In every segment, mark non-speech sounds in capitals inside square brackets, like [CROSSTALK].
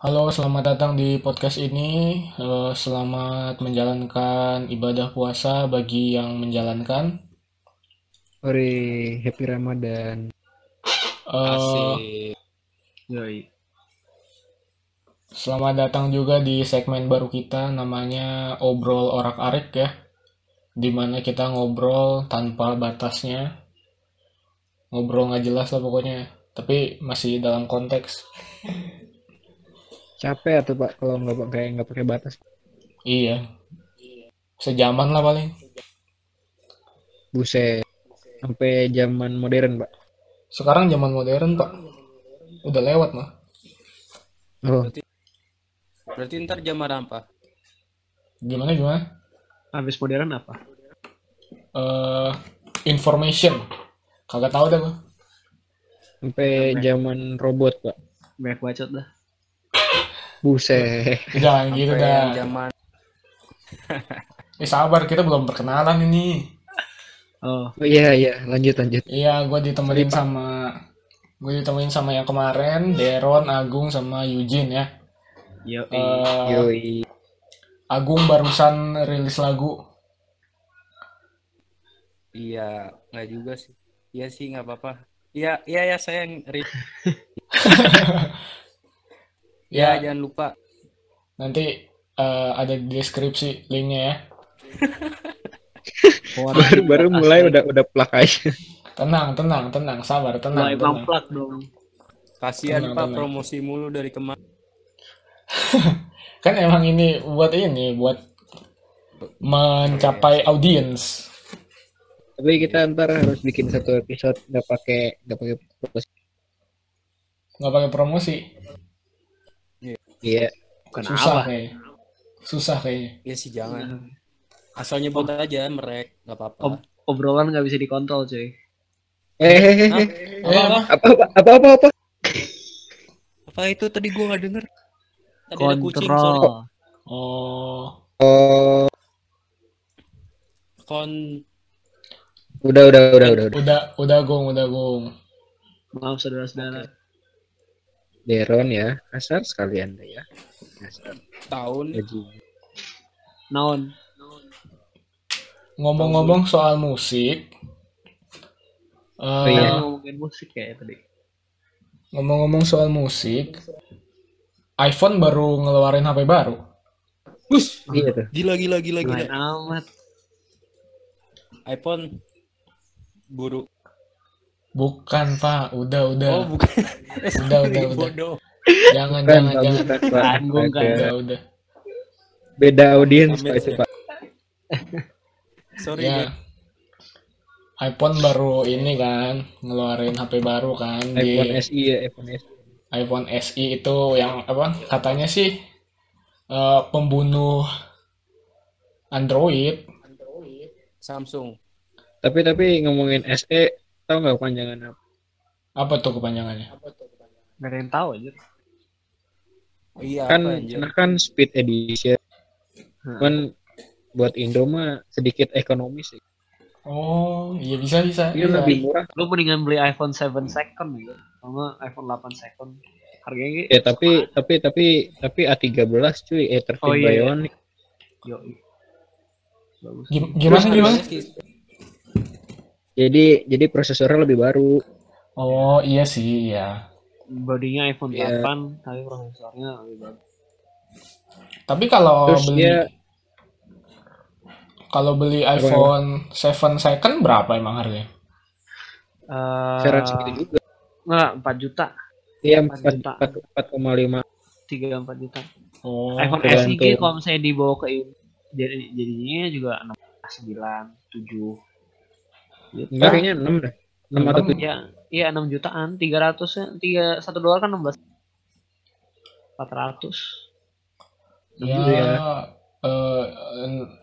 Halo, selamat datang di podcast ini. Selamat menjalankan ibadah puasa bagi yang menjalankan. Ore, happy Ramadan. Eh, Asik. Yoi. selamat datang juga di segmen baru kita, namanya Obrol Orak-Arik ya. Di mana kita ngobrol tanpa batasnya. Ngobrol nggak jelas lah pokoknya. Tapi masih dalam konteks. [LAUGHS] Capek atau Pak kalau nggak pakai nggak pakai batas? Iya. Sejaman lah paling. Buset. Sampai zaman modern, Pak. Sekarang zaman modern, Pak. Udah lewat mah. Oh, Berarti ntar jam apa? Gimana gimana? habis modern apa? eh information. Kagak tahu dah gua. Sampai zaman robot, Pak. banyak bacot dah Buset. Jangan gitu dah. zaman [LAUGHS] Eh sabar, kita belum perkenalan ini. oh Oh iya iya, lanjut lanjut. Iya, gua ditemenin sama gue ditemenin sama yang kemarin, Deron, Agung, sama Eugene ya. yo Eh, Yoi. Agung barusan rilis lagu. iya nggak juga sih. Iya sih nggak apa-apa. Iya iya ya saya yang [LAUGHS] Ya, ya jangan lupa. nanti eh, ada di deskripsi linknya ya. [LAUGHS] Baru baru mulai udah udah plak aja. Tenang, tenang, tenang, sabar, tenang, mulai tenang. mamplak dong Kasihan Tenang, Pak tenang. promosi mulu dari kemarin. [LAUGHS] Kan emang ini buat ini, buat mencapai audiens. Tapi kita ntar harus bikin satu episode nggak pakai nggak pakai promosi. Nggak pakai promosi. Iya. bukan Susah apa kayaknya. Susah kayaknya. Iya sih jangan. Asal nyebut aja merek nggak apa-apa. Ob- obrolan nggak bisa dikontrol cuy Eh, eh, eh, eh. Apa, apa apa apa apa apa? apa itu tadi gua nggak denger. Tadi ada kucing. sorry. kontrol Oh, Oh, Kon udah udah udah udah udah. udah, udah gong, udah gong. maaf saudara-saudara Deron ya, kasar sekali anda ya. Kasar. tahun naon Ngomong-ngomong soal musik, eh, Oh, iya. Kalian ngomongin musik ya tadi ngomong-ngomong soal musik, iPhone baru ngeluarin HP baru. Bus, Iya tuh. gila gila gila gila. amat iPhone buru. Bukan Pak, udah, udah, Oh bukan. [LAUGHS] Udah, udah, Sorry, udah. bodoh. jangan, Bukan, jangan, jangan. bukan, Pak. Tanggung, kan? Udah, udah. Beda audiens Pak itu. Pak. [LAUGHS] Sorry Ya, ya. iPhone baru ini kan ngeluarin HP baru kan di iPhone SI ya, iPhone SI. iPhone SE itu yang apa katanya sih eh, pembunuh Android. Samsung. Tapi tapi ngomongin SE, tahu nggak panjangan apa? Apa tuh kepanjangannya? nggak ada yang tahu aja Iya Kan nah kan Speed Edition. Hmm. Cuman buat Indo mah sedikit ekonomis sih. Oh, iya bisa bisa. Dia bisa. lebih murah. lu mendingan beli iPhone 7 second gitu sama iPhone 8 second harganya Ya tapi tapi tapi tapi A13 cuy, A13 Oh, iya, iya. Bionic. yo bagus Gim- Gimana Terus gimana? Jadi jadi prosesornya lebih baru. Oh, iya sih, iya. bodinya iPhone Iya. 8 tapi prosesornya lebih bagus Tapi kalau Terus beli dia kalau beli iPhone 7 second berapa emang harganya? Eh, kisaran segitu juga. nggak 4 juta Iya empat 4 juta. 4,5 tiga empat juta Oh, iPhone. SE kalau misalnya dibawa ke jadi jadinya juga enam sembilan tujuh Enggak kayaknya 6 dah. 6 atau Enam. 7. ya iya enam jutaan tiga ratus tiga satu dolar kan enam belas empat ratus ya, ya. eh,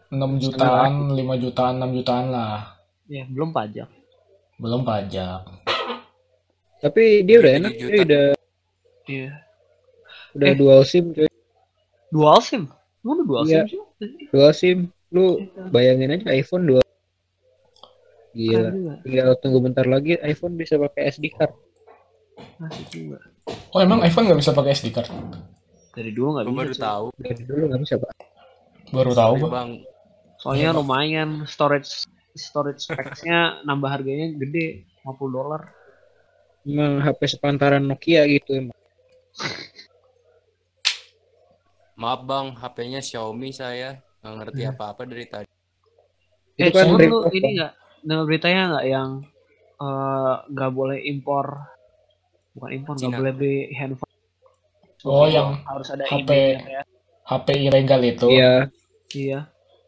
6 jutaan, 5 jutaan, 6 jutaan lah. ya belum pajak Belum pajak. Tapi dia udah enak, cuy, udah iya udah Eh. dual SIM cuy. dual sim mana dual Iya. sim sih Dual SIM. Lu bayangin aja iPhone dual. Gila. Juga. Tinggal tunggu bentar lagi iPhone bisa pakai SD card. Asik juga. Oh, emang iPhone nggak bisa pakai SD card? Dari dulu nggak bisa. baru tahu. Dari dulu nggak bisa pak. Baru tahu Sorry, bang. Soalnya lumayan storage storage space-nya nambah harganya gede 50 dolar. Emang HP sepantaran Nokia gitu emang. Maaf bang, HP-nya Xiaomi saya nggak ngerti apa-apa dari tadi. Itu Eh, kan cuman dari lu ini nggak dengar beritanya nggak yang eh, nggak boleh impor bukan impor nggak boleh beli handphone. Oh, yang harus ada HP. ya. HP ilegal itu. Iya. Iya.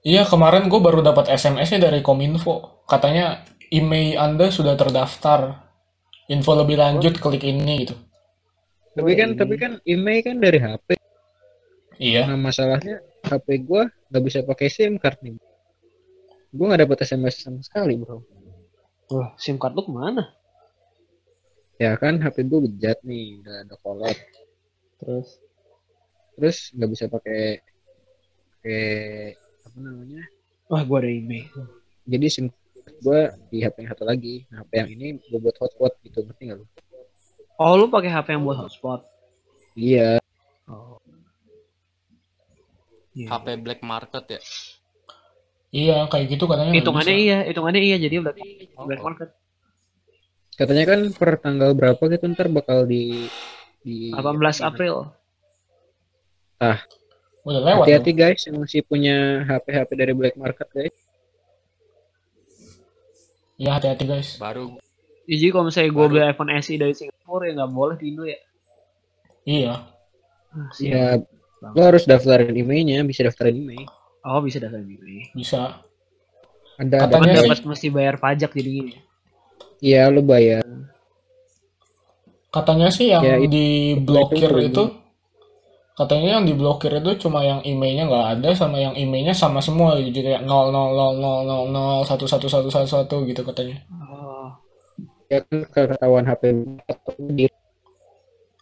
Iya, kemarin gue baru dapat SMS-nya dari Kominfo. Katanya email Anda sudah terdaftar. Info lebih lanjut klik ini gitu. Tapi kan tapi kan email kan dari HP. Iya. Nah masalahnya HP gua nggak bisa pakai SIM card nih. Gua nggak dapat SMS sama sekali bro. Wah, SIM card lu ke mana? Ya kan HP gua bejat nih, udah ada kolot. Terus Terus nggak bisa pakai pakai apa namanya? wah gua ada email. Jadi SIM card gua di HP yang satu lagi. Nah, HP yang ini gua buat hotspot gitu, ngerti nggak lu? Oh, lu pakai HP yang buat hotspot. Iya. Oh. Iya. HP black market ya. Iya, kayak gitu katanya. Hitungannya iya, hitungannya iya jadi berarti black market. Katanya kan per tanggal berapa gitu ntar bakal di di 18 April. Udah lewat. Hati-hati guys yang masih punya HP-HP dari black market guys. Iya, hati-hati guys. Baru Ya, jadi kalau misalnya gue beli iPhone SE dari Singapura ya nggak boleh di Indo ya. Iya. Ah, siap. Ya Bang. lo harus daftarin emailnya, bisa daftarin email. Oh bisa daftar email. Bisa. Ada ada Katanya dapat mesti bayar pajak jadi gini. Iya lo bayar. Katanya sih yang Ya, itu- diblokir itu- itu, katanya yang diblokir itu cuma yang emailnya nggak ada sama yang emailnya sama semua gitu. Jadi kayak 00000011111 gitu katanya. Oh. Ya kan ketahuan HP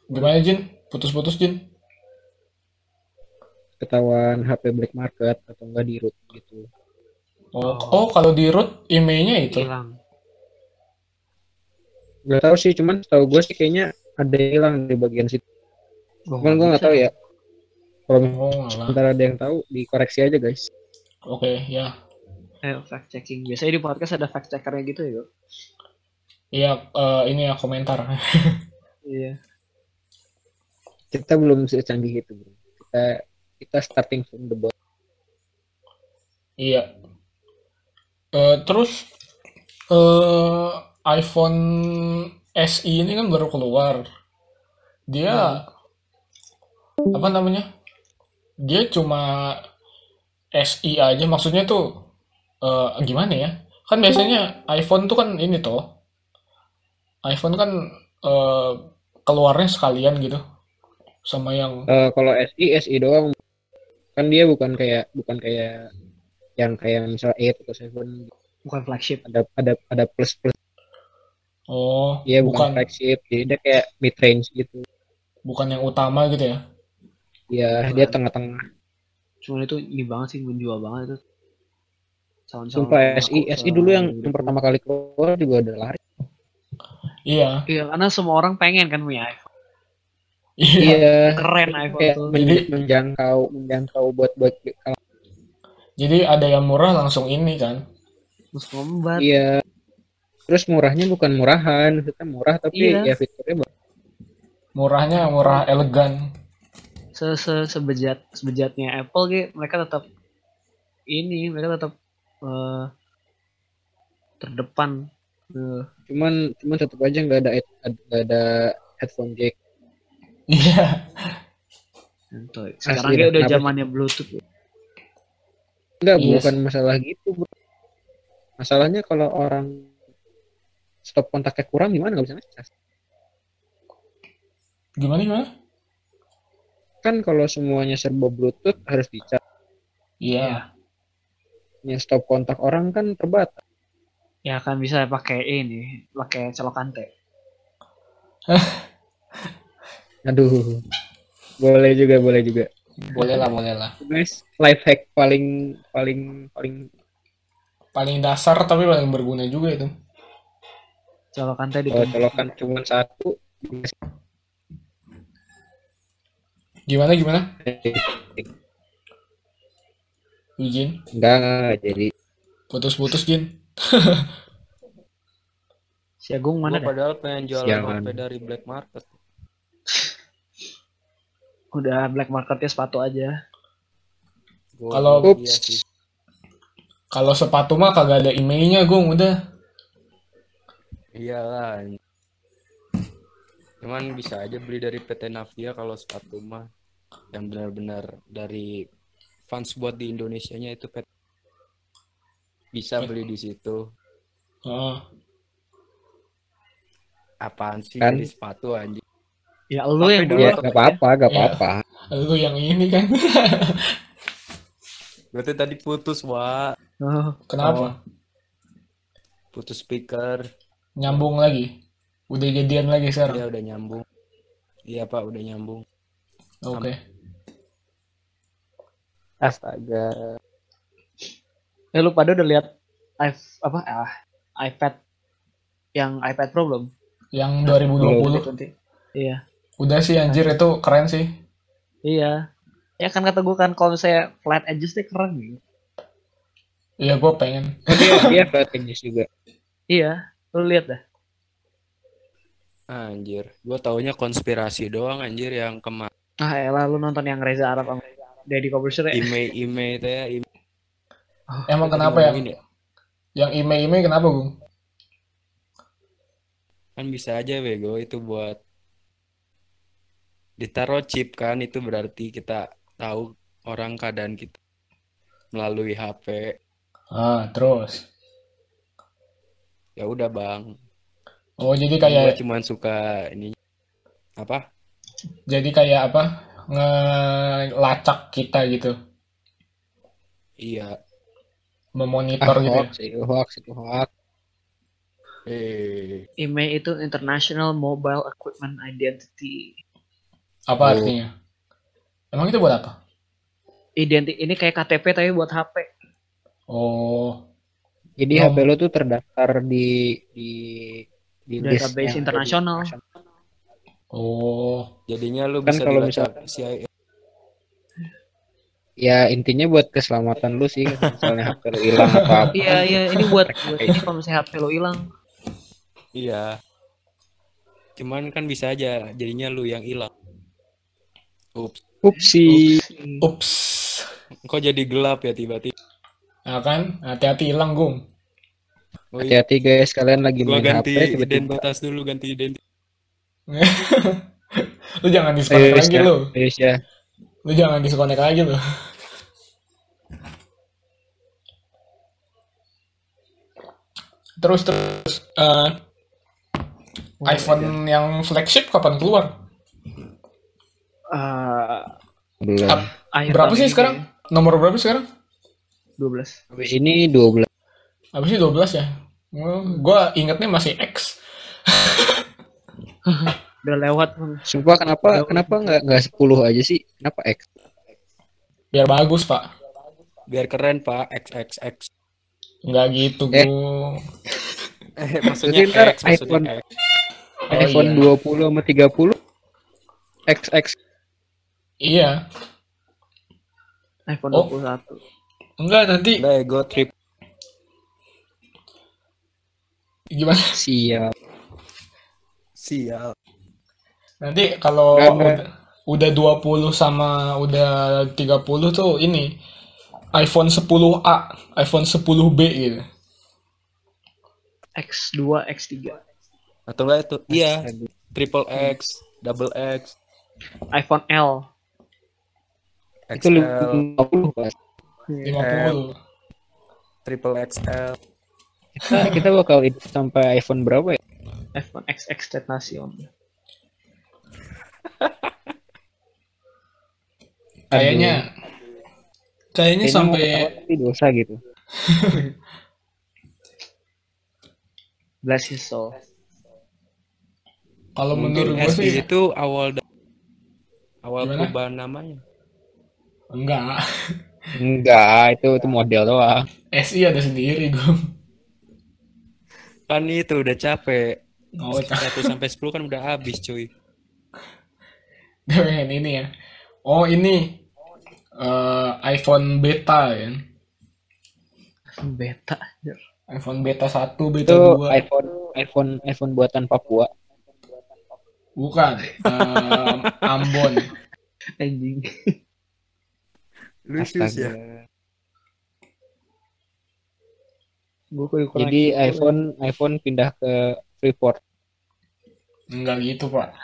Gimana Jin? Putus-putus Jin? Ketahuan HP black market atau enggak di root gitu. Oh, Oh. kalau di root emailnya itu. Hilang. Gak tahu sih, cuman tahu gue sih kayaknya ada yang hilang di bagian situ. Oh, Cuman gue nggak tahu ya. Kalau Oh, ntar ada yang tahu, dikoreksi aja guys. Oke, ya. Eh, fact checking. Biasanya di podcast ada fact checkernya gitu ya. Iya, eh, ini ya komentar. [LAUGHS] Iya. Kita belum secanggih itu, bro. Kita kita starting from the bottom. Iya. Eh, terus eh iPhone SE ini kan baru keluar. Dia apa namanya? Dia cuma SE aja maksudnya tuh eh, gimana ya? Kan biasanya iPhone tuh kan ini toh. iPhone kan eh, keluarnya sekalian gitu. Sama yang Eh, kalau SI SI doang kan dia bukan kayak bukan kayak yang kayak misal 8 atau 7 Bukan flagship. ada ada ada plus plus. Oh, dia bukan, bukan. flagship jadi dia kayak mid range gitu. Bukan yang utama gitu ya. ya dia tengah-tengah. Cuman itu ini banget sih menjual banget itu. Sound sumpah SI SI dulu yang, yang pertama kali keluar juga udah lari. Iya, Iya, karena semua orang pengen kan punya iPhone. Iya. iya Keren iPhone kayak tuh. men- menjangkau menjangkau buat buat Jadi ada yang murah langsung ini kan. Iya terus murahnya bukan murahan maksudnya murah tapi Iya. ya fiturnya. Murahnya murah elegan. Se -se sebejat sebejatnya Apple gitu, mereka tetap ini, mereka tetap eh, terdepan. Eh, cuman cuman tetap aja nggak ada nggak ada headphone jack Iya. Sekarang udah zamannya Bluetooth. ya. Enggak, Yes. bukan masalah gitu, bro. Masalahnya kalau orang stop kontaknya kurang gimana nggak bisa ngecas? Gimana gimana? Kan kalau semuanya serba Bluetooth harus dicas. Iya. Yang stop kontak orang kan terbatas. Ya kan bisa pakai ini, pakai colokan teh. [LAUGHS] Aduh. Boleh juga, boleh juga. Boleh lah, boleh lah. Guys, life hack paling paling paling Paling dasar tapi paling berguna juga itu. Colokan teh di kalau colokan cuma satu Gimana gimana? Izin, Enggak, jadi. putus-putus Jin. Si Agung mana Gua dah? padahal pengen jualan. HP dari black market. Udah black marketnya sepatu aja. Kalau- iya. Kalau sepatu mah kagak ada emailnya, Gung, udah. Iyalah. Cuman bisa aja beli dari PT Navia kalau sepatu mah yang benar-benar dari fans buat di Indonesianya itu PT bisa beli di situ. Oh, Apaan sih Kan- dari sepatu anjing? Ya lu yang dulu Ya, enggak apa-apa, enggak Iya. apa-apa. lu yang ini kan. [LAUGHS] Berarti tadi putus, Wak. Oh, Kenapa? Putus speaker. Nyambung lagi. Udah jadian lagi sekarang. Iya udah nyambung. Iya, Pak, udah nyambung. Oke. Astaga. Eh lu pada udah lihat apa ah, iPad yang iPad Pro belum? Yang 2020. 2020. Iya. Udah sih anjir itu keren sih. Iya. Ya kan kata gue kan kalau misalnya flat edges tuh keren gitu. Iya, gue pengen. Dia dia [LAUGHS] flat edges juga. Iya. Lu lihat dah. Anjir, gua taunya konspirasi doang anjir yang kemarin Ah elah lu nonton yang Reza Arab sama Deddy Corbuzier ya? email email itu ya. email. Emang Tadi kenapa ya? ngomongin Yang email-email kenapa, Gung? Kan bisa aja bego itu buat ditaruh chip kan itu berarti kita tahu orang keadaan kita melalui HP. Ah, terus. Ya udah, Bang. Oh, jadi Gua kayak cuman suka ini apa? jadi kayak apa? Ngelacak kita gitu. Iya. Memonitor Ah, gitu. ya. hoax, itu hoax, itu hoax. Eh, IMEI itu International Mobile Equipment Identity. Apa Oh. artinya? Emang itu buat apa? Identi ini kayak KTP tapi buat HP. Oh, Jadi Nom- HP lo tuh terdaftar di di di Database internasional. oh. jadinya lu Kan bisa kalau dilacak misal- CIA. Ya intinya buat keselamatan lu sih, misalnya HP lu hilang atau apa. Iya iya ini buat buat ini kalau misalnya HP lo hilang. Iya. Cuman kan bisa aja jadinya lu yang hilang. Ups. Upsi. Ups. Kok jadi gelap ya tiba-tiba? Nah kan, hati-hati hilang, Gung. Oh iya, Hati-hati guys, kalian lagi gua main ganti HP tiba-tiba. identitas dulu, ganti identitas. [LAUGHS] Lu jangan disconnect lagi Isya. lu. Ayo, Isya. Lu jangan disconnect lagi lu. Terus terus eh, iPhone yang flagship kapan keluar? Eh, Belum. Ap- akhir Berapa sih ini sekarang? Nomor berapa sekarang? 12. Habis ini 12. Apa sih 12 ya? Oh, gua ingetnya masih X. [LAUGHS] Udah lewat. Sumpah kenapa kenapa nggak nggak 10 aja sih? Kenapa X? Biar bagus, Pak. Biar keren, Pak. XXX. Nggak gitu, Eh. Gung. [LAUGHS] Eh, maksudnya X, maksudnya iPhone- X. Oh, iPhone iya. 20 sama 30 XX Iya. iPhone Oh. 21. Enggak, nanti Udah ego trip. gimana? siap. Sial. Nanti kalau Nggak, nggak. udah, udah 20 sama udah 30 tuh ini iPhone 10A, iPhone 10B gitu. X2, X3. Atau enggak itu? Iya, triple X, double X, iPhone L. Itu XL, 50 Pak. 50. triple XL. Kita kita bakal itu sampai iPhone berapa ya? iPhone XX Tentacion. [LAUGHS] Kayaknya kayaknya sampai tapi dosa gitu. [LAUGHS] Bless his soul. kalau menurut gue SI sih itu awal awal Gimana? perubahan namanya. Enggak. Enggak, itu itu model doang. SI ada sendiri gue. Kan itu udah capek. Oh, 1 sampai 10 kan udah habis, cuy. Dia pengen ini ya. Oh ini eh, iPhone beta ya. Beta. iPhone beta 1, beta Itu 2. iPhone iPhone iPhone buatan Papua. Bukan. em, Ambon. Anjing. Lucu sih ya. Astaga. Gue kurang Jadi iPhone iPhone pindah ke Freeport. Enggak gitu, Pak.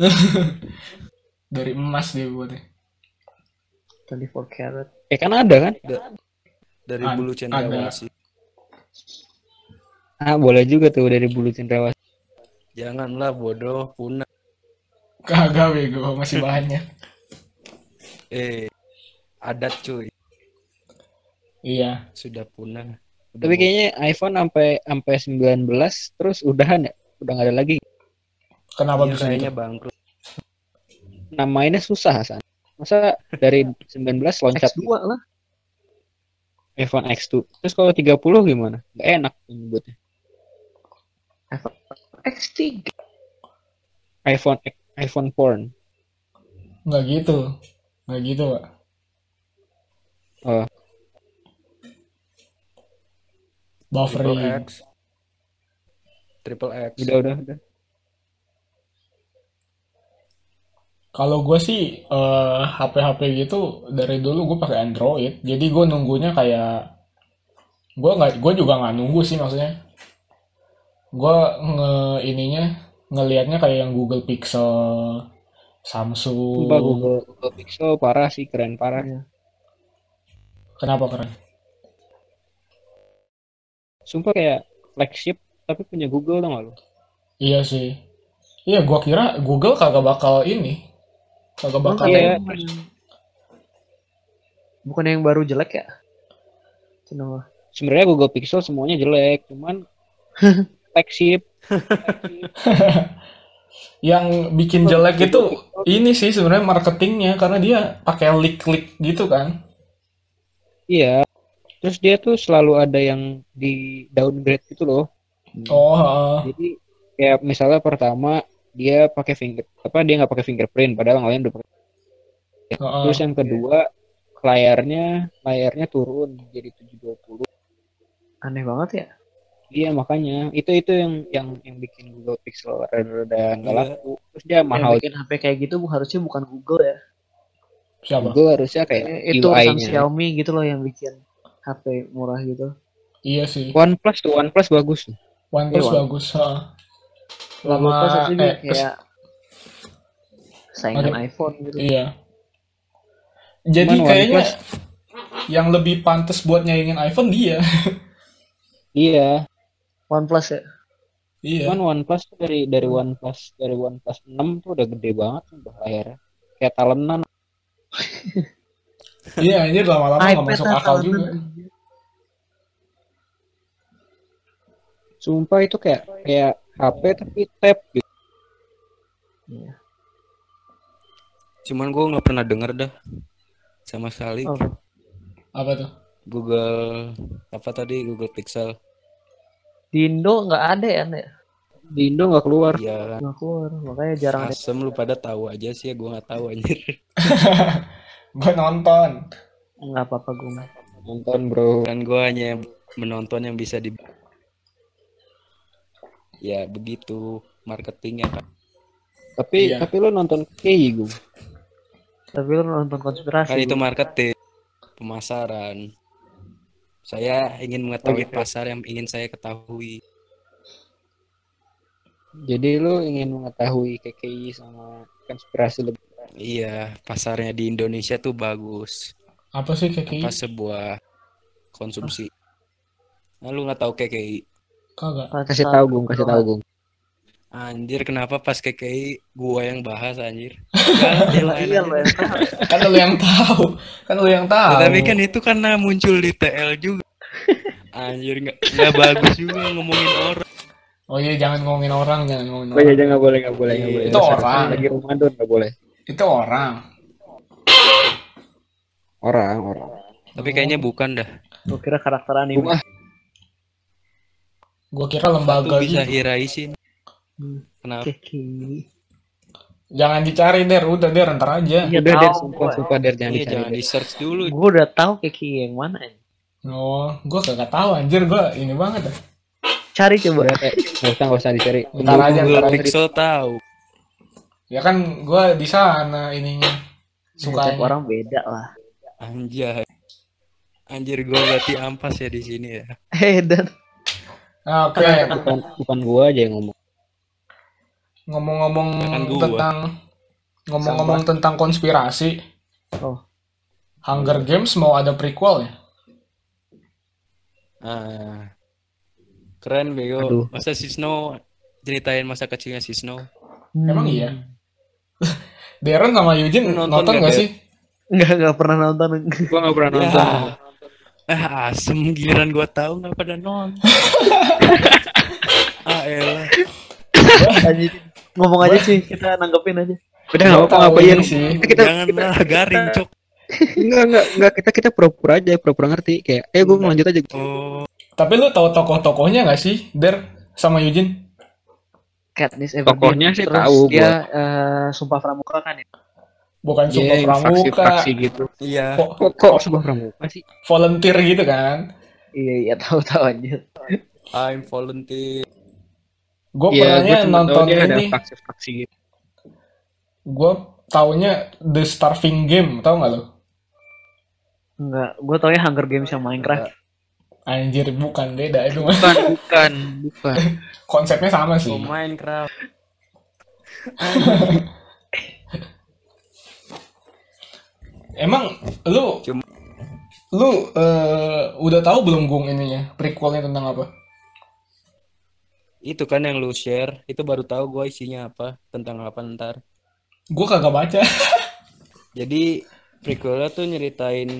[LAUGHS] Dari emas dia buatnya. 24 karat. Eh kan ada kan? Dari Ad- bulu cendrawasih. Ah boleh juga tuh dari bulu cendrawasih. Janganlah bodoh, punah. Kagak bego, masih banyak. Eh, adat cuy, Iya. sudah punah. Udah Tapi mau- kayaknya iPhone sampai sampai 19 terus udahan ya? Udah nggak ada lagi. Kenapa Iya, bisa kayaknya gitu? bangkrut. Namainnya susah Hasan. Masa dari 19 loncat X2 lah. iPhone X2. Terus kalau 30 gimana? Nggak enak nyebutnya. X3. iPhone iPhone porn. Enggak gitu. Enggak gitu, Pak. Oh. Triple Buffering. X. Triple X. Udah udah udah. Kalau gue sih eh, HP-HP gitu dari dulu gue pakai Android. Jadi gue nunggunya kayak gue nggak gue juga nggak nunggu sih maksudnya. Gue nge ininya ngelihatnya kayak yang Google Pixel, Samsung. Sumpah Google, Google Pixel parah sih, keren parah. Kenapa keren? Sumpah kayak flagship tapi punya Google gak lu? Iya sih. Iya, gue kira Google kagak bakal ini. Kagak bakal. Iya. yang bukan yang baru jelek ya? Kenapa? Sebenarnya Google Pixel semuanya jelek, cuman [LAUGHS] flagship. [LAUGHS] Yang bikin jelek itu ini sih sebenarnya marketingnya karena dia pakai link-link gitu kan. Iya. Terus dia tuh selalu ada yang di downgrade gitu loh. Oh. Jadi kayak misalnya pertama dia pakai finger apa dia nggak pakai fingerprint padahal yang lain udah pakai. heeh. Terus yang kedua layarnya layarnya turun jadi 720. Aneh banget ya. Iya makanya itu itu yang yang yang bikin Google Pixel rada-rada nggak Iya. laku. Terus dia Yang mahal. bikin HP kayak gitu harusnya bukan Google ya. Siapa? Google harusnya kayak Eh, Itu UI-nya. Xiaomi gitu loh yang bikin HP murah gitu. Iya sih. OnePlus tuh OnePlus bagus tuh. OnePlus One- bagus. heeh. Lama eh, kayak saingan Oke. iPhone gitu. Iya. Jadi Cuman kayaknya OnePlus- yang lebih pantas buat nyaingin iPhone dia. [LAUGHS] Iya. OnePlus ya. iya. Cuman OnePlus tuh dari dari OnePlus dari OnePlus 6 tuh udah gede banget udah layarnya. Kayak talenan. Iya, ini lama-lama nggak masuk akal juga. Sumpah itu kayak kayak HP tapi tab gitu. Iya. Cuman gue nggak pernah denger dah sama sekali Oh, Apa tuh? Google apa tadi Google Pixel. di Indo nggak ada ya, Nek? Di Indo nggak keluar. Iya kan. Nggak keluar, makanya jarang ada. Asem lu pada tahu aja sih ya gue nggak tahu anjir. [LAUGHS] Gue nonton. Nggak apa-apa gue. Nonton bro. Kan gue hanya menonton yang bisa di Ya begitu marketingnya kan. Tapi Iya. tapi lo nonton KI gue. Tapi lu nonton konspirasi. Kan itu marketing, pemasaran. Saya ingin mengetahui Oke. pasar yang ingin saya ketahui. Jadi lo ingin mengetahui KKI sama konspirasi lebih. Iya, pasarnya di Indonesia tuh bagus. Apa sih KKI? Apa sebuah konsumsi. Nah, lu nggak tahu KKI. Kagak. Kasih tahu Gung, kasih tahu Gung. Anjir, kenapa pas KKI gua yang bahas anjir? [LAUGHS] Lah, yang Iya, lo [LAUGHS] tahu. Kan lu yang tahu. Kan lu yang tahu. Tapi kan itu karena muncul di TL juga. [LAUGHS] Anjir, nggak nggak bagus juga ngomongin orang. Oh iya, jangan ngomongin orang, jangan ngomongin Oh iya, orang. jangan nggak boleh, nggak boleh, nggak boleh. itu orang. Lagi Ramadan nggak boleh. Itu orang. Orang, orang. Tapi kayaknya bukan dah. Gue kira karakter anime. Gue kira Itu lembaga bisa gitu. hiraisin. Hmm. Kenapa? Keki. Jangan dicari der, udah der ntar aja. Iya, Udah tahu der sumpah sumpah der jangan Iya, dicari. jangan di search dulu. Gue udah tahu Keki yang mana. Oh, gue kagak tahu anjir gue ini banget dah. Cari coba. Nggak usah nggak usah dicari. Ntar aja, Google ntar aja. Pixel tahu. Ya kan gue di sana ininya sukanya. orang beda lah. Anjay. Anjir gue berarti ampas ya di sini ya. Eh dan Nah, Oke, Bukan bukan gua aja yang ngomong. ngomong-ngomong tentang ngomong-ngomong tentang konspirasi. Oh. Hunger Games mau ada prequel ya? Ah. Keren bego. Aduh. Masa si Snow ceritain masa kecilnya si Snow. Emang iya? [LAUGHS] Darren sama Lu nonton, nonton gak nggak, sih? Enggak enggak pernah nonton. Gua nggak pernah nonton. Ya. Ah, asem giliran gua tahu nggak pada nonton. [LAUGHS] ah elah. Ngomong aja sih, kita nanggepin aja. Udah nggak Gua apa-apa ngapain. ini sih. Kita kita Janganlah garing cok. enggak enggak enggak kita kita pura-pura aja pura-pura ngerti kayak eh gua lanjut aja. Oh, Tapi lu tahu tokoh-tokohnya gak sih, Der sama Eugene? Katniss Everdeen. Tokohnya sih Terus tahu dia eh, sumpah pramuka kan ya. Bukan Iya, sumpah pramuka, fraksi-fraksi gitu. iya. Kok, Kok kok sebuah pramuka sih? volunteer gitu kan? Iya iya tahu tahu aja. I'm volunteer. Gue gua pernahnya cuma tahu nonton dia ada ini, fraksi-fraksi gitu. gue taunya The Starving Game, tau gak lo? Enggak, gue tau ya Hunger Games yang Minecraft. Anjir, bukan beda itu mah. Bukan, bukan, bukan. [LAUGHS] Konsepnya sama sih. Oh, Minecraft. Emang lu Cuma- lu eh, udah tahu belum Gung ininya prequelnya tentang apa? Itu kan yang lu share, itu baru tahu gua isinya apa, tentang apa ntar. Gue kagak baca. [LAUGHS] Jadi prequelnya tuh nyeritain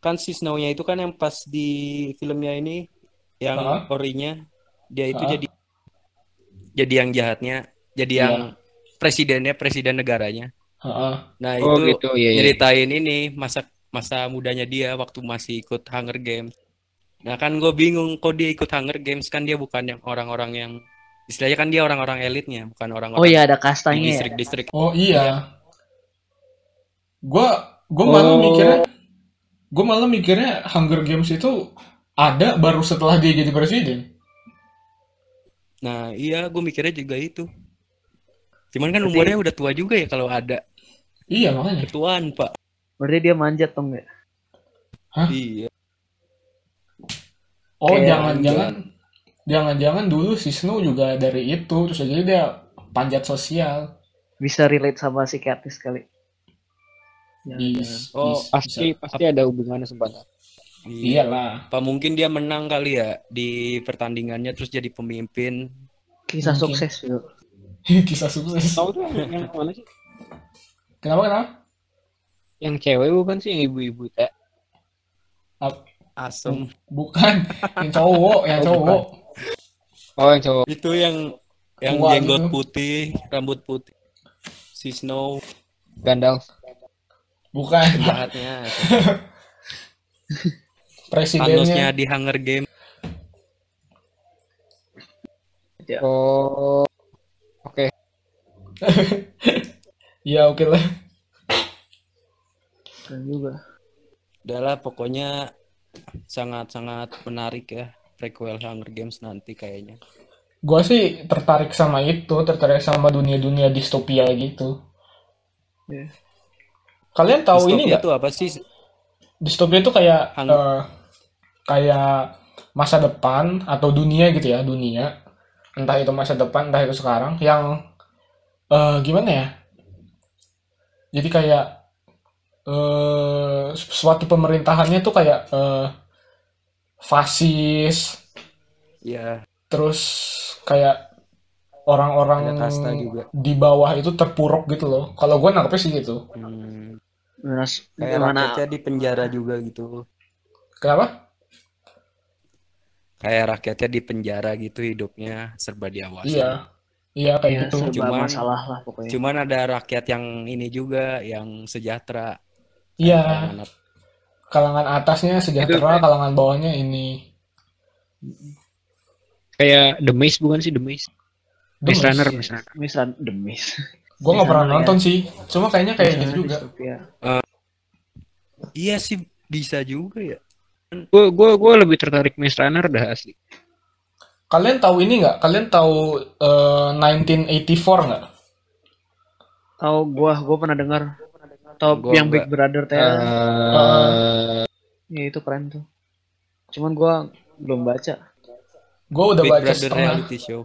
kan si Snow-nya itu kan yang pas di filmnya ini yang Hah? orinya dia itu Hah? jadi jadi yang jahatnya, jadi Iya. yang presidennya, presiden negaranya. Heeh. Nah, Oh itu gitu, iya, iya. nyeritain ini masa masa mudanya dia waktu masih ikut Hunger Games. Nah kan gue bingung kok dia ikut Hunger Games kan dia bukan yang orang-orang yang istilahnya kan dia orang-orang elitnya bukan orang-orang Oh iya ada kastanya ya. distrik-distrik. Oh Iya. iya. Gue gue malah Oh. mikirnya gue malah mikirnya Hunger Games itu ada baru setelah dia jadi presiden. Nah iya gue mikirnya juga itu. Cuman kan Berarti- umurnya udah tua juga ya kalau ada Iya makanya. ketuaan pak. Berarti dia manjat dong ya. Iya. Oh Kayak jangan-jangan jangan-jangan dulu si Snow juga dari itu terus jadi dia panjat sosial. Bisa relate sama si Katniss kali. Ya, Bis, Oh, bis- Pasti bisa. pasti ada hubungannya sebentar. Iya. Iyalah. Apa mungkin dia menang kali ya di pertandingannya terus jadi pemimpin. Kisah Mungkin. sukses yuk. [LAUGHS] Kisah sukses. Tahu tuh yang, mana sih? Kenapa kenapa? Yang cewek bukan sih yang ibu-ibu teh. Asem. Bukan, yang cowok, yang Oh, cowok. Oh yang cowok. Itu yang yang Tua jenggot gitu. putih, rambut putih. Si Snow Gandalf. Bukan, jahatnya. [LAUGHS] presidennya. Thanosnya di Hunger Games. Oh. Oke. [LAUGHS] Ya oke lah. Keren juga. Udahlah pokoknya sangat-sangat menarik ya prequel Hunger Games nanti kayaknya. Gua sih tertarik sama itu, tertarik sama dunia-dunia distopia gitu. Iya. Kalian tahu ini Distopia nggak? itu apa sih? Distopia itu kayak eh, kayak masa depan atau dunia gitu ya, dunia. Entah itu masa depan, entah itu sekarang yang eh, gimana ya? Jadi kayak eh suatu pemerintahannya tuh kayak eh, fasis, Ya, terus kayak orang-orang di bawah itu terpuruk gitu loh. Kalau gue nangkepnya sih gitu. hmm, Kayak gimana? rakyatnya di penjara juga gitu. Kenapa? Kayak rakyatnya di penjara gitu hidupnya serba diawasi. Iya, iya kayak Ya, gitu. serba Cuman- masalah lah pokoknya. Cuman ada rakyat yang ini juga yang sejahtera. Iya, Kalangan atas. kalangan atasnya sejahtera, kalangan bawahnya ini. Kayak The Maze bukan sih The Maze? Runner, Maze Runner. The. [LAUGHS] Gue nggak pernah Misalnya nonton sih. Cuma kayaknya kayak gitu juga. distopia. Iya sih bisa juga ya. Gue gue gue lebih tertarik Maze Runner dah asli. Kalian tahu ini nggak? Kalian tahu eh, 1984 nggak? Tahu gua, gua pernah dengar. Tahu Gua yang Big enggak. Brother teh. Eh, Ya itu keren tuh. Cuman gua belum baca. Gue udah Big baca Brother setengah. reality show.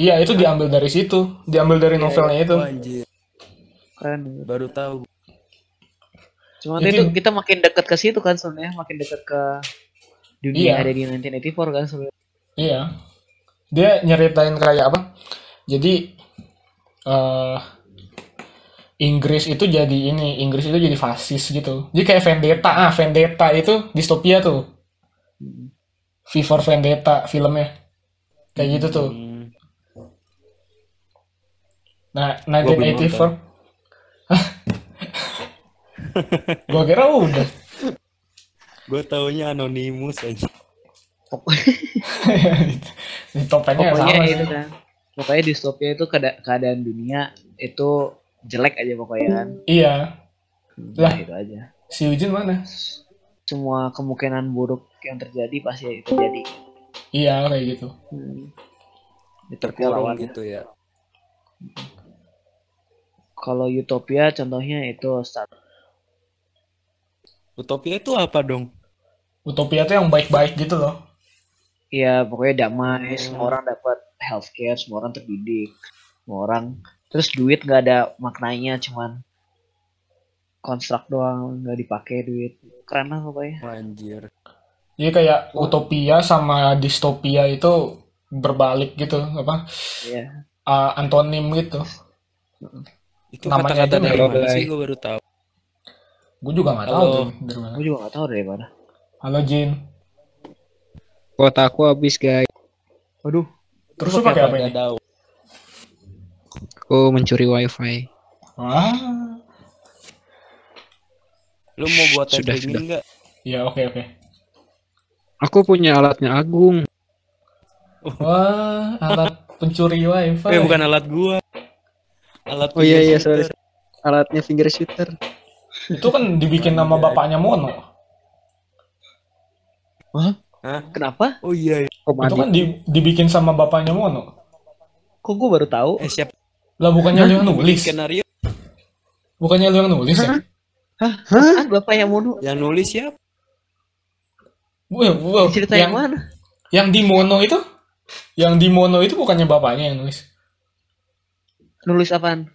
Iya itu diambil dari situ, diambil dari novelnya itu. Anjir, Keren. baru tahu. Jadi- itu kita makin dekat ke situ kan sebenarnya, makin dekat ke dunia Iya. ada di 1984 kan sebenarnya. Iya. Dia nyeritain kayak apa? Jadi eh Inggris itu jadi ini, Inggris itu jadi fasis gitu. Jadi kayak Vendetta, ah Vendetta itu distopia tuh. V for Vendetta filmnya. Kayak gitu tuh. Hmm, Nah, Gua belum [LAUGHS] 1984. Gua kira udah. gue taunya Anonymous aja. [LAUGHS] Di topengnya Pokoknya sama itu kan. Pokoknya distopia itu keada- keadaan dunia itu jelek aja pokoknya kan. Iya. Hmm, Lah. itu aja. Si Ujin mana? Semua kemungkinan buruk yang terjadi pasti terjadi. Iya, kayak gitu. Hmm. Terkurung lawannya. gitu ya. Kalau utopia contohnya itu start Utopia itu apa dong? Utopia tuh yang baik-baik gitu loh. Iya, pokoknya damai, Hmm. semua orang dapat healthcare, semua orang terdidik, semua orang terus duit nggak ada maknanya, cuman konstruk doang, nggak dipakai duit. Keren lah pokoknya. Anjir. Jadi kayak utopia sama distopia itu berbalik gitu, apa? Iya. uh, antonim gitu. Itu Namanya kata-kata dari mana sih? Gue baru tahu. Gue juga nggak tahu tuh dari mana. Gue juga nggak tahu dari mana. Halo Jin. Kuota aku habis guys. Waduh, Terus lu pakai apa ini? Dadau. Aku mencuri wifi. Wah. Lu mau gua Sudah, tapping sudah. enggak? Ya oke oke. Aku punya alatnya Agung. Wah, alat pencuri wifi. Eh, bukan alat gua. Alat Oh iya iya sorry. Alatnya finger shooter. Itu kan dibikin nama bapaknya Mono. kenapa? Oh iya. iya. Itu kan di- dibikin sama bapaknya Mono. Kok gue baru tahu? Eh siapa Lah bukannya lu yang nulis? skenario? Bukannya lu yang nulis ya? Ah, bapak yang mono. Yang nulis siapa? Wah, wah, Cerita yang, yang, mana? yang di Mono itu? Yang di Mono itu bukannya bapaknya yang nulis? Nulis apaan?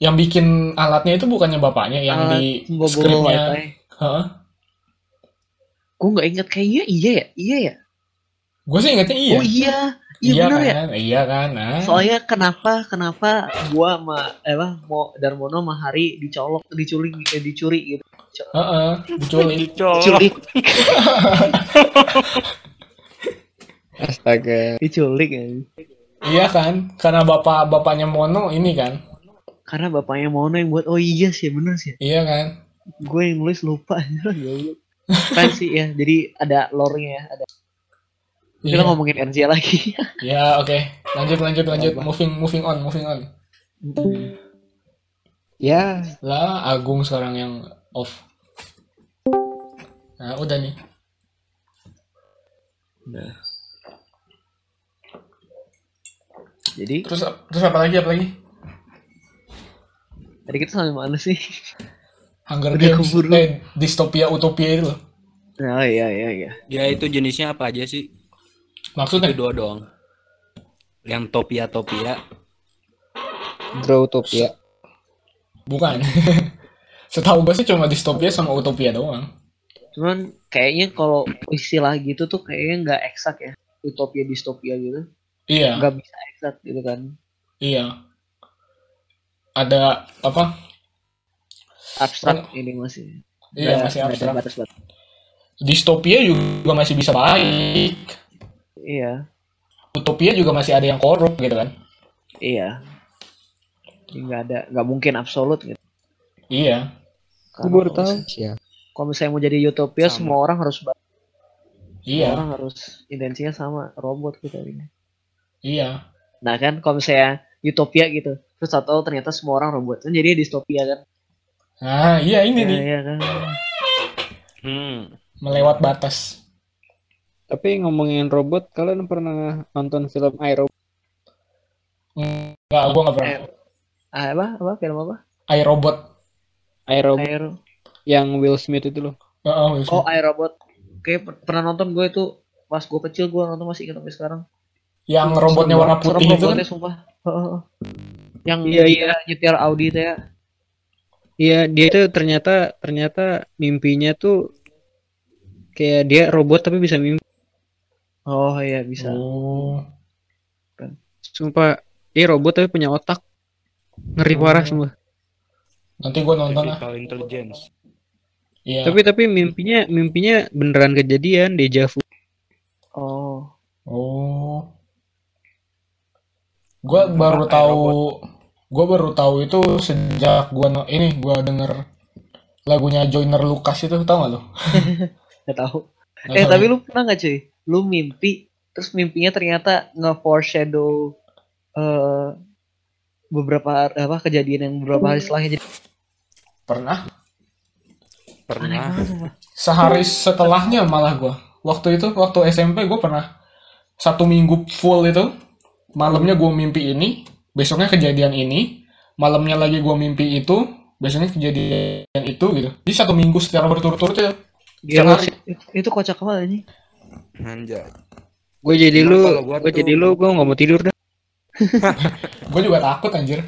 Yang bikin alatnya itu bukannya bapaknya yang Alat di skripnya? Heeh. Gue nggak inget kayaknya iya ya, iya ya. Gue sih ingetnya iya. Oh iya, iya, bener ya. kan? Iya kan? Nah. Soalnya kenapa kenapa gua sama eh, apa mau Darmono sama Hari dicolok diculik eh, dicuri gitu. Heeh, diculik. Dicolok. Diculik, [LAUGHS] Astaga. diculik ya. Iya kan? Karena bapak bapaknya Mono ini kan. Karena bapaknya Mono yang buat oh iya sih bener sih. Iya kan? Gue yang nulis lupa [LAUGHS] ya. Kan sih ya, jadi ada lore-nya ya, ada. Kita Iya. ngomongin NZ lagi. [LAUGHS] Ya, oke. Lanjut lanjut lanjut. Moving moving on, moving on. Ya, Lah, Agung sekarang yang off. Nah, udah nih. Jadi Terus terus apa lagi? Apa lagi? tadi kita sampai mana sih? Hunger Udah Games. keburu. Eh, distopia utopia itu loh. Oh iya iya iya. Ya itu jenisnya apa aja sih? Maksudnya Itu dua doang. Yang topia topia. Growtopia. bukan. [LAUGHS] Setahu gue sih cuma distopia sama utopia doang. Cuman kayaknya kalau istilah gitu tuh kayaknya nggak eksak ya. Utopia distopia gitu. Iya, Nggak bisa eksak gitu kan. iya. Ada apa? Abstrak ini masih. Iya, masih abstrak. batas-batas. Distopia juga masih bisa baik. Iya, Utopia juga masih ada yang korup gitu kan. iya. Jadi nggak ada, nggak mungkin absolut gitu. Iya. Karena baru kalau tahu. Kalau misalnya mau jadi utopia, Sama. semua orang harus Iya, Orang harus intensinya sama robot kita ini. Iya. Nah kan kalau misalnya utopia gitu, terus atau ternyata semua orang robot, kan jadi distopia kan? Nah, iya ini Iya nih iya kan. Hmm. melewat batas. Tapi ngomongin robot, kalian pernah nonton film iRobot? Enggak, gua nggak pernah. Eh, ah, apa apa film apa? iRobot. iRobot Air. yang Will Smith itu loh. Will Smith. Oh iRobot. Kayak per- pernah nonton gue itu pas gue kecil gue nonton masih ingat sampai sekarang. Yang robotnya warna serem putih itu kan. robotnya, sumpah. Heeh. Yang Iya, dia nyetir Audi itu ya. Iya, dia itu ternyata ternyata mimpinya tuh kayak dia robot tapi bisa mimpi. Oh iya bisa. Oh. Sumpah, dia robot tapi punya otak. Ngeri parah sumpah. Nanti gua nonton lah. Artificial intelligence. Iya. Tapi tapi mimpinya mimpinya beneran kejadian deja vu. Oh. Oh. Gua Apa, baru tahu gua baru tahu itu sejak gua no, ini gua denger lagunya Joyner Lucas itu tau gak lo? Gak tahu. Nggak Eh tahu tapi ya? lu pernah gak cuy? Lu mimpi terus mimpinya ternyata nge-foreshadow eh beberapa apa kejadian yang beberapa hari setelahnya jadi pernah Pernah. sehari setelahnya malah gua. Waktu itu waktu SMP gua pernah satu minggu full itu malamnya gua mimpi ini, besoknya kejadian ini, malamnya lagi gua mimpi itu, besoknya kejadian itu gitu. Jadi satu minggu secara berturut-turut ya. Gila sih. Itu, itu kocak banget ini. Anjay. Gue jadi lu, gue tuh- jadi lu, gue nggak mau tidur dah. [LAUGHS] Gue juga takut anjir.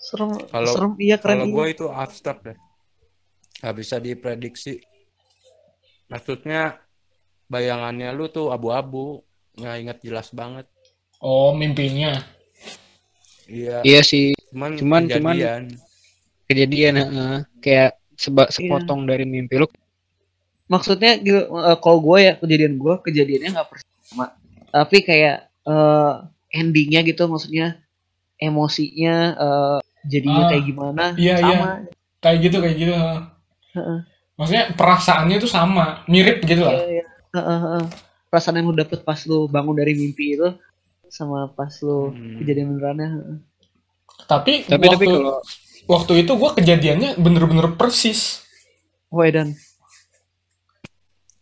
Serem, Kalau- serem iya keren Kalau gue itu abstrak deh. Gak bisa diprediksi. Maksudnya bayangannya lu tuh abu-abu. Nggak inget jelas banget. Oh, mimpinya. Iya. Iya sih, Cuman, cuman- cuman- kejadian. kejadian heeh. kayak seba, Iya. sepotong dari mimpi lu. Maksudnya gitu, eh, kalau gue ya kejadian gue kejadiannya nggak persis sama, tapi kayak eh, endingnya gitu maksudnya emosinya eh, jadinya Ah, kayak gimana iya, sama. Kayak gitu, kayak gitu. Heeh. Maksudnya perasaannya itu sama, mirip gitu Iya, lah. iya. Heeh, heeh. Perasaan yang lu dapet pas lu bangun dari mimpi itu sama pas lu Hmm. kejadian benerannya. Tapi, Tapi waktu tapi kalau waktu itu gue kejadiannya bener-bener persis. Wah dan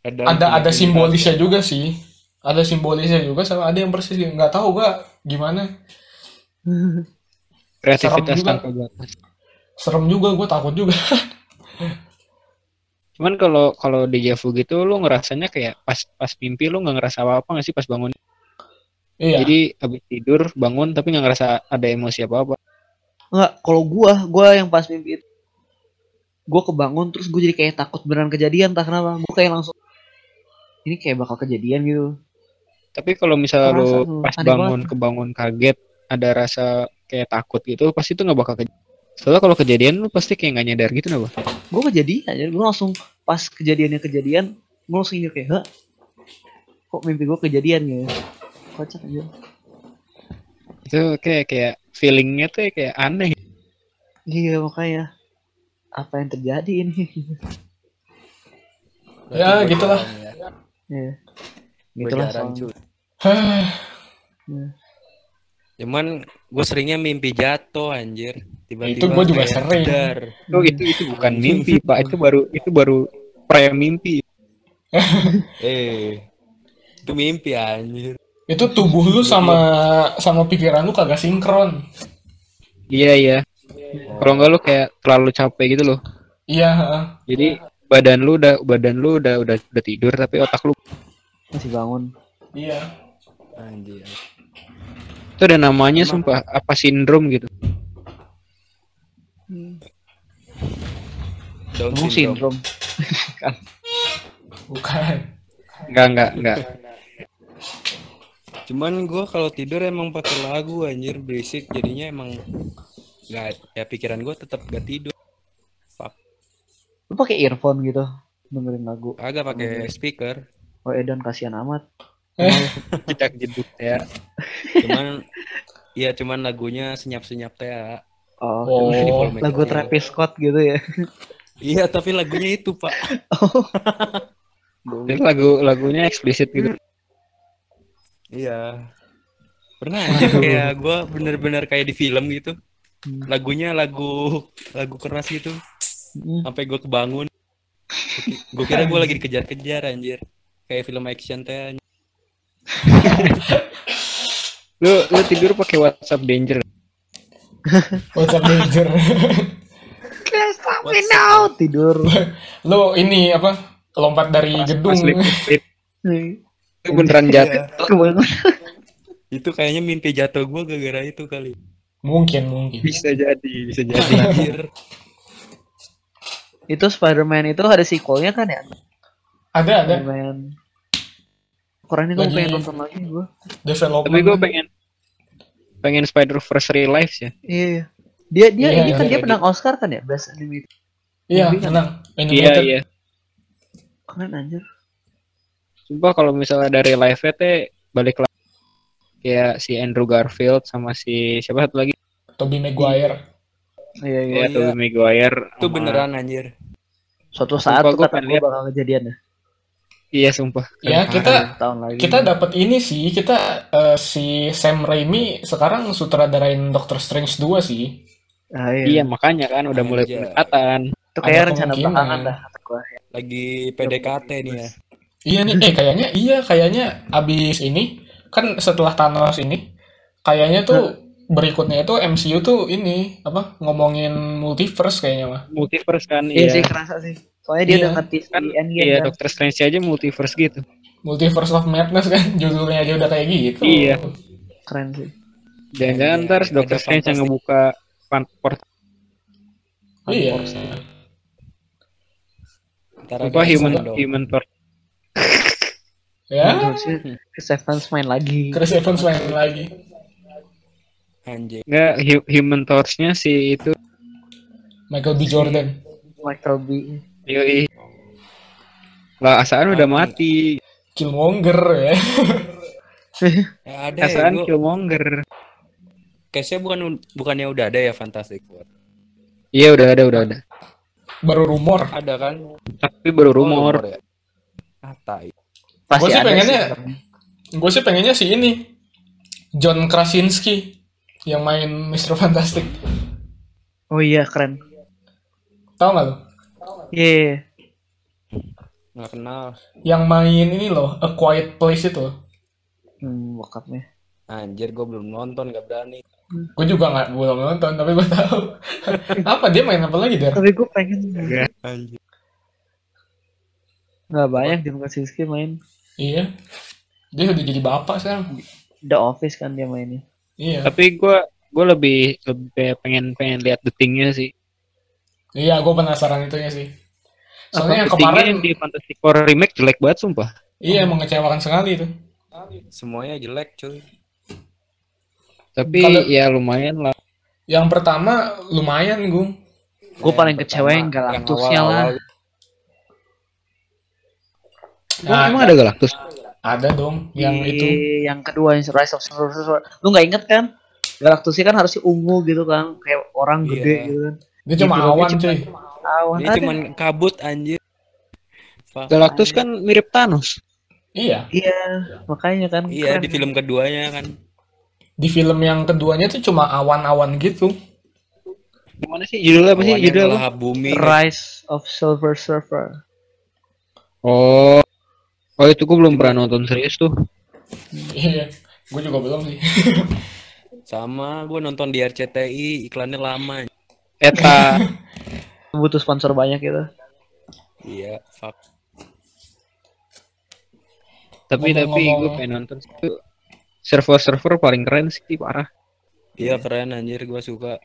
Ada, ada ada simbolisnya juga sih. Ada simbolisnya juga sama ada yang persis. Nggak tahu gue gimana. kreativitas serem juga. tanpa batas. Serem juga, gue takut juga. [LAUGHS] Cuman kalau kalau deja vu gitu lu ngerasanya kayak pas pas mimpi lu nggak ngerasa apa-apa nggak sih pas bangun? Iya. Jadi habis tidur bangun tapi nggak ngerasa ada emosi apa-apa. Enggak, kalau gua, gua yang pas mimpi itu gua kebangun terus gua jadi kayak takut beneran kejadian entah kenapa. Gua kayak langsung ini kayak bakal kejadian gitu. Tapi kalau misalnya Rasa lu pas bangun kebangun kaget ada rasa kayak takut gitu pasti itu nggak bakal kejadian. Soalnya kalau kejadian lu pasti kayak nggak nyadar gitu napa? Gua kejadian aja, gua langsung pas kejadiannya kejadian, gua langsung ingat kayak, "Hah? Kok mimpi gua kejadian gitu?" Kocak aja. Itu kayak kayak feelingnya tuh kayak aneh. Iya, makanya apa yang terjadi ini? Berarti Ya, gitulah. ya. Iya. Gitulah. Hah, Cuman gue seringnya mimpi jatuh anjir. Tiba-tiba Itu gua juga sering. jedar. Itu itu itu bukan [LAUGHS] mimpi pak. Itu baru itu baru pre mimpi. [LAUGHS] Eh. Itu mimpi anjir. itu tubuh lu sama sama pikiran lu kagak sinkron. Iya iya. Kalau nggak lu kayak terlalu capek gitu loh. Iya. heeh. Jadi badan lu udah badan lu udah udah udah tidur tapi otak lu Masih bangun. Iya. Anjir. Itu ada namanya Emang- sumpah apa sindrom gitu. Down Down syndrome. syndrome. Bukan. Enggak enggak enggak. Cuman gue kalau tidur emang pakai lagu anjir berisik jadinya emang nggak ya pikiran gue tetap gak tidur. Fuck. Lu pakai earphone gitu dengerin lagu. Agak pakai speaker. Oh Edan kasihan amat. Jedak [LAUGHS] jeduk ya. Cuman Iya cuman lagunya senyap-senyap teh. ya. Oh, Oh. Lagu kecil. Travis Scott gitu ya. Iya tapi lagunya itu pak. [LAUGHS] Oh. Jadi lagu lagunya eksplisit gitu. Iya. Pernah anjir kayak gue bener-bener kayak di film gitu. Lagunya lagu lagu keras gitu. Hmm. Sampai gue kebangun. Gue kira gue lagi dikejar-kejar anjir. Kayak film action teh. [LAUGHS] Lu lu tidur pakai WhatsApp Danger. WhatsApp Danger. Can't stop me now. Tidur. Lo ini apa? Lompat dari gedung. Pas lip- lip- [LAUGHS] Itu beneran jatuh. Kebangun. Itu kayaknya mimpi jatuh gue gara-gara itu kali. Mungkin, mungkin. Bisa jadi, bisa jadi. Anjir. itu Spider-Man itu ada sequelnya kan ya? Ada, ada. Spider-Man. Gue Lagi- pengen nonton lagi gue. Development. Tapi gue pengen pengen Spider Verse Real Life ya. Iya. iya. Dia dia Iya, ini kan iya, dia iya. menang Oscar kan ya Best Animated. Iya, kan? menang. Iya iya. Keren anjir. Sumpah kalau misalnya dari live nya teh balik lagi kayak si Andrew Garfield sama si siapa satu lagi Tobey Maguire. Iya iya. ya iya. Tobey Maguire Itu sama- beneran anjir. Suatu saat tuh kata gue bakal kejadian ya. Iya sumpah Ya, kita tahun lagi. kita dapat ini sih. Kita eh, si Sam Raimi sekarang sutradarain Doctor Strange 2 sih. Ah, iya iya. makanya kan udah mulai pendekatan Itu kayak ada rencana belakangan dah. Lagi PDKT nih ya. Iya nih, eh kayaknya iya kayaknya abis ini kan setelah Thanos ini kayaknya tuh berikutnya itu MCU tuh ini apa ngomongin multiverse kayaknya mah. multiverse kan Iya sih iya kerasa sih. Soalnya dia Iya. udah ngerti si kan Endgame iya kan. Doctor Strange aja multiverse gitu Multiverse of Madness kan [LAUGHS] judulnya aja udah kayak gitu. Iya. Keren sih. jangan-jangan Iya, ntar Doctor Strange yang ngebuka fan- portal Iya. Agak human dong. human torch [LAUGHS] Ya, Chris Evans main lagi. Chris Evans main lagi. Anjing. Enggak, hu- human torch-nya si itu Michael B. Jordan. Michael B. yoi. Lah asaan udah Mati. Killmonger ya. [LAUGHS] Ya ada ya. Asaan Gua, Killmonger. case-nya bukan bukannya udah ada ya Fantastic Four. Iya udah ada, udah ada. Baru rumor. Ada kan? Tapi baru Oh, rumor. ya. Ah, tai. Pasti Gua sih pengennya-. Gue sih pengennya si ini. John Krasinski yang main Mr. Fantastic. Oh iya keren. Tahu nggak lo? Iya. iya. Nggak kenal. Yang main ini loh, A Quiet Place itu. Hmm, bokapnya. Anjir, gue belum nonton, gak berani. Gue juga nggak belum nonton, tapi gue tahu. [LAUGHS] apa dia main apa lagi der? Tapi gue pengen Anjir. nggak banyak John Krasinski main Iya. Dia udah jadi bapak sekarang. The Office kan dia mainnya. Iya. Tapi gua gua lebih lebih pengen pengen lihat the thing-nya sih. Iya, gue penasaran itunya sih. Soalnya yang kemarin, yang di Fantastic Four remake jelek banget sumpah. iya mengecewakan sekali itu. Semuanya jelek, cuy. Tapi Kalau- ya lumayan lah. Yang pertama lumayan, Gung. Gue paling kecewa yang Galactusnya lah. Nah, emang ada Galactus? ada dong yang Di- itu. yang kedua yang Rise of Sorcerer. Lu nggak inget kan? Galactusnya kan harusnya ungu gitu kan, kayak orang Iya. gede gitu kan. Dia cuma awan, cuma- cuy. Awan Dia ada. cuman kabut, anjir. Fuck. Galactus kan mirip Thanos. Iya. Iya, makanya kan. Iya, keren. di film keduanya kan. Di film yang keduanya tuh cuma awan-awan gitu. Gimana sih judulnya apa sih? Judulnya bumi. Rise of Silver Surfer. Oh. Oh itu gua belum pernah nonton serius tuh. Iya. Gue juga belum sih. Sama gue nonton di RCTI, iklannya lama. Eta. [LAUGHS] Butuh sponsor banyak gitu. Iya, fuck. tapi tapi Ngomong-ngomong- gue pengen nonton itu server server paling keren sih parah. Iya keren anjir, gue suka.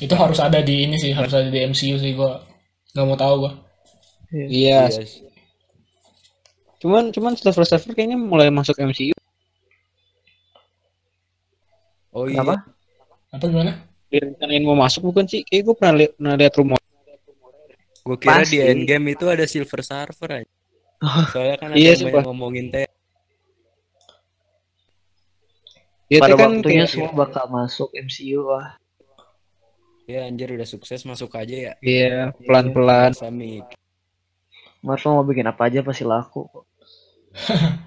itu harus ada di ini sih, harus ada di MCU sih gue. Nggak mau tahu gue. Iya. Iya. Cuman cuman server server kayaknya mulai masuk MCU. Oh iya. Kenapa? Apa gimana? Direncanain mau masuk bukan sih? Kayak gue pernah lihat pernah lihat rumor. Gue kira Pasti. di Endgame itu ada Silver Surfer aja. [LAUGHS] Soalnya kan ada Iya, yang banyak ngomongin teh. Ya, Pada kan waktunya kayak- semua bakal masuk MCU lah. Ya anjir udah sukses masuk aja ya. Iya, pelan-pelan. Samik. Marvel mau bikin apa aja pasti laku kok. [LAUGHS]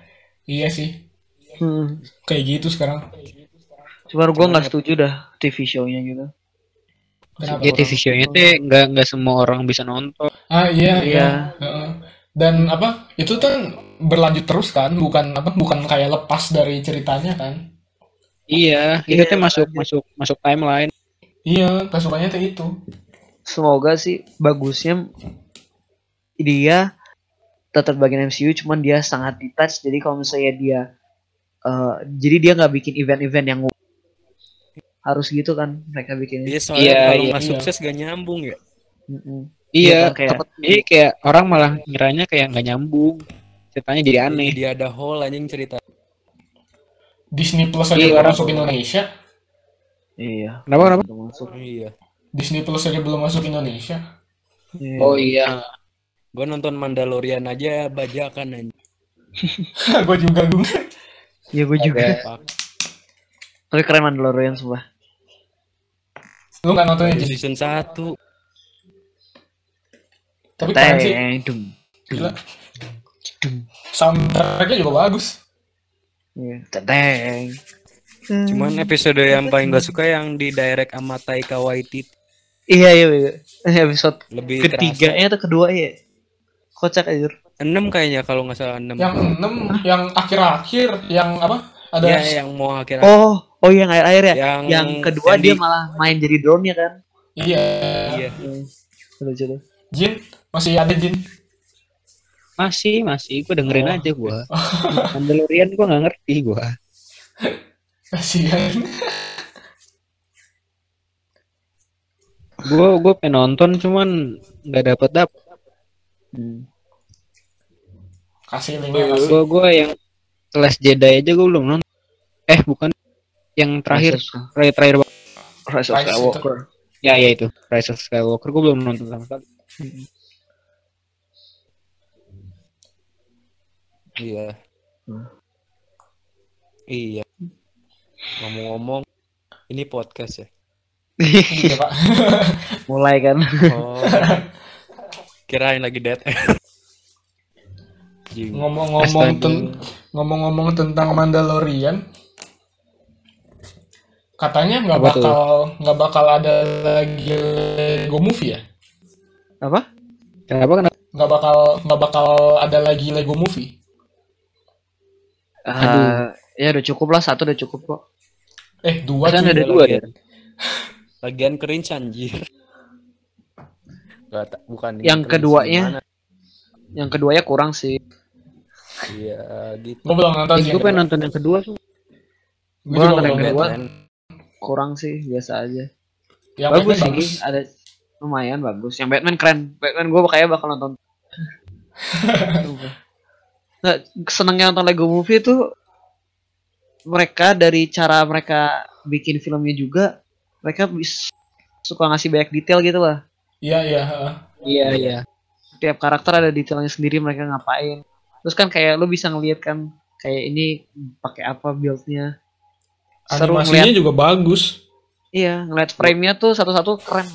Iya sih. Hmm. Kayak gitu sekarang. Cuma gue nggak setuju dah TV show-nya gitu. Kenapa? Ya TV show-nya tuh nggak nggak semua orang bisa nonton. Ah iya Iya. iya. Heeh. Dan apa? Itu kan berlanjut terus kan, bukan apa? Bukan kayak lepas dari ceritanya kan? Iya, itu tuh masuk masuk masuk timeline. Iya, kesukaannya tuh itu. Semoga sih bagusnya dia tetap bagian MCU, cuman dia sangat detach. Jadi kalau misalnya dia, eh, jadi dia nggak bikin event-event yang harus gitu kan mereka bikin. Iya soalnya Iya, kalau iya, nggak iya. sukses gak nyambung ya. Mm-mm. Iya, kayak- jadi kayak orang malah ngiranya kayak nggak nyambung. Ceritanya jadi aneh. Dia ada hole anjing cerita. Disney Plus aja Iya, masuk Indonesia. Iya. Kenapa kenapa? Masuk. Iya. Disney Plus aja belum masuk Indonesia. Iya. Oh iya. Gue nonton Mandalorian aja bajakan anjing. [LAUGHS] gue juga gue. Iya gue juga. Tapi keren Mandalorian sumpah. Lu nggak nonton aja. season 1 Tapi keren sih. Teng, dung. Gila. Soundtracknya juga bagus. Iya. Teng. Cuman episode yang paling gak suka yang di direct sama Taika Waititi Iya iya iya. Episode lebih ketiganya atau kedua ya. Kocak aja. kerasa. 6 kayaknya kalau nggak salah 6 Yang enam, yang akhir-akhir, yang apa? Ada ya yang mau akhir Oh, oh yang air-air ya. yang Yang kedua yang dia di- malah main jadi drone ya kan. iya. iya Lucu tuh. Jin masih ada Jin. Masih, masih. Gue dengerin Oh. aja gua. [LAUGHS] Mandalorian gua nggak ngerti gua. Kasihan. Gua gua pengen nonton cuman nggak dapet dapet. Hmm. Kasih linknya kasih. Gua gua yang Last Jedi aja gua belum nonton. Eh bukan yang terakhir Rise of- terakhir terakhir. Rise of Rise Skywalker. ya ya itu Rise of Skywalker gua belum nonton sama sekali. iya Hmm. iya ngomong-ngomong ini podcast ya Iya, Pak. [LAUGHS] Mulai kan. oh kirain lagi dead Jing. Ngomong-ngomong ten- ngomong-ngomong tentang Mandalorian, katanya nggak bakal nggak bakal ada lagi Lego Movie ya? Apa? Kenapa kenapa? Nggak bakal nggak bakal ada lagi Lego Movie? Ah, ya udah cukup lah satu udah cukup kok. Eh dua Kan ada dua lagi. ya. [LAUGHS] lagian cringe anjir Gak, bukan Yang keduanya? gimana. Yang keduanya kurang sih. Iya gitu Gue belum nonton Eh, sih. gue pengen nonton yang kedua tuh. Gue nonton yang kedua. Kurang sih biasa aja. Yang bagus sih, ada lumayan bagus. Yang Batman keren. Batman gue kayaknya bakal nonton. [LAUGHS] Nggak, senengnya nonton Lego Movie itu mereka dari cara mereka bikin filmnya juga mereka bis, suka ngasih banyak detail gitu lah. Iya iya. heeh. Iya iya. Tiap karakter ada detailnya sendiri mereka ngapain. Terus kan kayak lu bisa ngeliat kan kayak ini pakai apa buildnya. Seru Animasinya ngeliat. juga bagus. Iya, ngeliat frame-nya tuh satu-satu keren.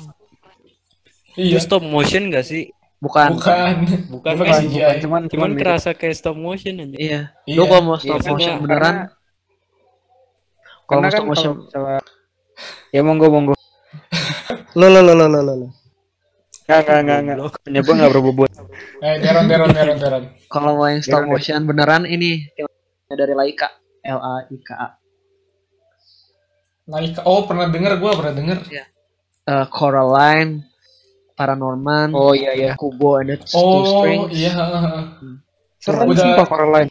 Itu Iya. stop motion gak sih Bukan. Bukan. bukan Bukan kan? CGI. Cuman cuman kerasa kayak stop motion aja Iya. Iya. Lu kalau mau stop Iya, motion karena- beneran, kalau mau kan stop motion, kalau misalnya ya monggo monggo. lo lo lo lo lo lo. Enggak enggak enggak enggak. Punya gua enggak berbobot. Eh Deron Deron Deron Deron. Kalau mau yang stop Beneran. motion beneran ini dari Laika, L A I K A. Laika. Oh pernah denger gue pernah denger. Eh, Coraline, Paranorman, Oh iya iya. Kubo and the Two Oh Strings. iya. heeh. Serem Udah- sumpah Coraline.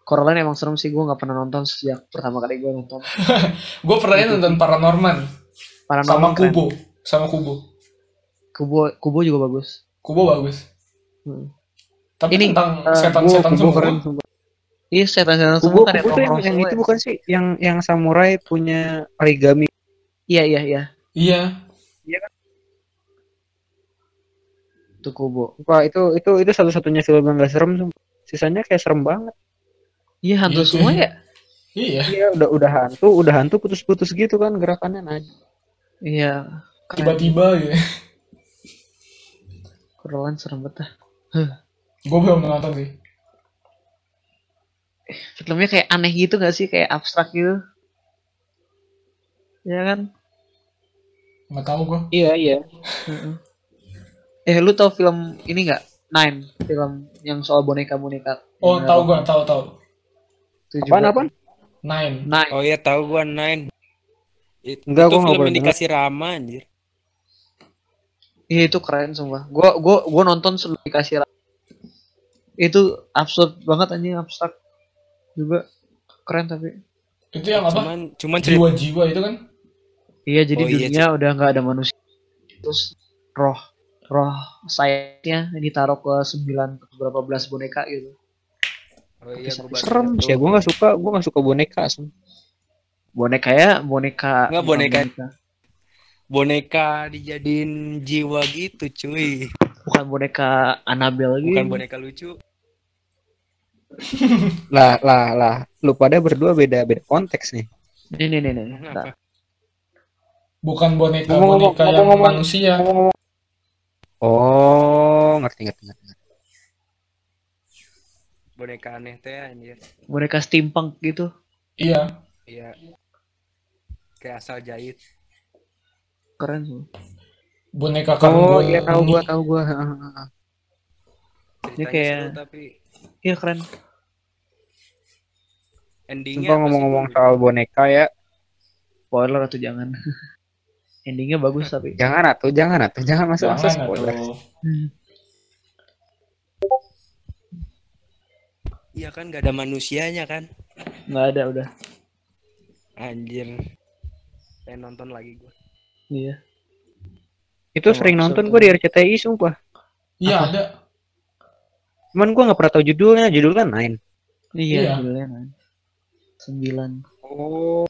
Coraline emang serem sih, gue nggak pernah nonton sejak pertama kali gue nonton. [LAUGHS] Gue pernah nonton Paranorman sama Paranorman keren. Kubo, sama Kubo. Kubo, Kubo juga bagus. Kubo bagus. Hmm. Tapi Ini, tentang eh, setan-setan Kubo semua. keren sumpah. Iya, setan-setan Kubo, semua kan Kubo tuh yang, yang itu bukan sih yang yang samurai punya origami. Iya, iya, iya. Iya. Itu Kubo. Wah, itu itu itu satu-satunya film yang gak serem sumpah. Sisanya kayak serem banget. Iya, hantu Iya, semua ya? Iya. Iya, udah udah hantu, udah hantu putus-putus gitu kan gerakannya nah. Iya. Tiba-tiba gitu. Coraline serem banget. ah. Gue belum nonton sih. Filmnya kayak aneh gitu gak sih? Kayak abstrak gitu. Ya kan? Nggak tahu gue. Iya iya. Heeh. Eh, lu tau film ini nggak? Nine, film yang soal boneka-boneka. Oh, ada gue, tahu tahu. itu Apaan apaan? Nine. Nine. Oh iya tahu gua Nine. It- Enggak, itu film yang dikasih Rama anjir. Iya itu keren sumpah. Gua gua gua nonton sebelum dikasih Itu absurd banget anjing abstrak juga keren tapi. Itu yang apa? Cuman cuman cerita Jiwa-jiwa itu kan? Iya jadi Oh, iya, dunia udah nggak ada manusia. Terus roh roh sayapnya ditaruh ke sembilan ke berapa belas boneka gitu. Oh iya gua baru Serem sih. Ya, gue nggak suka. Gue nggak suka boneka. Sem. Boneka ya boneka. Nggak, bukan boneka. Boneka dijadiin jiwa gitu cuy. Bukan boneka Annabelle gitu. Bukan boneka lucu. [LAUGHS] Lah lah lah. Lu pada berdua beda beda konteks nih. Nih nih nih? Nah, Bukan boneka boneka yang ngomong-ngomong. manusia. Oh ngerti ngerti ngerti. Boneka aneh teh anjir. boneka steampunk gitu. Iya. Iya. Kayak asal jahit. Keren sih. Boneka Oh kargo iya tahu ini. gua tahu gua. Ceritanya kayak- tapi Iya keren. endingnya Sumpah ngomong-ngomong soal boneka ya. Spoiler atau jangan. [LAUGHS] Endingnya bagus tapi. Jangan atuh, jangan atuh, jangan masuk masuk spoiler. atuh. Hmm. Iya kan gak ada manusianya kan? Nggak ada udah. Anjir. Pengen nonton lagi gua. Iya. Itu Oh, sering nonton gua di RCTI sumpah. Iya Apa? ada. Cuman gua nggak pernah tahu judulnya, judulnya Nine. Iya, Iya. judulnya kan. Sembilan. Oh.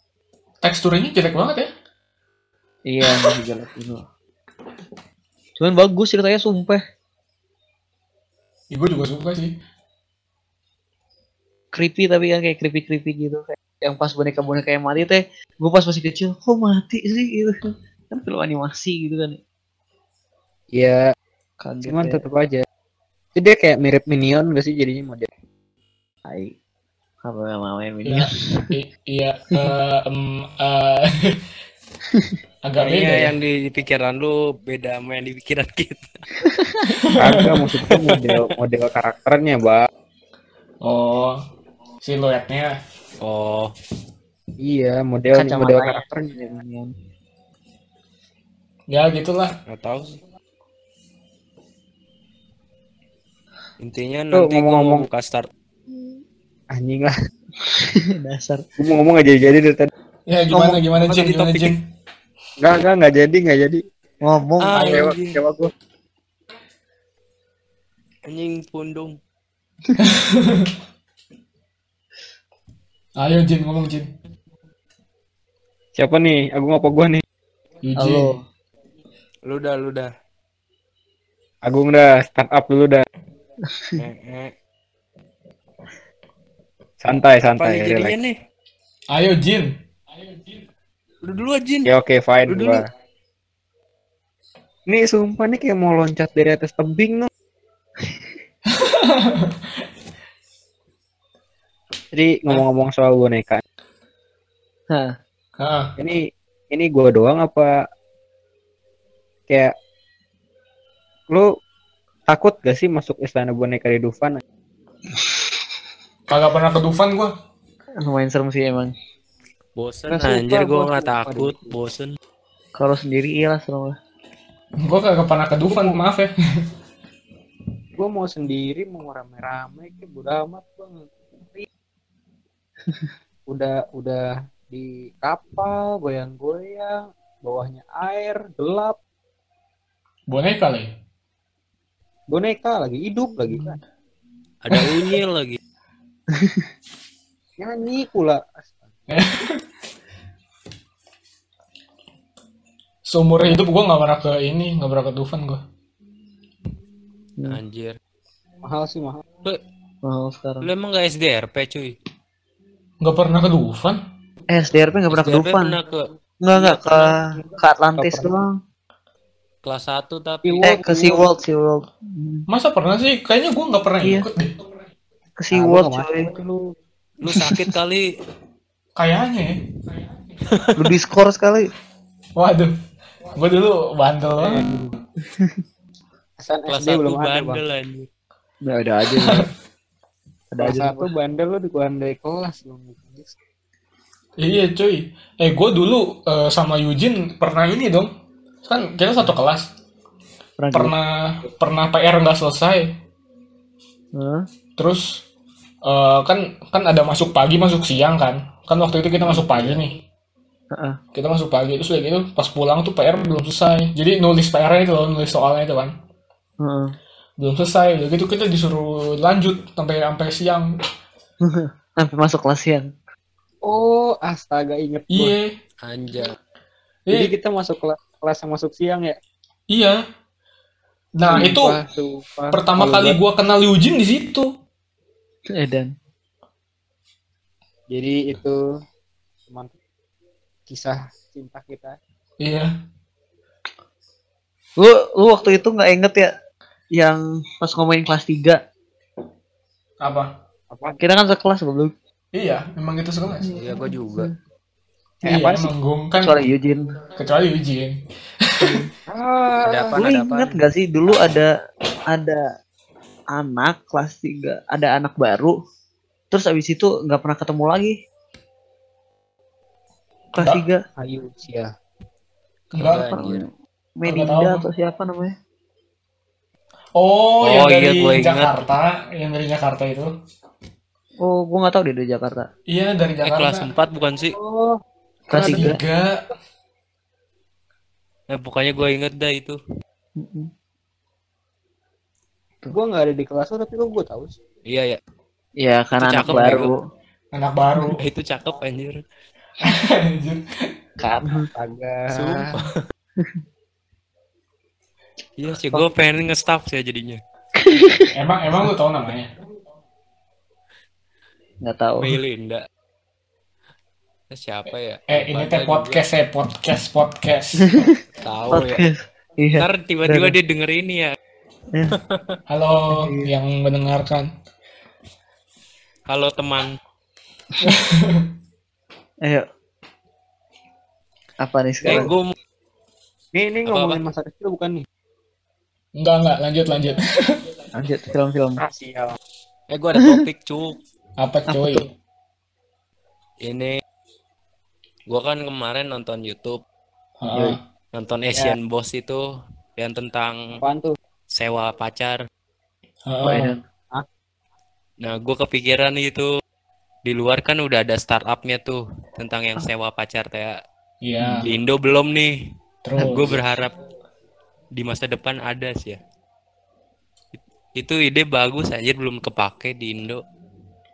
Teksturnya jelek banget ya. Iya, [LAUGHS] masih jelek dulu. Cuman bagus ceritanya sumpah. Ya, gue juga suka sih. Creepy tapi kan kayak creepy creepy gitu. Kayak yang pas boneka boneka yang mati teh, gue pas masih kecil, kok mati sih gitu. Kan film animasi gitu kan. Iya, Kaget cuman ya. tetep aja. Itu dia kayak mirip Minion gak sih jadinya model. Tai. Apa namanya? Iya. I- iya. eh, em, eh, [LAUGHS] agak beda ya. yang di pikiran lu beda sama yang di pikiran kita. [LAUGHS] Kagak maksudnya model model karakternya, Mbak. Oh, siluetnya. Oh, Iya, model Kacamata model ya. karakternya. Ya gitulah. nggak tahu sih. Intinya Tuh, nanti gua mau ngomong-ngomong. buka start. Anjing lah. [LAUGHS] Dasar. Gua mau ngomong aja jadi dari tadi. Ya gimana gimana apa Jin? tadi Gimana topiknya? Jin? Enggak, enggak, enggak jadi, enggak jadi. Ngomong. Ah, Kecewa, anjing. kecewa gua. Anjing pundung. [LAUGHS] Ayo Jin ngomong Jin. Siapa nih? Agung apa gua nih? Halo. Lu dah, lu dah. Agung dah, start up dulu dah. Eh, eh. Santai, Apa santai, nih jadinya relax. nih? Ayo Jin. Lu dulu aja. Ya oke, fine Lu dulu. gua. Nih sumpah nih kayak mau loncat dari atas tebing no. Jadi ngomong-ngomong soal boneka, Hah. Ah, ini ini gua doang apa kayak lu takut gak sih masuk istana boneka di Dufan? kagak pernah ke Dufan gua. Lumayan serem sih emang. Bosen Nah, anjir gua nggak sumpah takut, bosen. Kalau sendiri iya lah serem lah. Gua kagak pernah ke Dufan, maaf ya. Gua mau sendiri mau rame-rame kayak bodo amat bang. [LAUGHS] udah udah di kapal goyang-goyang bawahnya air gelap Boneka ya. boneka lagi hidup lagi kan Ada unyil [LAUGHS] lagi. nyanyi pula [LAUGHS] Seumur hidup gua nggak pernah ke ini, nggak pernah ke Dufan gua. Anjir. mahal sih mahal Mahal sekarang. Lu emang gak SDRP cuy? Nggak pernah ke Dufan. Eh, SDRP nggak pernah ke Dufan. pernah ke Enggak enggak ke Nggak ke Atlantis Nggak doang. Kelas 1 tapi Eh ke SeaWorld, SeaWorld. Hmm, Masa pernah sih? Kayaknya gue nggak pernah Iya. ikut deh. Ke SeaWorld Ah, nggak masuk, lu. lu sakit kali. Kayaknya ya. Lu diskor sekali. Waduh. Gue dulu bandel banget. Kelas Kelas SD 1 belum ada, bandel anjir. Nggak [LAUGHS] ada aja. ada aja. satu bandel lu dikeluarin dari kelas lu. Iya cuy. Eh gue dulu eh, sama Eugene pernah ini dong. Kan kita satu kelas. Pernah. Pernah pernah PR nggak selesai. Hah? Terus eh, kan kan ada masuk pagi masuk siang kan. Kan waktu itu kita masuk pagi nih. Heeh. Kita masuk pagi terus udah gitu pas pulang tuh PR belum selesai. Jadi nulis PR-nya itu loh, nulis soalnya itu kan. Heeh. Belum selesai. Udah gitu kita disuruh lanjut sampai sampai siang. [LAUGHS] Sampai masuk kelas siang. Oh, astaga inget. Iya. Anjay. Jadi Iya. kita masuk kelas kelas yang masuk siang ya. Iya. Nah, itu Sumpah, sumpah. pertama Malu kali gua kenal Eugene di situ. Edan. Jadi itu teman kisah cinta kita. Iya. Lu lu waktu itu nggak inget ya yang pas ngomongin kelas 3 Apa? Apa? kita kan sekelas belum Iya, memang itu sekelas. Iya, gua juga. Iya, Eh, apa sih? kan kecuali Eugene kecuali Eugene. Ah, Ada apa? lu Ada inget apa? gak sih dulu ada ada anak kelas 3 ada anak baru terus abis itu nggak pernah ketemu lagi kelas Nggak. 3 Ayu sia. Enggak. Melinda atau siapa namanya Oh, Oh, yang iya, dari ingat. Jakarta, yang dari Jakarta itu. oh gua nggak tahu dia dari Jakarta Iya, dari Eh, Jakarta. kelas 4 bukan sih? Oh, kelas Kelas 3 Tiga. Eh, pokoknya gua inget dah itu. gua nggak ada di kelas lu tapi lu gua tahu sih. Iya, ya. ya karena Itu anak cakep, baru Anak baru. [LAUGHS] Itu cakep anjir. Anjir. Astaga. Sumpah. [LAUGHS] Iya sih, gua pengen nge-staff sih jadinya. emang emang lu tahu namanya? nggak tahu Melinda. Eh, Siapa ya? Eh, ini teh podcast ya, podcast, podcast. Tahu ya. podcast iya Ntar tiba-tiba dia denger ini ya. Halo yang mendengarkan. Halo teman. [LAUGHS] ayo apa nih Eh, sekarang gua Nih, ini Apa-apa? ngomongin masa kecil bukan nih? Enggak, enggak, lanjut, lanjut. [LAUGHS] lanjut film-film Ah, sial. eh gua ada topik, Cuk. Apa cuy? Ini gua kan kemarin nonton YouTube, Heeh. nonton Asian Boss itu yang tentang Apaan tuh? sewa pacar. Oh, Heeh. iya. Nah, gua kepikiran itu di luar kan udah ada startupnya tuh tentang yang sewa pacar kayak Iya, di Indo belum nih. terus. Gue berharap di masa depan ada sih ya. Itu ide bagus anjir belum kepake di Indo.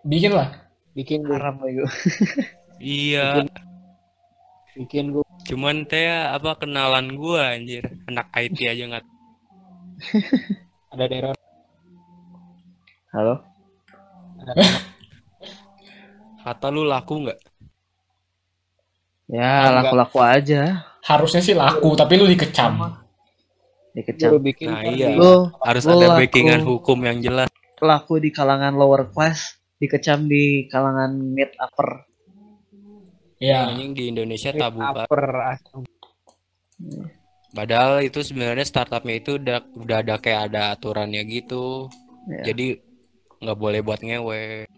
Bikin lah. Bikin haram lagi Iya, bikin gua. cuman teh apa kenalan gua anjir, anak IT aja nggak. [LAUGHS] Ada daerah halo Kata lu laku nggak? ya laku-laku aja Harusnya sih laku, tapi lu dikecam. dikecam gua bikin Nah, iya. di- lo Harus Lu ada laku. backingan hukum yang jelas. laku di kalangan lower class dikecam di kalangan mid upper Iya. Anjing di Indonesia tabu banget. Padahal itu sebenarnya startupnya itu udah udah ada kayak ada aturannya gitu. Ya. Jadi nggak boleh buat ngewe.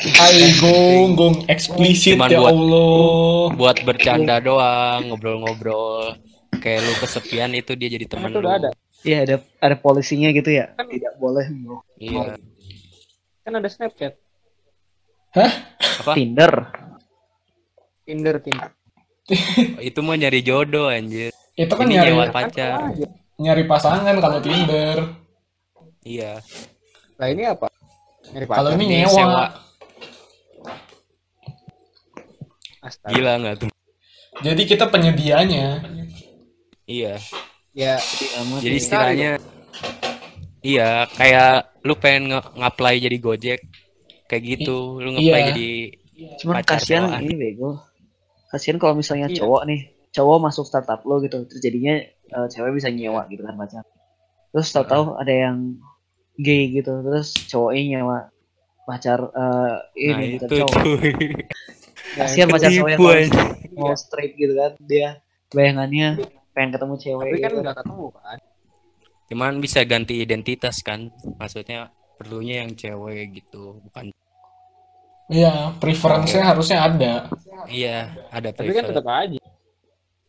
Hai Gung eksplisit Cuman ya buat- Allah. Buat bercanda doang, ngobrol-ngobrol. Kayak lu kesepian itu dia jadi Kan temen itu lu. udah ada. Iya ada ada polisinya gitu ya tidak boleh. Iya. Kan ada Snapchat, Apa? Tinder Tinder, Tinder. [LAUGHS] Itu mau nyari jodoh anjir. Itu kan Ini nyari Kan pacar. nyari pasangan kalau Tinder. Iya. Lah ini apa? Nyari Kalau pacar. ini Ini nyewa. sewa. Astaga. Gila nggak tuh? Jadi kita penyedianya. Iya. Ya, Jadi istilahnya Iya, kayak lu pengen nge- nge-apply jadi Gojek. Kayak gitu, lu nge-apply iya. jadi cuman Pacar kasihan ini bego kasihan kalau misalnya Iya. cowok nih cowok masuk startup lo gitu terus jadinya eh, cewek bisa nyewa gitu kan pacar terus tahu-tahu ada yang gay gitu terus cowoknya nyewa pacar eh, ini nah gitu itu cowok kasihan pacar cowok yang mau, mau straight gitu kan dia bayangannya pengen ketemu cewek Tapi kan gitu. nggak ketemu kan. cuman bisa ganti identitas kan maksudnya perlunya yang cewek gitu bukan Iya, preference-nya harusnya ada. Iya ada Tapi kan tetap aja.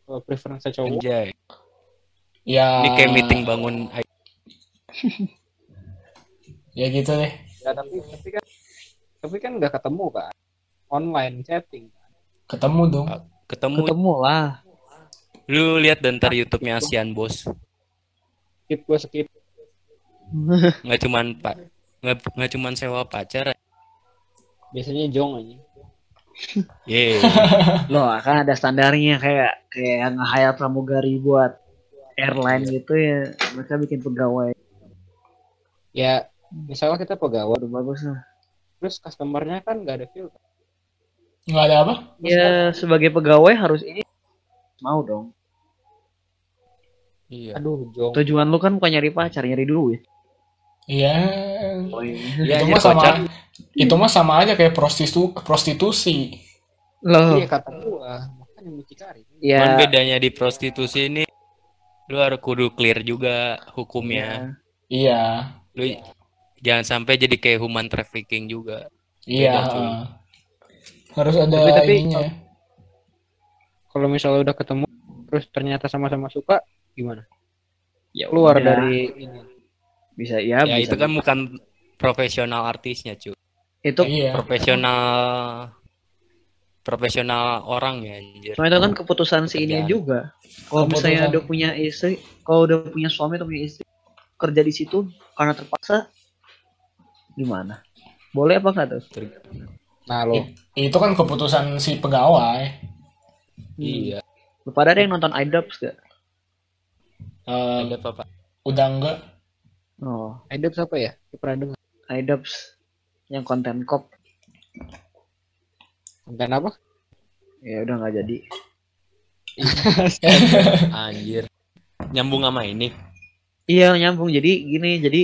Kalau preference cowok anjay Ya, ini kayak meeting bangun [LAUGHS] ya gitu deh. ya tapi tapi kan tapi kan nggak ketemu kan. Online chatting. Ketemu dong. ketemu ketemu lah lu lihat dan ntar YouTube-nya Asian Bos Skip gue skip. nggak cuman pak nggak nggak cuman sewa pacar Biasanya jong aja. Ye. Loh kan ada standarnya kayak kayak nge-hire pramugari buat airline gitu ya mereka bikin pegawai. Ya misalnya kita pegawai. Waduh bagus lah. Terus customernya kan nggak ada filter. Nggak ada apa? ya sebagai pegawai harus ini. Mau dong. Iya. Aduh jong. tujuan lu kan bukan nyari pacar nyari duit Iya. oh, iya. Iya, itu anjir, mah sama kocak. itu mah sama aja kayak prostitu prostitusi. loh Iya kata gua. Makanya mucikari. Cuman ya bedanya di prostitusi ini lu harus kudu clear juga hukumnya. Iya. Lu jangan sampai jadi kayak human trafficking juga. Iya. Heeh. Harus ada Tapi- tapi- ininya. Kalau misalnya udah ketemu terus ternyata sama-sama suka gimana? ya Keluar udah. dari ini. Bisa ya, ya bisa itu kan bukan profesional artisnya, cuy. itu Iya. Profesional profesional orang ya anjir. cuma itu kan keputusan si ini juga kalau misalnya Keputusan. udah punya istri kalau udah punya suami atau punya istri kerja di situ karena terpaksa gimana boleh apa enggak tuh Nah lo Itu kan keputusan si pegawai. Iya. lu pada ada yang nonton iDubbbz gak Eh, apa Pak? udah enggak. Oh Idol siapa ya? Pernah dengar. iDubbbz yang konten cop Konten apa? ya udah nggak jadi [LAUGHS] Anjir. Nyambung sama ini. Iya nyambung jadi gini jadi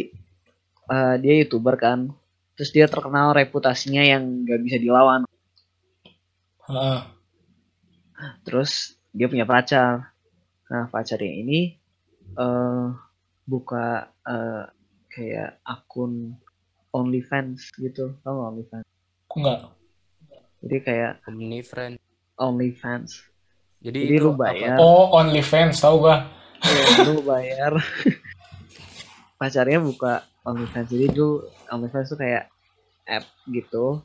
eh, dia youtuber kan terus dia terkenal reputasinya yang nggak bisa dilawan Heeh. terus dia punya pacar nah pacarnya ini eh buka eh, kayak akun OnlyFans gitu. Tau nggak OnlyFans? Enggak. jadi kayak friend. OnlyFans. Jadi, jadi itu lu apa? bayar. Oh, OnlyFans tahu gua. Iya, lu bayar. [LAUGHS] Pacarnya buka OnlyFans. Jadi dulu OnlyFans tuh kayak app gitu.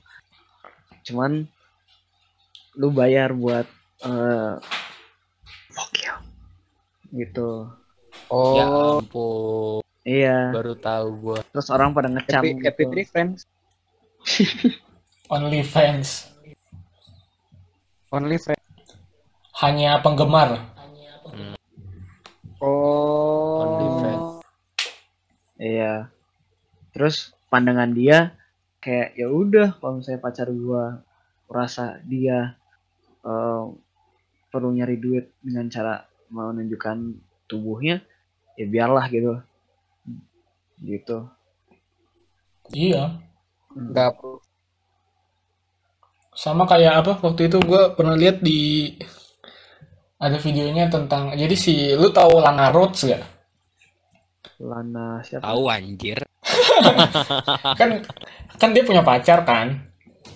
Cuman lu bayar buat eh fuck you. Gitu. Oh, Ya ampun, iya baru tahu gua. terus orang pada ngecam happy, happy gitu Tree Friends. OnlyFans. Only Friends. Hanya penggemar. Oh. OnlyFans. iya terus pandangan dia kayak ya udah kalau misalnya pacar gua merasa dia eh, perlu nyari duit dengan cara menunjukkan tubuhnya ya biarlah gitu gitu Iya. Perlu. Sama kayak apa waktu itu gua pernah lihat di ada videonya tentang jadi si lu tahu Lana Rhodes gak? Lana siapa Tahu anjir. [LAUGHS] Kan kan dia punya pacar kan.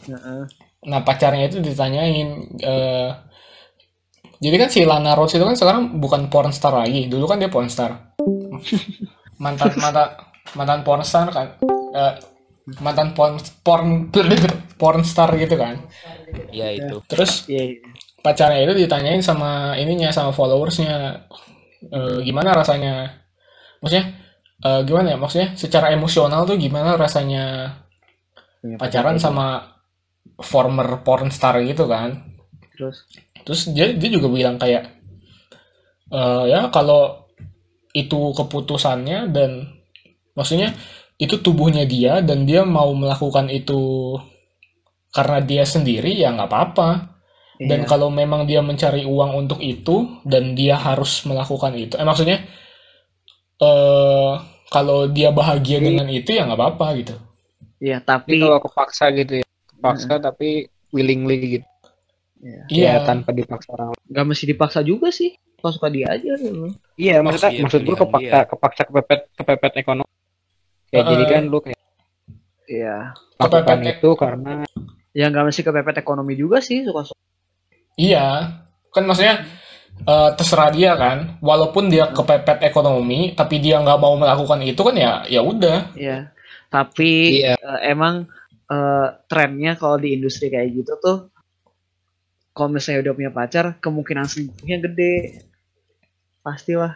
Heeh. Nah pacarnya itu ditanyain eh jadi kan si Lana Rhodes itu kan sekarang bukan pornstar lagi. Dulu kan dia pornstar. [LAUGHS] Mantan mantan mantan pornstar kan. Eh, mantan porn porn [LAUGHS] pornstar gitu kan. Ya itu. Terus Iya, iya. pacarnya itu ditanyain sama ininya sama followersnya eh, gimana rasanya maksudnya eh, gimana ya maksudnya secara emosional tuh gimana rasanya Punya pacaran pacar sama former pornstar gitu kan terus terus dia dia juga bilang kayak eh, ya kalau itu keputusannya dan maksudnya itu tubuhnya dia dan dia mau melakukan itu karena dia sendiri ya nggak apa-apa dan Iya. kalau memang dia mencari uang untuk itu dan dia harus melakukan itu eh maksudnya eh kalau dia bahagia Jadi- dengan itu ya nggak apa-apa gitu Iya, Tapi tapi kalau kepaksa gitu ya, kepaksa tapi willingly gitu. Iya. iya Ya, tanpa dipaksa orang nggak mesti dipaksa juga sih. Kalau suka dia aja gitu. Iya, maksudnya maksud gue kepaksa dia. kepaksa kepepet kepepet ekonomi. Ya jadi Heeh. kan lu kayak Iya. lakukan Kepepet- itu karena Ya nggak mesti kepepet ekonomi juga sih suka suka. iya kan maksudnya eh, terserah dia kan walaupun dia kepepet ekonomi tapi dia nggak mau melakukan itu kan ya ya udah Iya. Tapi Iya. eh, emang eh, trennya kalau di industri kayak gitu tuh kalau misalnya udah punya pacar, kemungkinan selingkuhnya gede. Pastilah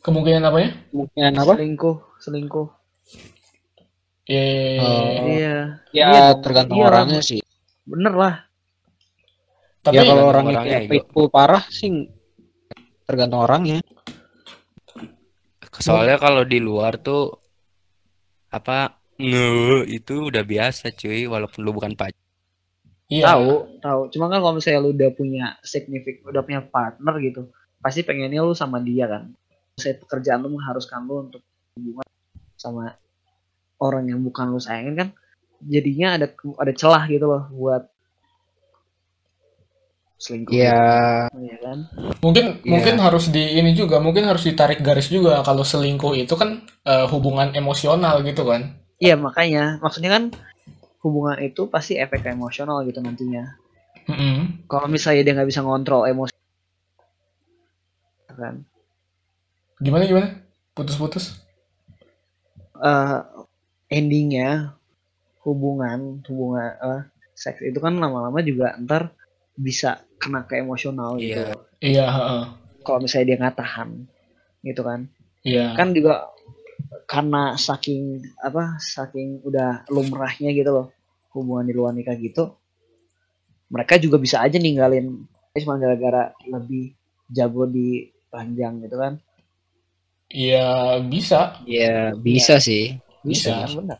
kemungkinan apa ya kemungkinan apa? selingkuh, selingkuh. Eh, Oh. Iya. Ya Iya tergantung Iya, orangnya sih. Bener lah. tapi ya kalau orangnya orangnya, kayak Ego. faithful parah sih tergantung orangnya. Soalnya kalau di luar tuh apa nge itu udah biasa cuy walaupun lu bukan pacar. iya Tahu, tahu. Cuma kan kalau misalnya lu udah punya signifik, udah punya partner gitu, pasti pengennya lu sama dia kan. Saya pekerjaan lu mengharuskan lu untuk hubungan sama orang yang bukan lu sayangin kan, jadinya ada ada celah gitu loh buat selingkuh. Ya Iya kan? mungkin Iya. mungkin harus di ini juga mungkin harus ditarik garis juga kalau selingkuh itu kan eh, hubungan emosional gitu kan Iya makanya, maksudnya kan hubungan itu pasti efek emosional gitu nantinya. Mm-mm. Kalau misalnya dia nggak bisa ngontrol emosi, kan? gimana gimana putus-putus eh endingnya hubungan hubungan eh, seks itu kan lama-lama juga ntar bisa kena ke emosional gitu. Iya. loh. iya heeh. Kalau misalnya dia nggak tahan, gitu kan? iya Kan juga karena saking apa saking udah lumrahnya gitu loh hubungan di luar nikah gitu, mereka juga bisa aja ninggalin cuma gara-gara lebih jago di panjang gitu kan? iya bisa ya bisa sih. Bisa. kan benar.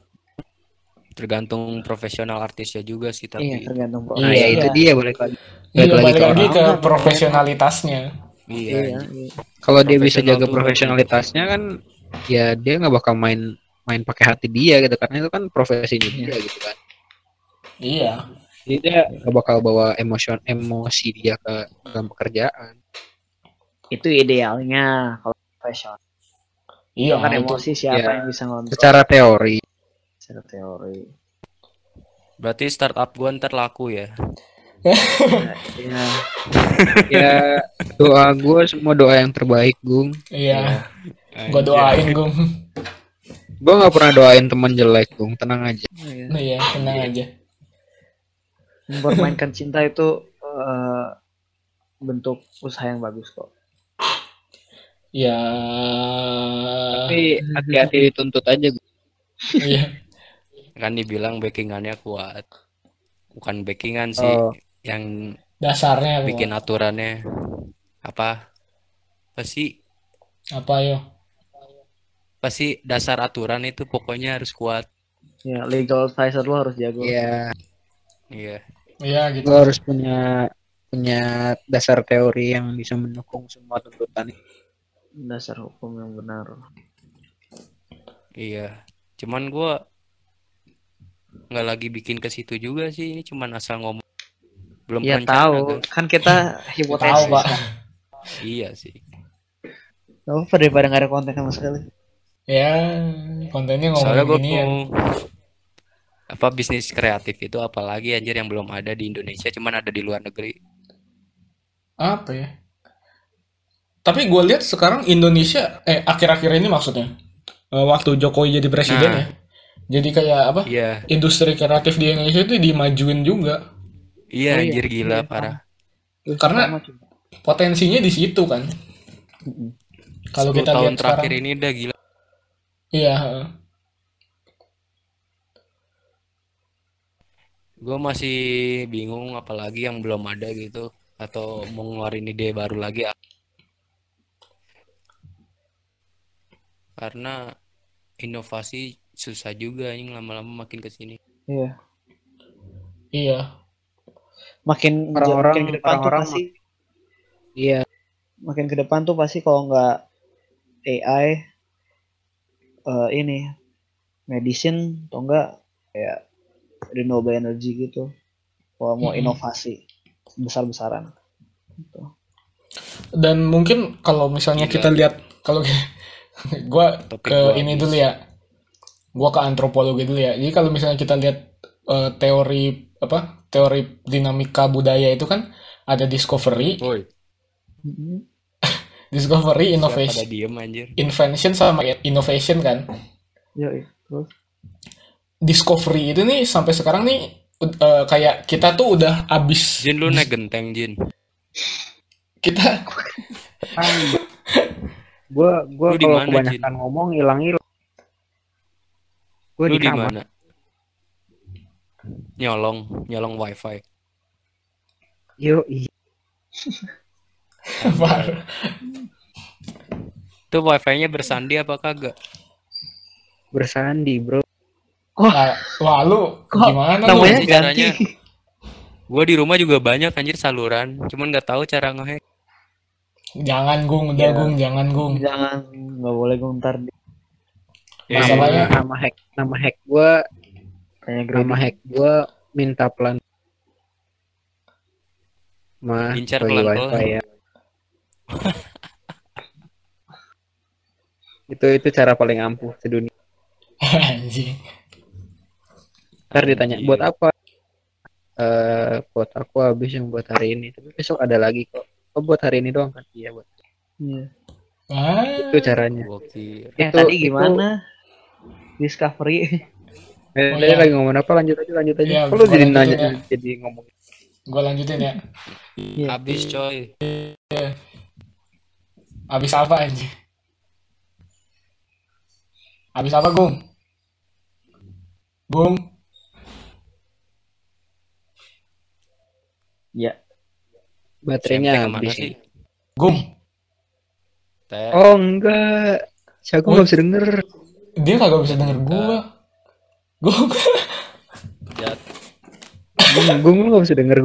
Tergantung profesional artisnya juga sih Iya tapi. tergantung Nah, Iya. ya itu dia balik lagi. iya Balik lagi balik ke lagi ke profesionalitasnya Iya. Iya, iya. Kalau dia bisa jaga profesionalitasnya kan ya dia nggak bakal main main pakai hati dia gitu karena itu kan profesinya dia gitu kan. iya Jadi dia nggak bakal bawa emosi emosi dia ke dalam pekerjaan. Itu idealnya kalau profesional. Iya kan itu emosi siapa ya. yang bisa ngontrol Secara teori secara teori. Berarti startup gua ntar laku ya. Ya, [LAUGHS] ya doa gue semua doa yang terbaik gung. iya Anjir. gua doain gung Gue nggak pernah doain teman jelek gung, tenang aja. ya. Nah, iya tenang aja Mempermainkan cinta itu eh, bentuk usaha yang bagus kok. Ya Tapi [LAUGHS] hati-hati dituntut aja. Iya Kan dibilang backingannya kuat. Bukan backingan sih Oh. yang dasarnya apa bikin aturannya apa? Apa sih? apa yo Pasti dasar aturan itu pokoknya harus kuat. Ya, legal advisor lu harus jago. Ya, Iya. iya gitu lo harus punya punya dasar teori yang bisa mendukung semua tuntutan. Dasar hukum yang benar. Iya. Cuman gua nggak lagi bikin ke situ juga sih. Ini cuman asal ngomong. Belum Ya tahu, guys. kan kita [LAUGHS] tahu hipotesis. pak Iya sih. Gak apa daripada nggak ada konten sama sekali. ya kontennya Soalnya gue ngomongin ini ya mau apa bisnis kreatif itu apalagi anjir yang belum ada di Indonesia cuman ada di luar negeri. apa ya tapi gue lihat sekarang Indonesia eh akhir-akhir ini maksudnya eh, waktu Jokowi jadi presiden Nah. ya jadi kayak apa Iya, industri kreatif di Indonesia itu dimajuin juga iya Oh, iya. anjir gila Iya, parah. Karena- Sama juga. potensinya di situ kan kalau 10 kita tahun lihat terakhir sekarang ini udah gila. iya heeh. Gue masih bingung apalagi yang belum ada gitu atau mau ngeluarin ide baru lagi. Karena inovasi susah juga ini lama-lama makin ke sini. Iya. iya makin Orang-orang- makin ke depan tuh orang-orang pasti Iya. makin ke depan tuh pasti kalau nggak AI eh, ini medicine atau enggak kayak renewable energy gitu kalau mau Mm-mm. inovasi besar-besaran gitu. Dan mungkin kalau misalnya Gila. kita lihat kalau [LAUGHS] [LAUGHS] gua Topik ke gua ini habis. dulu ya. Gua ke antropologi dulu ya. Jadi kalau misalnya kita lihat eh, teori apa? Teori dinamika budaya itu kan ada discovery, [LAUGHS] discovery, innovation, diem anjir. invention sama innovation kan. Yoi, terus Discovery itu nih sampai sekarang nih eh, kayak kita tuh udah abis Jin lu naik genteng Jin. kita [LAUGHS] Gua gua Lu di kalau mana, kebanyakan ngomong hilang-hilang. Gua Lu di kamar. mana? Nyolong, nyolong wifi. Yo, iya. [LAUGHS] Itu wifi-nya bersandi apa kagak? bersandi, Bro. Nah, wah lu Kok gimana namanya ganti caranya? Gua di rumah juga banyak anjir saluran, cuman nggak tahu cara ngehack. Jangan gung, udah Iya. gung, jangan gung. jangan. Nggak boleh guntar di Ya, Masalahnya- nama, nama hack nama hack gua kayak nama hack gua minta pelan mah Incar wifi ya. [LAUGHS] Itu itu cara paling ampuh sedunia. Anjing. ntar ditanya Anjir. buat apa? Eh buat aku habis yang buat hari ini. Tapi besok ada lagi kok oh buat hari ini doang kan iya buat Iya. Ah, itu caranya Gokil. Eh Itu- tadi itu- gimana? Discovery. eh, Oh, tadi iya. lagi ngomong apa lanjut aja lanjut aja Iya, lu gua jadi nanya ya. jadi ngomong gua lanjutin ya. Iya. Habis coy. Abis apa anjing? Abis apa gung? Gung, Ya. Baterainya habis sih? gung. Teh. oh enggak si aku nggak bisa denger Dia kagak bisa denger gua. Gung. Jat, gue gue nggak bisa denger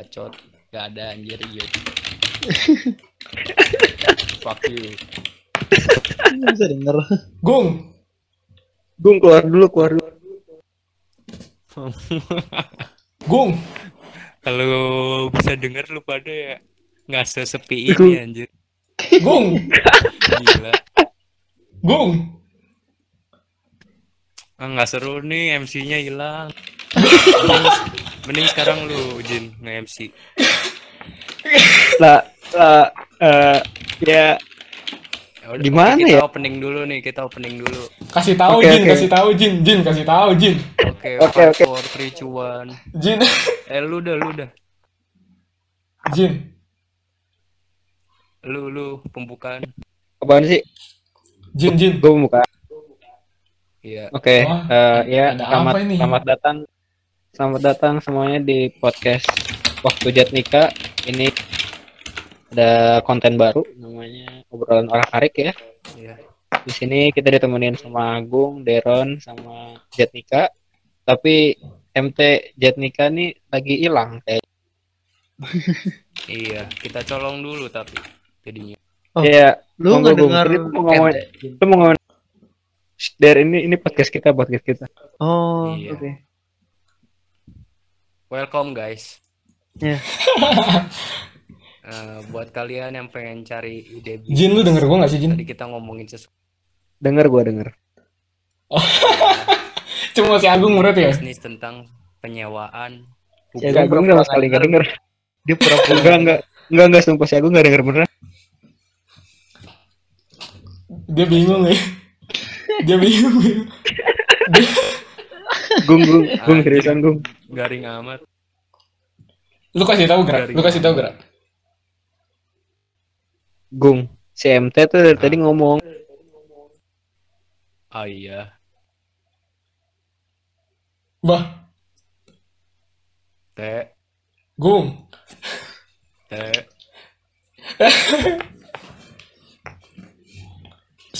bacot. Gak ada anjir iya. [LAUGHS] Fuck you. Nggak bisa denger. Gung. gue keluar dulu keluar dulu Gung. Kalau bisa denger lu pada ya nggak sesepi ini anjir. Gung. Gila. Gung. Ah, nggak seru nih MC-nya hilang. mending, mending sekarang lu Jin nge-MC. lah lah eh, ya Ya udah, Gimana oke, kita ya? opening dulu nih, kita opening dulu. Kasih tahu Oke, Jin, oke. kasih tahu Jin, Jin kasih tahu Jin. Oke, [LAUGHS] Oke, oke. four, three, two, one. Jin. [LAUGHS] Eh lu dah, lu dah. Jin. Lu lu pembukaan. apaan sih Jin, Jin. gue buka Iya. oke Wah, eh, ya ada selamat apa ini? selamat datang selamat datang semuanya di podcast waktu Jatnika ini ada konten baru namanya obrolan orang arik ya Iya. di sini kita ditemenin sama Agung, Deron, sama Jatnika. Tapi MT Jatnika nih lagi hilang kayak. Iya, kita colong dulu tapi jadinya. Oh. Ya, Lu nggak dengar tuh mau ngomongin- Ente? lu mau ngomongin Shh, Der ini ini podcast kita, podcast kita. Oh, Iya. oke. Welcome guys. Iya. [LAUGHS] Eh, buat kalian yang pengen cari ide bisnis, Jin lu denger gua gak sih Jin? Tadi kita ngomongin sesuatu Denger gua denger. [LAUGHS] Cuma si Agung berarti ya? bisnis tentang penyewaan. Ya, Ya, gua gue sama pura-pura sekali nggak nggak denger. Dia pura-pura. [LAUGHS] Enggak, enggak. Enggak, enggak, sumpah si Agung nggak denger beneran. Dia bingung ya. Dia bingung. [LAUGHS] Gung, gung, gung, Anjing. seriusan, gung. Garing amat. Lu kasih tahu gerak. Lu kasih tahu gerak. Gung. Si MT tuh dari tadi ngomong. Oh iya. Bah, Teh, Gung. teh. [LAUGHS]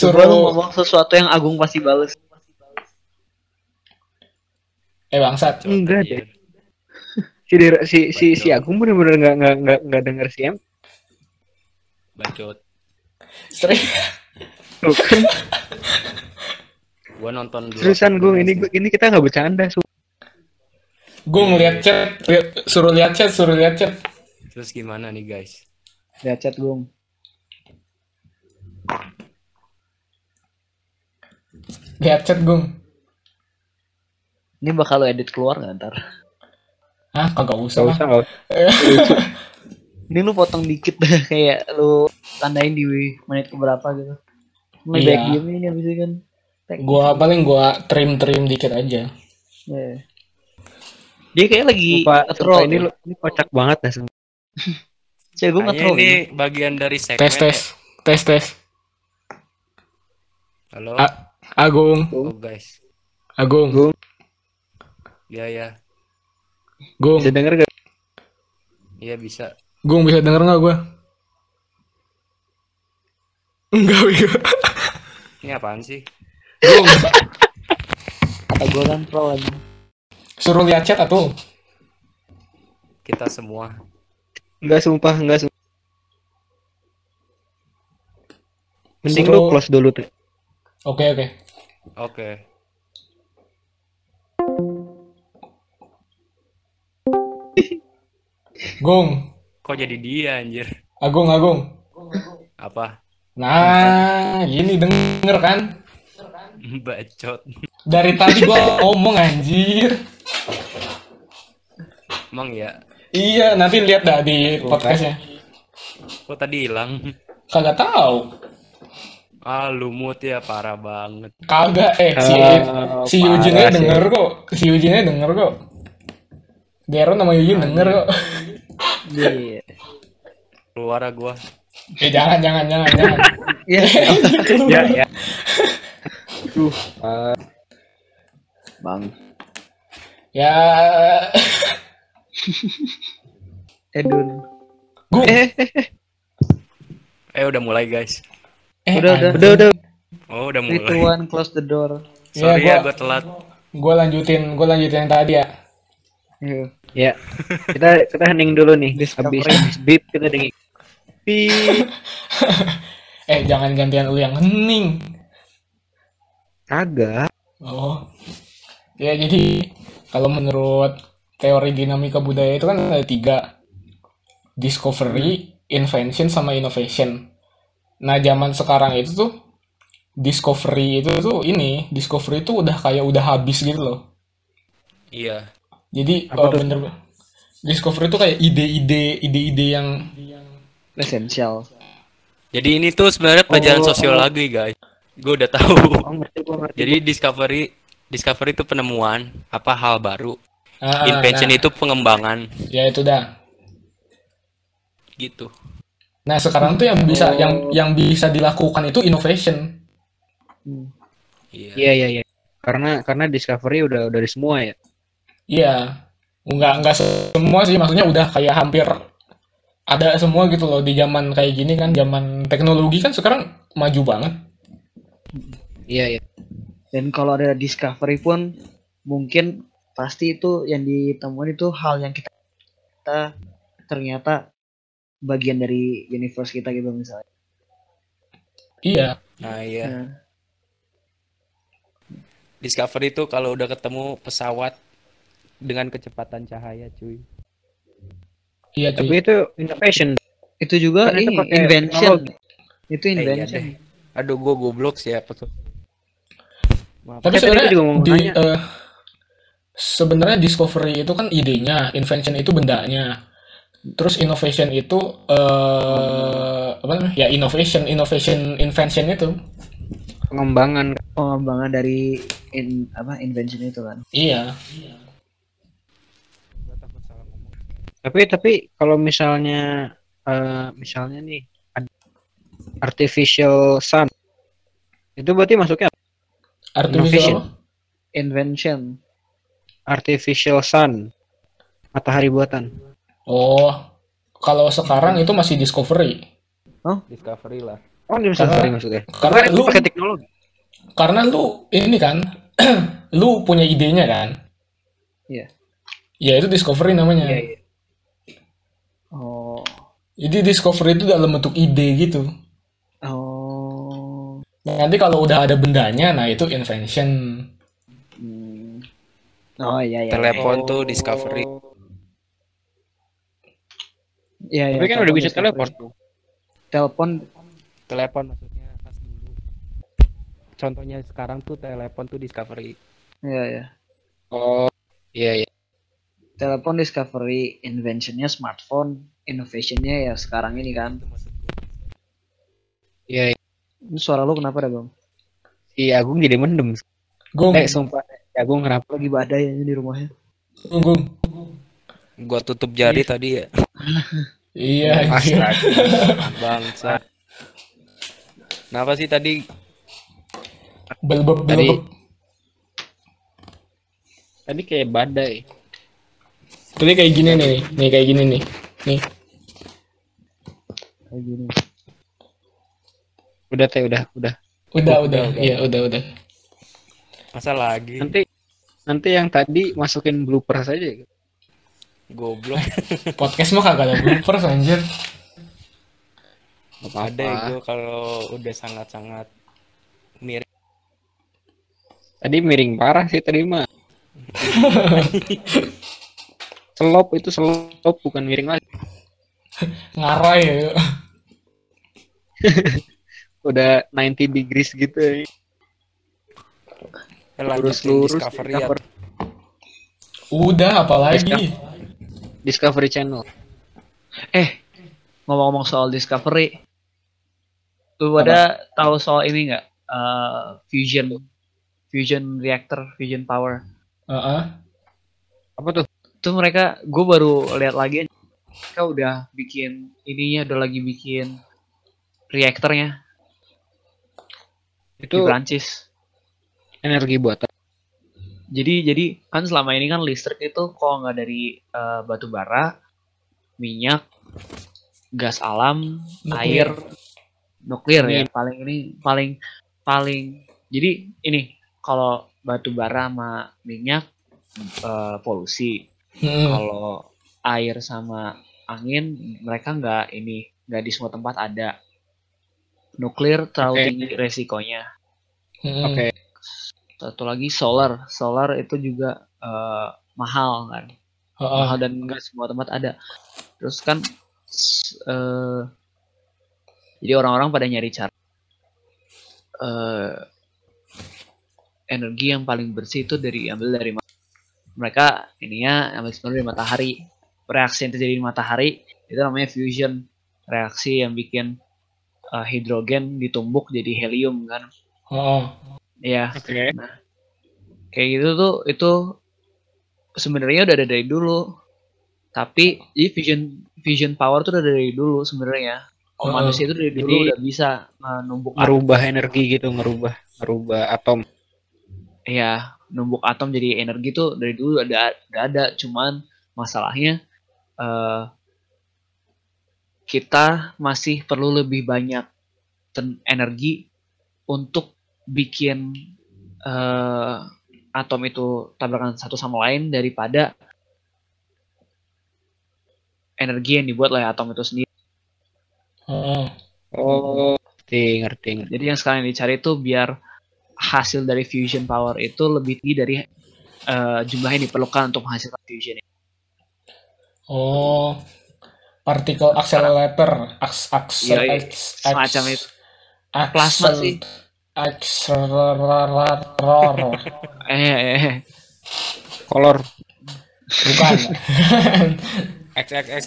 Coba lu Suruh ngomong sesuatu yang Agung pasti bales. eh bangsat. Enggak anjir. si si si, si Agung bener-bener nggak nggak nggak nggak denger si M bacot Serius. Tuh kan gua nonton dua seriusan gue ini gua- ini kita nggak bercanda su Gue ngeliat chat, liat- suruh lihat chat, suruh lihat chat. terus gimana nih guys Lihat chat gue. Lihat chat gung. Ini bakal lo edit keluar nggak ntar? Hah, kagak usah lah. usah nggak usah [LAUGHS] Ini lu potong dikit dah [LAUGHS] kayak lu tandain di menit keberapa gitu. Back Iya. diem ini habis itu kan. Tag. Gua paling gua trim-trim dikit aja. Iya. Dia kayak lagi sumpah ini lu ini kocak banget dah. [LAUGHS] Cewek gue Kayaknya nge-troll ini ini. bagian dari segmen Tes tes. Tes tes. ya. halo A- Agung, oh guys Agung, Gung. ya ya Gung. bisa denger gak iya bisa Gung bisa denger nggak gua? Enggak, Wigo. ini apaan sih Gung, Kata gue kan aja. suruh lihat chat atuh. kita semua nggak sumpah nggak sumpah mending Suruh- lu close dulu tuh Oke, oke. oke Gung, kok jadi dia anjir Agung, Agung. apa Nah, gini denger kan? [LAUGHS] bacot Dari tadi gua ngomong anjir. emang ya Iya, nanti lihat dah di podcastnya. kok tadi hilang Kagak tahu. ah lumut ya parah banget Kagak eh si Ah, si sih. denger kok. Si Eugene denger kok. Dero nama Eugene denger kok. Iya. keluar ah gua Eh jangan jangan jangan jangan. Iya. [LAUGHS] ya ya Duh, ah, Bang. ya [LAUGHS] Edun. gue eh udah mulai guys eh, Udah, udah. udah udah oh udah Three, two, mulai one, close the door. sorry Iya, ya gua- gua telat Gue lanjutin, gue lanjutin yang tadi ya. Iya. Ya kita kita hening dulu nih Discovery. habis beep kita beep [LAUGHS] Eh jangan gantian lu yang hening. kagak Oh. Ya jadi kalau menurut teori dinamika budaya itu kan ada tiga. Discovery, invention, sama innovation. Nah zaman sekarang itu tuh discovery itu tuh ini discovery itu udah kayak udah habis gitu loh. iya Jadi Apa tuh? bener discovery itu kayak ide-ide ide-ide yang Essential. jadi ini tuh sebenarnya pelajaran Oh. sosiologi guys gue udah tahu oh ngerti gua ngerti jadi discovery discovery itu penemuan apa hal baru Ah, invention nah, itu pengembangan ya itu dah. gitu Nah sekarang tuh yang bisa Oh. yang yang bisa dilakukan itu innovation. Hmm. iya iya iya iya karena karena discovery udah udah di semua ya Iya, nggak nggak semua sih, maksudnya udah kayak hampir ada semua gitu loh di zaman kayak gini kan, zaman teknologi kan sekarang maju banget. iya iya. Dan kalau ada discovery pun mungkin pasti itu yang ditemuin itu hal yang kita, kita ternyata bagian dari universe kita gitu misalnya. Iya, nah iya. Nah, discovery itu kalau udah ketemu pesawat dengan kecepatan cahaya cuy iya cuy. tapi itu innovation itu juga Kan itu ini pakai invention. teknologi. Itu Eh, iya invention. aduh gue goblok sih apa tuh Maaf. Tapi Saya tadi sebenarnya juga mau di nanya. eh, sebenarnya discovery itu kan idenya, invention itu bendanya. Terus innovation itu eh apa namanya? Ya innovation, innovation, invention itu. pengembangan Pengembangan dari in, apa invention itu kan. Iya. Tapi tapi kalau misalnya eh, misalnya nih artificial sun itu berarti masuknya apa? Artificial. Invention. artificial sun matahari buatan Oh, kalau sekarang itu masih discovery. discovery lah oh ini Karena- maksudnya karena lu- pakai teknologi Karena lu ini kan, [CLEARS THROAT] lu punya idenya kan. Iya. Ya itu discovery namanya. Iya, iya. Oh. Jadi discovery itu dalam bentuk ide gitu. Oh. Nanti kalau udah ada bendanya, nah itu invention. Hmm. Oh iya iya. Telepon tuh discovery. Iya iya. Tapi kan udah bisa teleport tuh. Telepon Telepon maksudnya pas dulu. Contohnya sekarang tuh telepon tuh discovery. Iya iya. Oh, iya iya. Telepon discovery, inventionnya smartphone, innovationnya ya sekarang ini kan. Iya, iya. Ini suara lu kenapa dah bang? Si Agung jadi mendem. Gung, Eh, sumpah. Si Agung kenapa? Lagi badai aja di rumahnya. gung, gung. Gua tutup jari tadi ya. [LAUGHS] Iya. Bangsa. Kenapa sih tadi Belbeb, Tadi-. Tadi kayak badai. Tadi kayak gini nih, nih kayak gini nih. Nih, Kayak gini. Udah teh, udah, udah. udah, Udah, udah, udah. iya, udah, udah. masa lagi Nanti nanti yang tadi masukin blooper saja. goblok [LAUGHS] Podcast mah kagak ada bloopers anjir. Gak ada ya gue kalau udah sangat-sangat mirip Tadi miring parah sih tadi mah. [LAUGHS] selop itu selop bukan miring lagi. Ngarai ya. [LAUGHS] Udah 90 degrees gitu. ya. Eh, lanjutin Lurus-lurus discovery ya discover- Udah, apalagi. Discovery Channel. Eh, ngomong-ngomong soal discovery, lu pada tahu soal ini nggak? Eh, fusion, fusion reactor, fusion power. Heeh. Apa tuh? Itu mereka, gue baru lihat lagi, mereka udah bikin ininya, udah lagi bikin reaktornya di Itu Prancis. energi buatan. Jadi jadi kan selama ini kan listrik itu kalau nggak dari eh, batu bara, minyak, gas alam, Nuklir. air, nuklir ya Angin. paling ini paling paling. Jadi ini kalau batu bara sama minyak eh, polusi, Hmm. kalau air sama angin mereka nggak ini nggak di semua tempat ada. Nuklir terlalu Oke. tinggi resikonya. Hmm. Oke. Satu lagi solar, solar itu juga eh, mahal kan. Heeh. mahal dan enggak semua tempat ada. Terus kan eh jadi orang-orang pada nyari cara eh energi yang paling bersih itu dari ambil dari mereka ininya ambil sebenarnya dari matahari. Reaksi yang terjadi di matahari itu namanya fusion. Reaksi yang bikin eh, hidrogen ditumbuk jadi helium kan. Heeh. Iya, Oke. kayak gitu tuh itu sebenarnya udah ada dari dulu tapi jadi fusion fusion power tuh udah dari dulu sebenarnya Oh. oh, manusia itu dari dulu Jadi- udah bisa uh, numbuk atom energi gitu, ngerubah ngerubah atom. ya numbuk atom jadi energi tuh dari dulu ada udah ada cuman masalahnya eh kita masih perlu lebih banyak energi untuk bikin eh atom itu tabrakan satu sama lain daripada energi yang dibuat oleh atom itu sendiri. Heeh. Oh, ngerti, ngerti. ngerti. Jadi yang sekarang yang dicari itu biar hasil dari fusion power itu lebih tinggi dari eh, jumlah yang diperlukan untuk menghasilkan fusion. Oh. Particle accelerator, aks Iya, iya. aks Semacam itu. Plasma sih. Accelerator. [LAUGHS] Eh, eh, eh. Kolor. Bukan.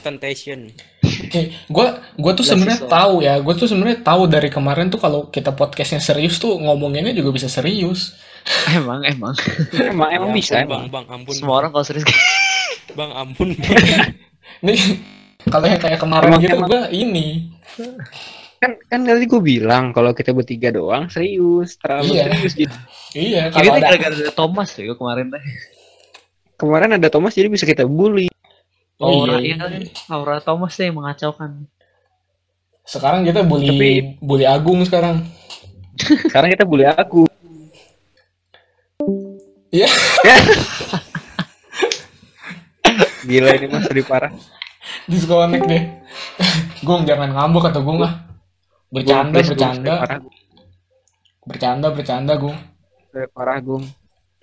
Temptation Oke, gua gua tuh sebenarnya tahu ya, gua tuh sebenarnya tahu dari kemarin tuh kalau kita podcastnya serius tuh ngomonginnya juga bisa serius. emang emang Emang emang Ya bisa ampun, emang. bang bang ampun semua orang kalau serius [LAUGHS] [LAUGHS] bang ampun Nih, kalau yang kayak kemarin Emang- gitu gua ini. Kan kan tadi gue bilang kalau kita bertiga doang serius, terlalu Iya. serius gitu. Iya, kalau ada gara-gara ada Thomas tuh kemarin teh Kemarin ada Thomas jadi bisa kita bully. Oh, aura iya. iya. aura Thomas yang mengacaukan Sekarang kita bully Tapi- bully Agung sekarang. [LAUGHS] Sekarang kita bully aku. Iya. [LAUGHS] Gila ini mas lebih parah. Disconnect deh. Gung jangan ngambek atau Gung ah. Bercanda, Gung, bercanda, bercanda, bercanda Gung. parah Gung.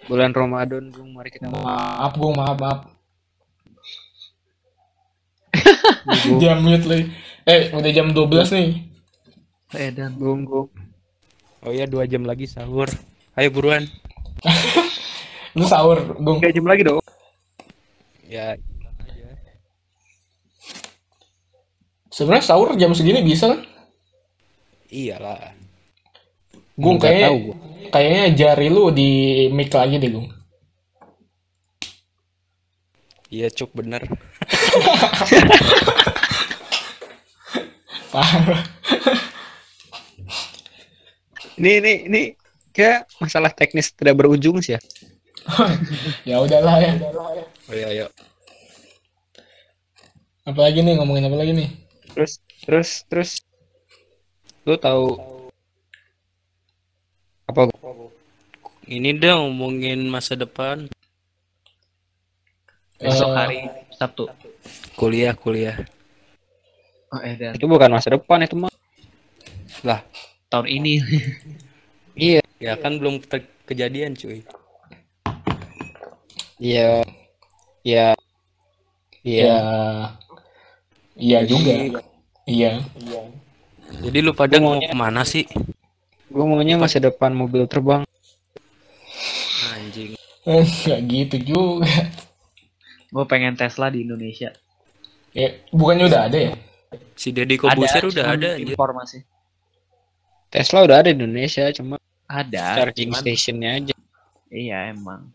Bulan Ramadan Gung, mari kita Maaf Gung, maaf, maaf. [LAUGHS] Dia mute lagi. Eh, udah jam 12 nih. Edan. Gung, Gung. Oh iya dua jam lagi sahur. Ayo buruan. [LAUGHS] Lu sahur, Gung. Tiga jam lagi dong. Ya Sebenarnya sahur jam segini bisa kan? iyalah. Gung kayaknya tahu gua. kayaknya jari lu di mic lagi deh, Gung. Iya cuk bener. [LAUGHS] Parah. Ini, ini, ini kayak masalah teknis tidak berujung sih ya. [LAUGHS] ya udahlah ya. Oh iya ayo. Apalagi nih ngomongin apa lagi nih? Terus, terus, terus. Lu tahu apa? Ini dong ngomongin masa depan. Besok Eh, hari Sabtu. Kuliah kuliah. Oh, Edan. Itu bukan masa depan itu mah. Lah Tahun ini. [LAUGHS] Iya. ya kan belum ter- kejadian cuy. Iya. Iya. Iya. Ya. Iya Jadi- juga. Iya. Jadi lu pada Gua mau ke mana sih? Gue maunya masa depan mobil terbang. Anjing. Enggak gitu juga. Gue pengen Tesla di Indonesia. Ya, bukannya udah ada ya? Si Deddy Kobuser udah ada informasi. Tesla udah ada di Indonesia, cuma Ada. charging cuman- stationnya aja. Iya emang.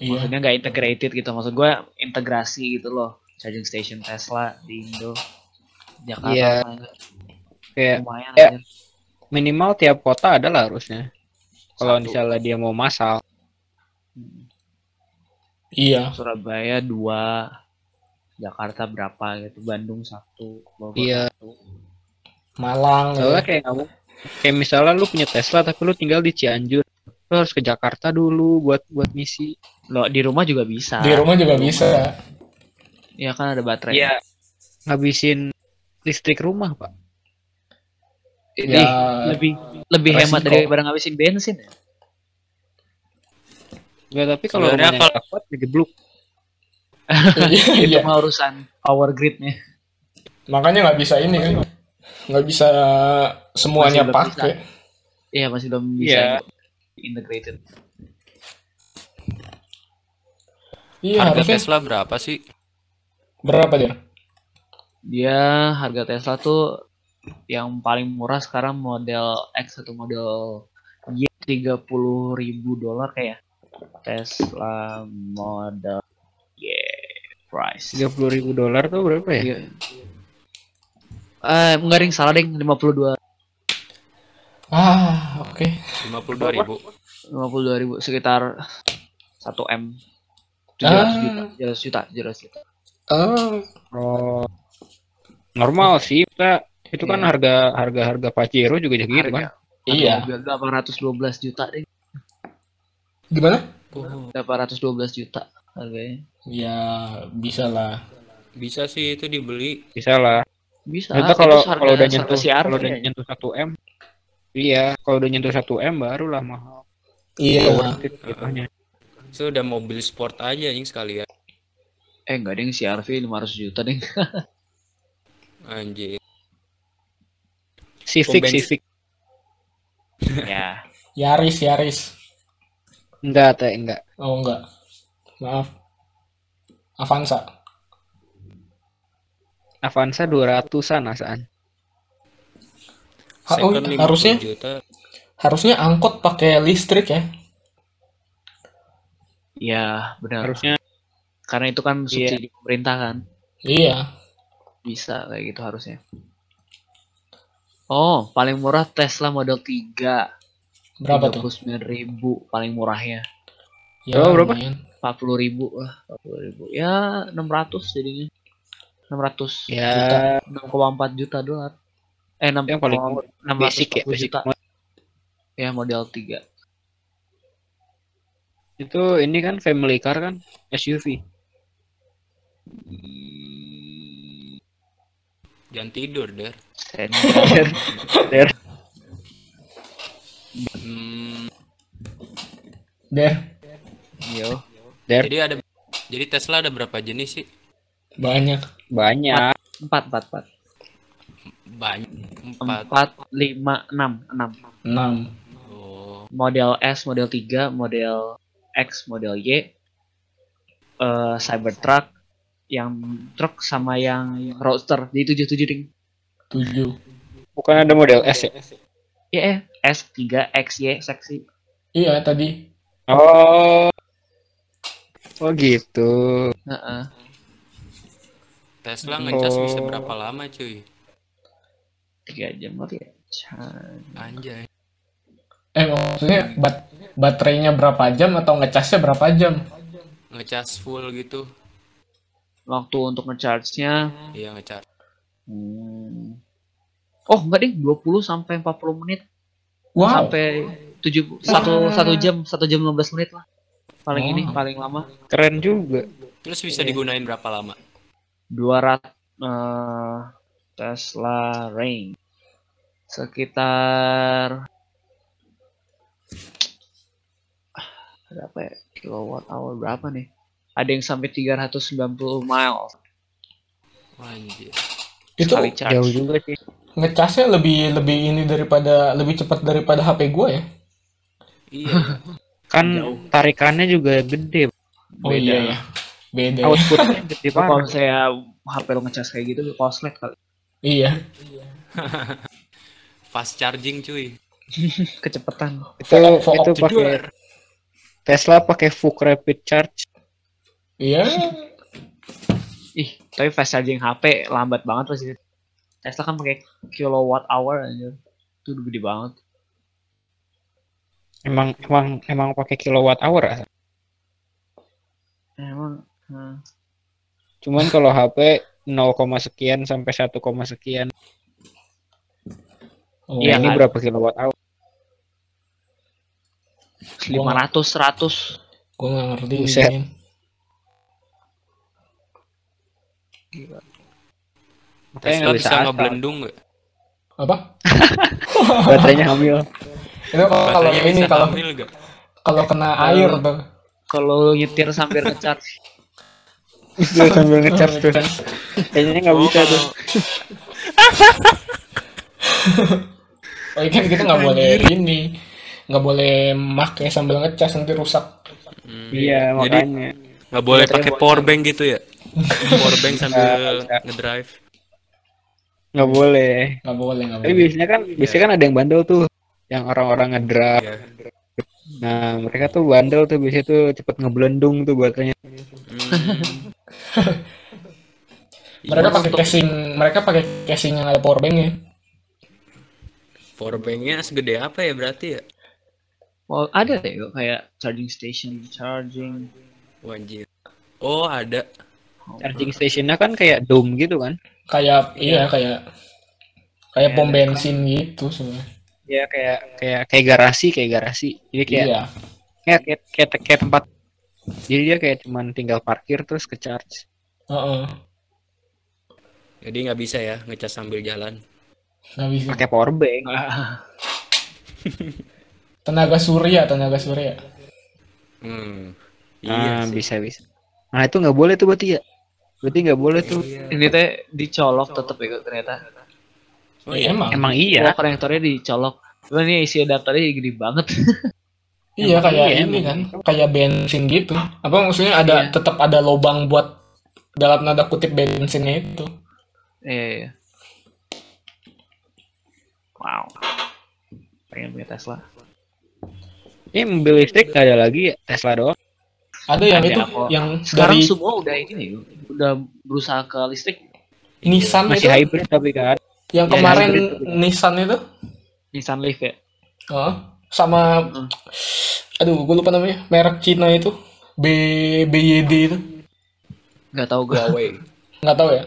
Iya. Maksudnya nggak integrated gitu. Maksud gue integrasi gitu loh. Charging station Tesla di Indo. Jakarta Iya. paling- Kayak lumayan ya. aja. minimal tiap kota ada lah harusnya. Kalau misalnya dia mau masal. Iya. Surabaya dua, Jakarta berapa gitu, Bandung satu, Bogor Iya. satu. Malang. Soalnya ya. kayak kamu kayak misalnya lu punya Tesla tapi lu tinggal di Cianjur. Lu harus ke Jakarta dulu buat buat misi. Lo di rumah juga bisa. Di rumah juga bisa. Iya kan ada baterai. Iya. Ngabisin listrik rumah, Pak. Ih, Ya, lebih lebih resiko. hemat daripada ngabisin bensin ya. Enggak, tapi kalau rumahnya nggak kuat digebluk. [LAUGHS] iya, Itu iya. mah urusan power gridnya. Makanya nggak bisa ini kan. Nggak bisa semuanya pakai. Iya masih belum bisa Iya. integrated. Iya, Harga harusnya Tesla berapa sih? berapa dia? Dia harga Tesla tuh yang paling murah sekarang model X atau model Y 30 ribu dolar kayak Tesla model Y price. 30 ribu dolar tuh berapa ya? Iya. Eh, enggak ding, salah ding, 52 Ah, oke. 52 ribu. 52 ribu sekitar 1 M. 700 Ah. juta, 700 juta, 700 juta. Ah, Oh. Normal sih, Pak. Itu kan Iya. harga harga harga Pajero juga gitu Harga. kan. iya. Mobil 812 juta ding. Gimana? Oh, 812 juta harganya. Ya, bisa lah. bisa sih itu dibeli. Bisa lah. Bisa. Itu kalau harga- kalau udah nyentuh CR kalau udah nyentuh 1 M. Iya, kalau udah nyentuh 1 M barulah mahal. Iya. Worth it jatuhnya. Itu udah mobil sport aja anjing sekalian. Eh enggak ding CRV 500 juta ding. [LAUGHS] Anjing. Civic Pom bensin. Civic [LAUGHS] ya. Yaris, Yaris. enggak teh enggak. Oh, enggak. Maaf. Avanza. Avanza 200-an asaan. Ha- oh, 50 harusnya juta. harusnya angkot pakai listrik ya. Iya, benar. Harusnya Karena itu kan subsidi pemerintah kan. Iya. Bisa kayak gitu harusnya. Oh, paling murah Tesla Model 3. Berapa tuh? 39 ribu paling murahnya. Ya, Oh, berapa? lumayan. 40 ribu lah, 40 ribu. Ya 600 jadinya. 600 ya juta, 6,4 juta dolar. Eh, 6, yang paling. 640 basic ya, basic. juta. Ya model 3. Itu ini kan family car kan SUV. Jangan tidur, Der. Sender. Hmm, Der, Yo. Der jadi ada jadi Tesla ada berapa jenis sih? banyak. banyak. Empat, empat, empat. Banyak. Empat. Empat, lima, enam, enam. 6. Oh, Model S, model 3, model X, model Y, eh Cybertruck, yang truk sama yang Roadster. Jadi tujuh tujuh ding. 7. Bukan ada model S ya? Iya, eh, S, 3, X, Y, seksi. Iya tadi. Oh. Oh gitu. Heeh. Tesla ngecas bisa Oh. berapa lama, cuy? Tiga jam kali ya. Anjay. Eh maksudnya bat baterainya berapa jam atau ngecasnya berapa jam? Ngecas full gitu. Waktu untuk ngecharge-nya Iya, ngecas. hmm. Oh, enggak deh, 20 sampai 40 menit Wow. sampai 7 satu satu jam, satu jam 15 menit lah. Paling Oh. ini paling lama. Keren juga. Terus bisa digunain berapa lama? 200 eh, Tesla range sekitar berapa ya kilowatt hour berapa nih ada yang sampai 390 miles Wah, Anjir. Itu sekali charge Jauh juga sih. ngecasnya lebih lebih ini daripada lebih cepat daripada HP gue ya. Iya. [LAUGHS] Kan Jauh. tarikannya juga gede. Oh Beda iya ya. Beda ya. Outputnya gede [LAUGHS] Itu kalau banget. saya HP lo ngecas kayak gitu koslet kali Iya. [LAUGHS] Fast charging, cuy. kecepatan Itu itu pakai. Tesla pakai Fuk Rapid Charge. Iya. ih tapi fast charging HP lambat banget pasti Tesla kan pakai kilowatt hour aja itu udah gede banget Emang emang emang pakai kilowatt hour. emang hmm. Cuman kalau HP 0, sekian sampai 1, sekian. Oh, Iya, ini kan? berapa kilowatt hour? 500 100 Gue nggak ngerti. Buset. ini. Tesla nggak bisa asal. ngebelendung nggak? Apa? [LAUGHS] Baterainya hamil. Itu kalau ini kalau kalau kena air tuh. kalau nyetir sambil ngecharge [LAUGHS] Itu sambil ngecharge tuh. Kayaknya nggak Oh, bisa tuh. Oh iya kan kita nggak boleh ini, nggak boleh make sambil ngecas nanti rusak. Hmm. Iya, Jadi makanya. nggak boleh pakai power bank gitu ya? Power bank sambil [LAUGHS] ngedrive. Nggak boleh. Nggak boleh nggak Tapi boleh. biasanya kan, biasanya kan ada yang bandel tuh. Yang orang-orang ngedrive. Iya. Nah, mereka tuh bandel tuh biasanya tuh cepet ngebelendung tuh baterainya. Hmm. Mereka Iya, pakai casing, mereka pakai casing yang ada power banknya. Power banknya segede apa ya berarti ya? oh ada deh kok kayak charging station charging Wajib. Oh ada. Charging stationnya kan kayak dome gitu kan. Kayak iya kayak kayak pom bensin gitu sebenarnya. Ya kayak kayak kayak garasi, kayak garasi. Jadi kayak Iya. kayak, kayak, kayak, kayak tempat jadi dia kayak cuman tinggal parkir terus ke charge. Heeh. Jadi nggak bisa ya ngecas sambil jalan. Nggak bisa. Pakai power bank. [LAUGHS] Tenaga surya, tenaga surya. Hmm. Ah, Iya sih. bisa bisa. Nah, itu nggak boleh tuh berarti ya. Berarti nggak boleh tuh. ini teh dicolok tetep ya ternyata Oh Iya, iya. emang. Emang iya. oh konektornya dicolok Cuma ini isi adaptornya gede banget [LAUGHS] Iya kayak iya, ini kan, kayak bensin gitu. Apa maksudnya ada Iya. tetap ada lubang buat dalam nada kutip bensinnya itu. iya iya wow pengen punya Tesla Ini mobil listrik nggak ada lagi ya Tesla doang. Ada yang Ada itu kok. yang sekarang dari semua udah ini udah berusaha ke listrik Nissan Masih itu, hybrid tapi kan. yang Ya, kemarin hybrid. Nissan itu, Nissan Leaf ya oh, sama, Hmm. aduh gue lupa namanya, merek Cina itu, B BYD itu, nggak tahu gue Huawei. [LAUGHS] nggak tahu ya.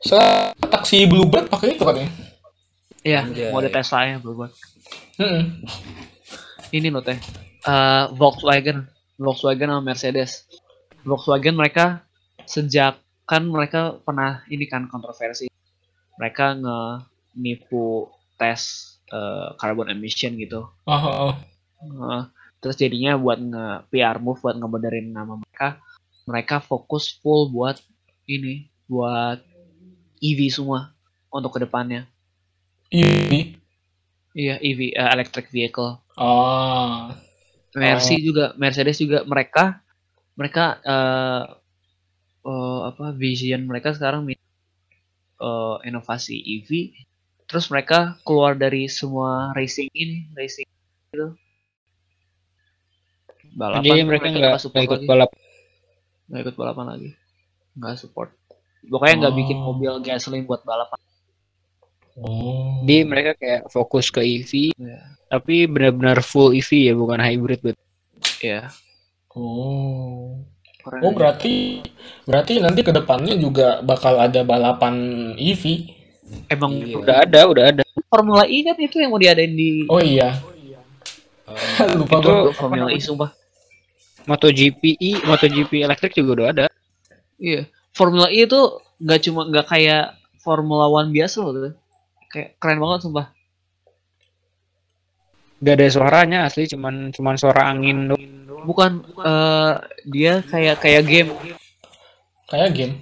Soalnya taksi Bluebird pakai itu katanya. Iya, Anjay. mode Tesla nya berubah. Hmm. Ini loh teh, Eh, Volkswagen, Volkswagen sama Mercedes. Volkswagen mereka sejak kan mereka pernah ini kan kontroversi mereka nge nipu tes eh, carbon emission gitu Oh, oh, oh. Heeh. terus jadinya buat nge PR move buat ngebenerin nama mereka mereka fokus full buat ini buat EV semua untuk ke depannya Ini. iya EV eh, electric vehicle Oh. Mercy juga Mercedes juga mereka mereka eh eh, apa vision mereka sekarang eh, inovasi EV terus mereka keluar dari semua racing ini racing gitu balapan Jadi mereka nggak ikut lagi balap. nggak ikut balapan lagi nggak support pokoknya nggak bikin Oh. mobil gasoline buat balapan Oh. Jadi mereka kayak fokus ke EV, ya tapi benar-benar full EV ya, bukan hybrid. Bet. ya Oh. Keren Oh berarti berarti nanti ke depannya juga bakal ada balapan EV. emang Iya. Udah ada, udah ada. Formula E kan itu yang mau diadain di Oh iya. Eh, [LAUGHS] Lupa Itu gua. Formula E sumpah MotoGP, I, MotoGP elektrik juga udah ada. Iya, Formula E itu nggak cuma nggak kayak Formula One biasa loh, tuh. kayak keren banget sumpah. Gak ada suaranya asli, cuman cuman suara angin doang. Bukan eh, dia kayak kayak game. Kayak game.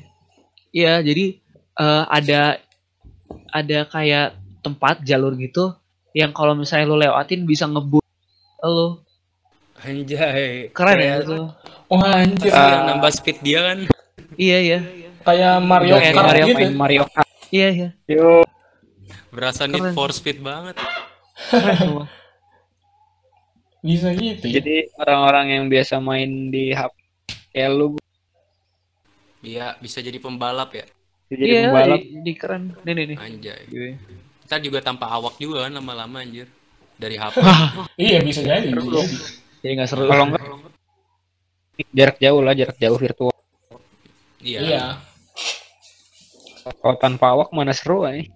Iya, jadi eh, ada ada kayak tempat jalur gitu yang kalau misalnya lo lewatin bisa ngebut lo Anjay. keren ya Kayak- itu. Oh anjir. Yang Ah. nambah speed dia kan. Iya iya Kayak Mario Kart Mario gitu. Mario Kart. iya iya Yo. Berasa Keren. Need for Speed banget. keren semua. Bisa gitu ya. Jadi orang-orang yang biasa main di HP kayak lu Iya, bisa jadi pembalap ya. jadi Iya, pembalap. di, di keren. Nih nih nih. Anjay. Iya. Kita juga tanpa awak juga kan lama-lama anjir. Dari HP. Iya bisa jadi. bisa Seru jadi. Nggak seru. Kalau enggak jarak jauh lah, jarak jauh virtual. iya. Iya. Kalau tanpa awak mana seru eh.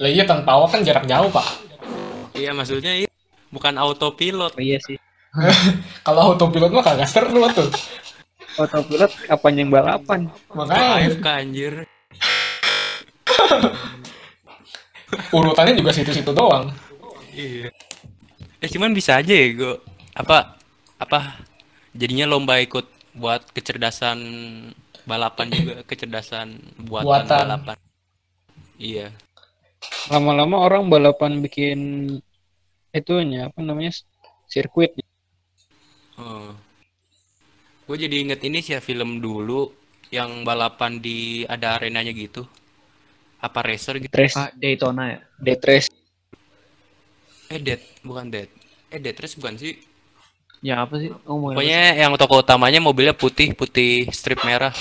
Lah iya tanpa awak kan jarak jauh pak. Iya, maksudnya iya. Bukan autopilot. Oh, iya sih. [LAUGHS] Kalau autopilot mah kagak seru tuh. Autopilot kapan yang balapan? Makanya AFK anjir. [LAUGHS] urutannya juga situ-situ doang. Iya. Eh cuman bisa aja ya gue apa apa jadinya lomba ikut buat kecerdasan balapan juga [LAUGHS] kecerdasan buatan, Buatan. balapan. Iya. Lama-lama orang balapan bikin itunya apa namanya sirkuit. Oh. Gue jadi inget ini sih ya film dulu yang balapan di ada arenanya gitu. Apa racer gitu? Race, Ah, Daytona ya. dead race. Eh Dead, bukan Dead. Eh Dead Race bukan sih? Ya apa sih? Oh, Pokoknya yang toko utamanya mobilnya putih, putih strip merah.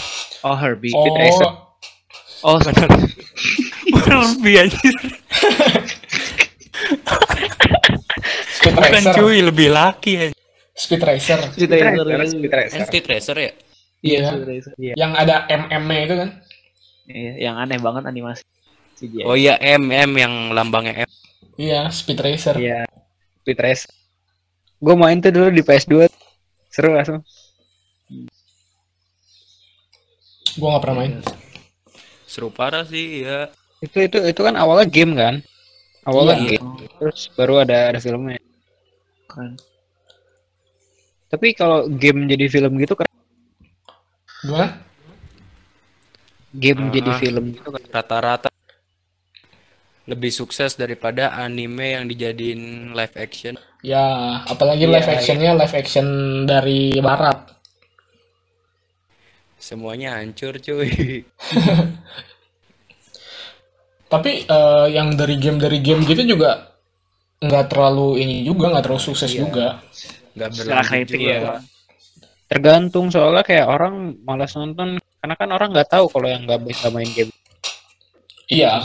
Oh Herbie. Oh, racer. Oh, Lebih [LAUGHS] anjir. [LAUGHS] Speed Bukan Racer. cuy, lebih laki ya. Speed Racer. Speed Speed Racer. racer, speed racer. Eh, Racer ya? Iya, Iya. Speed Racer. Yang ada MM-nya itu kan. Iya, yang aneh banget animasi. CGI. Oh iya MM yang lambangnya M. Iya, Speed Racer. Iya, speed race. Gue main tuh dulu di PS2. Seru langsung. Gua nggak pernah main. Seru parah sih ya. Itu itu itu kan awalnya game kan? Awalnya Iya. game. Terus baru ada ada filmnya. Keren. Tapi kalau game jadi film gitu kan Gimana? game Ah. jadi film gitu kan Rata-rata lebih sukses daripada anime yang dijadiin live action. Ya, apalagi Iya, live actionnya live action dari barat. Semuanya hancur cuy. [LAUGHS] Tapi eh, yang dari game dari game gitu juga nggak terlalu ini juga nggak terlalu sukses Iya. juga. Nggak berlanjut juga. ya. tergantung soalnya kayak orang malas nonton karena kan orang nggak tahu kalau yang nggak bisa main game Iya,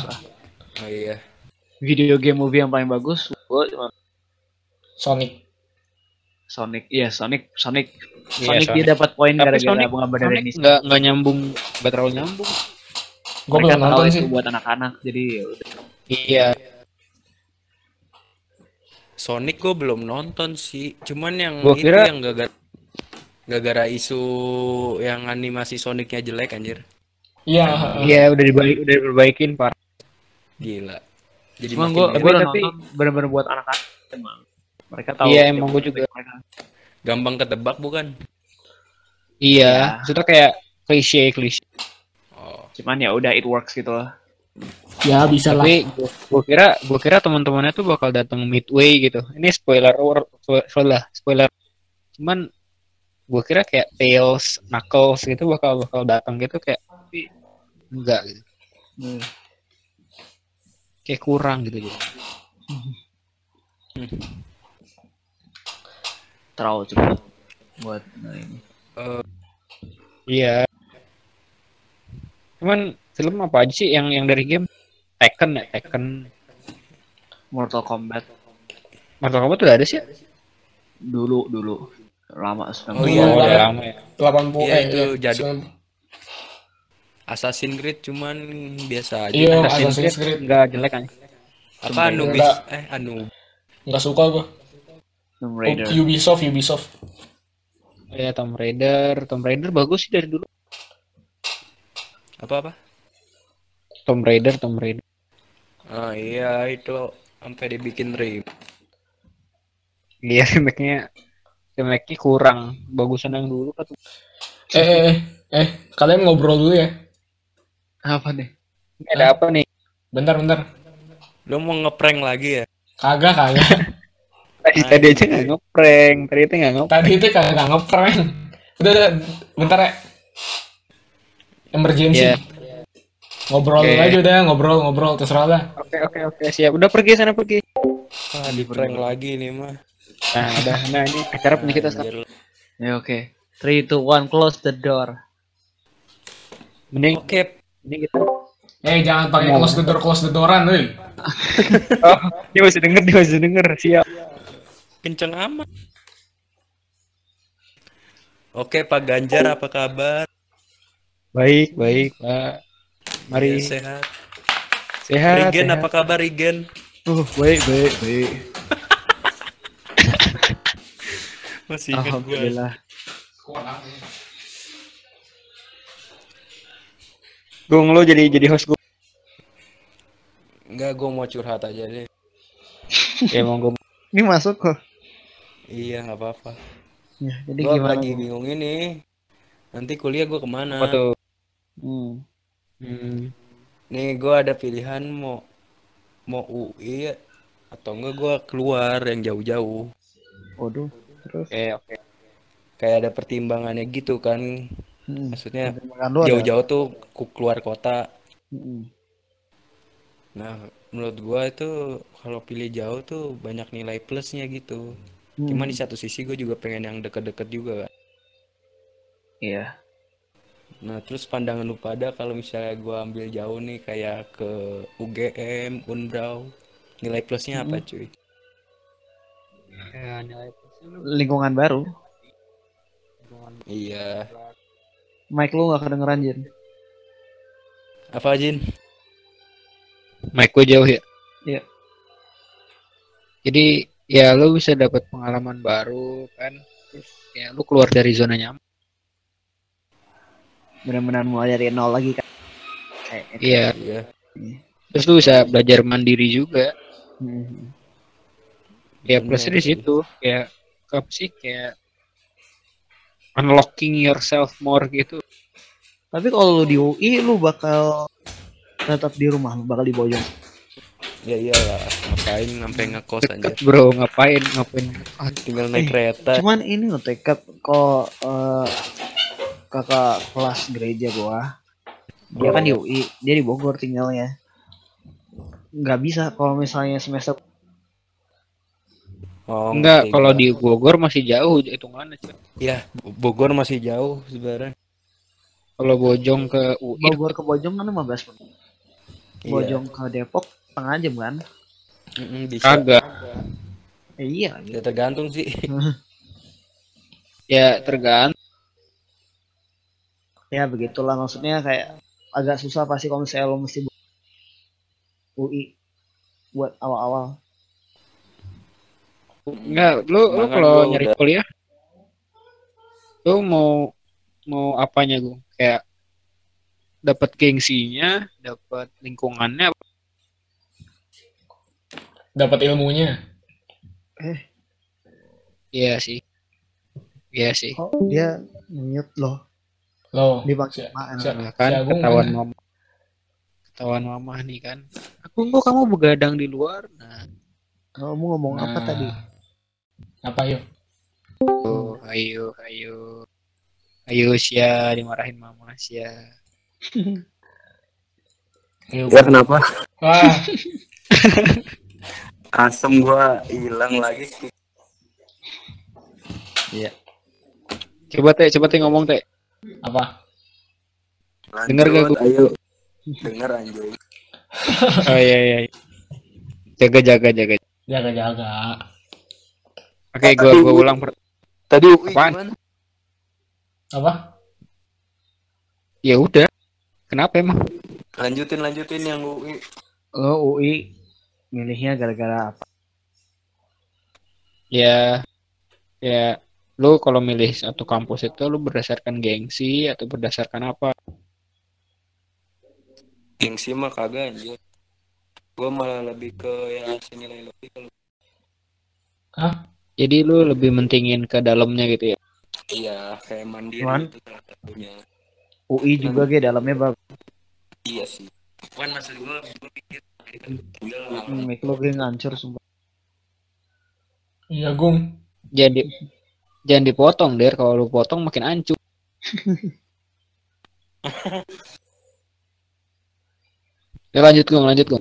Oh iya. Video game movie yang paling bagus gua cuma Sonic. Sonic. Iya, Sonic, Sonic. Iya, Sonic dia dapat poin gara-gara Sonic- bunga Sonic ini. nggak nggak nyambung nggak terlalu nyambung Gue Mereka belum tahu nonton itu sih. buat anak-anak, jadi ya udah. iya Sonic gue belum nonton sih. Cuman yang Gua itu kira- yang gagal Gara-gara isu yang animasi Sonicnya jelek anjir. Iya, Iya, udah dibaik, udah diperbaikin, Pak. Gila. Jadi Cuman gue mirip. Tapi- udah tapi- nonton bener-bener buat anak-anak emang. Mereka tahu. Iya, emang gua juga. Mereka. gampang ketebak bukan? Iya, Iya. maksudnya kayak klise klise. Oh. Cuman ya udah it works gitu loh. Ya bisa lah. Tapi gua kira gua kira teman-temannya tuh bakal datang midway gitu. Ini spoiler or spoiler spoiler. Cuman gua kira kayak Tails, Knuckles gitu bakal bakal datang gitu kayak tapi enggak gitu. Hmm. Kayak kurang gitu gitu. Terlalu cepat buat nah ini. Eh, Iya. Cuman film apa aja sih yang yang dari game? Tekken ya, Tekken. Mortal Kombat Mortal Kombat udah ada sih. ya? dulu dulu lama Oh sudah iya, udah udah. lama ya. 80 Iya, eh, itu jadul. sembilan- Assassin's Creed cuman biasa aja. Iya, Assassin's Creed Creed. enggak jelek kan. Apa Anubis? Enggak. Eh, Anu. Nggak suka gua. Tomb Oh, Raider Ubisoft, Ubisoft. Ya Tomb Raider, Tomb Raider bagus sih dari dulu. Apa apa? Tomb Raider, Tomb Raider. Ah iya itu sampai dibikin rem. Iya remake-nya remake-nya kurang bagusan yang dulu kan. Eh, eh, eh, eh, kalian ngobrol dulu ya. apa nih Ini ada apa nih? Bentar, bentar. Lo mau ngeprank lagi ya? Kagak, kagak. [LAUGHS] Tadi, tadi aja nggak ngeprank, tadi itu nggak ngeprank. Tadi itu kagak ngeprank. Udah, udah, bentar ya. Emergency. Iya. Ngobrol Oke. aja udah, ngobrol, ngobrol, terserah lah. Oke oke oke siap. Udah pergi sana pergi. Ah, di prank lagi nih mah. Nah udah, nah ini acara punya kita sekarang. Ya oke three two one close the door Mending, Oke, mending kita. Eh, jangan pakai close the door, close the dooran, woi. [LAUGHS] Oh, dia masih denger, dia masih denger. Siap. kenceng amat. Oke, Pak Ganjar apa kabar? Baik baik Pak. Ya, Mari sehat. sehat. Rigen sehat. apa kabar Rigen? uh baik baik baik Masih ingat gue. alhamdulillah Gung lo jadi jadi host gue. Enggak, gue mau curhat aja deh. ya mau gue. ini masuk kok Iya, nggak apa-apa. ya jadi Gue gimana lagi bingung ini. Nanti kuliah gue ke mana? Apa tuh? hmm. Hmm. Nih, gue ada pilihan mau mau UI atau enggak gue keluar yang jauh-jauh. waduh terus Oke oke. Kayak ada pertimbangannya gitu kan. hmm. Maksudnya jauh-jauh tuh ku- keluar kota. Hmm. Nah, menurut gua itu kalau pilih jauh tuh banyak nilai plusnya gitu. Hmm. Cuman di satu sisi gue juga pengen yang deket-deket juga kan. iya Nah, terus pandangan lu pada kalau misalnya gua ambil jauh nih kayak ke UGM, Unbrau, nilai plusnya apa cuy? Ya, nilai plusnya lu lingkungan baru Iya. mic lu nggak kedengeran Jin Apa Jin? Mic gue jauh ya? Iya. Jadi ya lu bisa dapat pengalaman baru kan. Terus ya lu keluar dari zona nyaman. Benar-benar mulai dari nol lagi kan kayak Iya. Iya. Terus lu bisa belajar mandiri juga. Hmm. Ya plusnya di situ. Kayak apa sih kayak unlocking yourself more gitu. tapi kalau lu di UI lu bakal tetap di rumah lu bakal di Bojong Ya iyalah, ngapain sampai ngekos Deket anjir. bro, ngapain ngapain? Tinggal naik Eh, kereta. cuman ini loh tekad kok eh, kakak kelas gereja gua dia kan di UI dia di Bogor tinggalnya nggak bisa kalau misalnya semester Oh, Enggak, kalau di Bogor masih jauh hitungannya. cuy. Ya, Bogor masih jauh sebenarnya. Kalau Bojong ke UI Bogor ke Bojong kan 15 menit Iya. Bojong ke Depok setengah jam kan Mm-mm, bisa. kagak. Eh, iya Ya tergantung sih. [LAUGHS] Ya tergantung. Ya begitulah maksudnya kayak agak susah pasti kalau misalnya lo mesti bu- UI buat awal-awal Enggak, lu lu Mangan kalau nyari udah. kuliah lu mau mau apanya gue kayak dapat gengsinya dapat lingkungannya Dapat ilmunya. iya sih iya sih Oh, dia mute loh. Loh, Di si- Maan. si- kan si ketahuan mana? mama ketahuan mama nih kan aku kok kamu begadang di luar nah Kamu ngomong apa Nah, tadi? Apa yuk? tuh, ayo ayo ayo sia dimarahin mama sia [LAUGHS] Yuk. Ya kenapa? Wah, [LAUGHS] Asem gua hilang lagi sih. coba teh coba teh ngomong teh apa? Dengar gak gua? Ayo. Dengar anjing. [LAUGHS] oh iya iya iya. jaga jaga jaga Jaga-jaga. oke gua gua ulang per- Tadi UI Apaan? gimana? Apa? ya udah kenapa emang Lanjutin lanjutin yang UI. Lo UI milihnya gara-gara apa? ya ya lu kalau milih satu kampus itu lu berdasarkan gengsi atau berdasarkan apa Gengsi mah kagak anjir. Gua malah lebih ke yang senilai lebih kalau jadi lu lebih mentingin ke dalamnya gitu ya iya kayak mandiri Cuman- itu salah satunya. UI juga ge dalamnya bagus. Iya sih. Kan maksud gua gua pikir Hmm, mic lo ngancur sumpah. Iya, Gung. jadi jangan dipotong der kalau lu potong makin ancur [LAUGHS] ya lanjut gue lanjut gue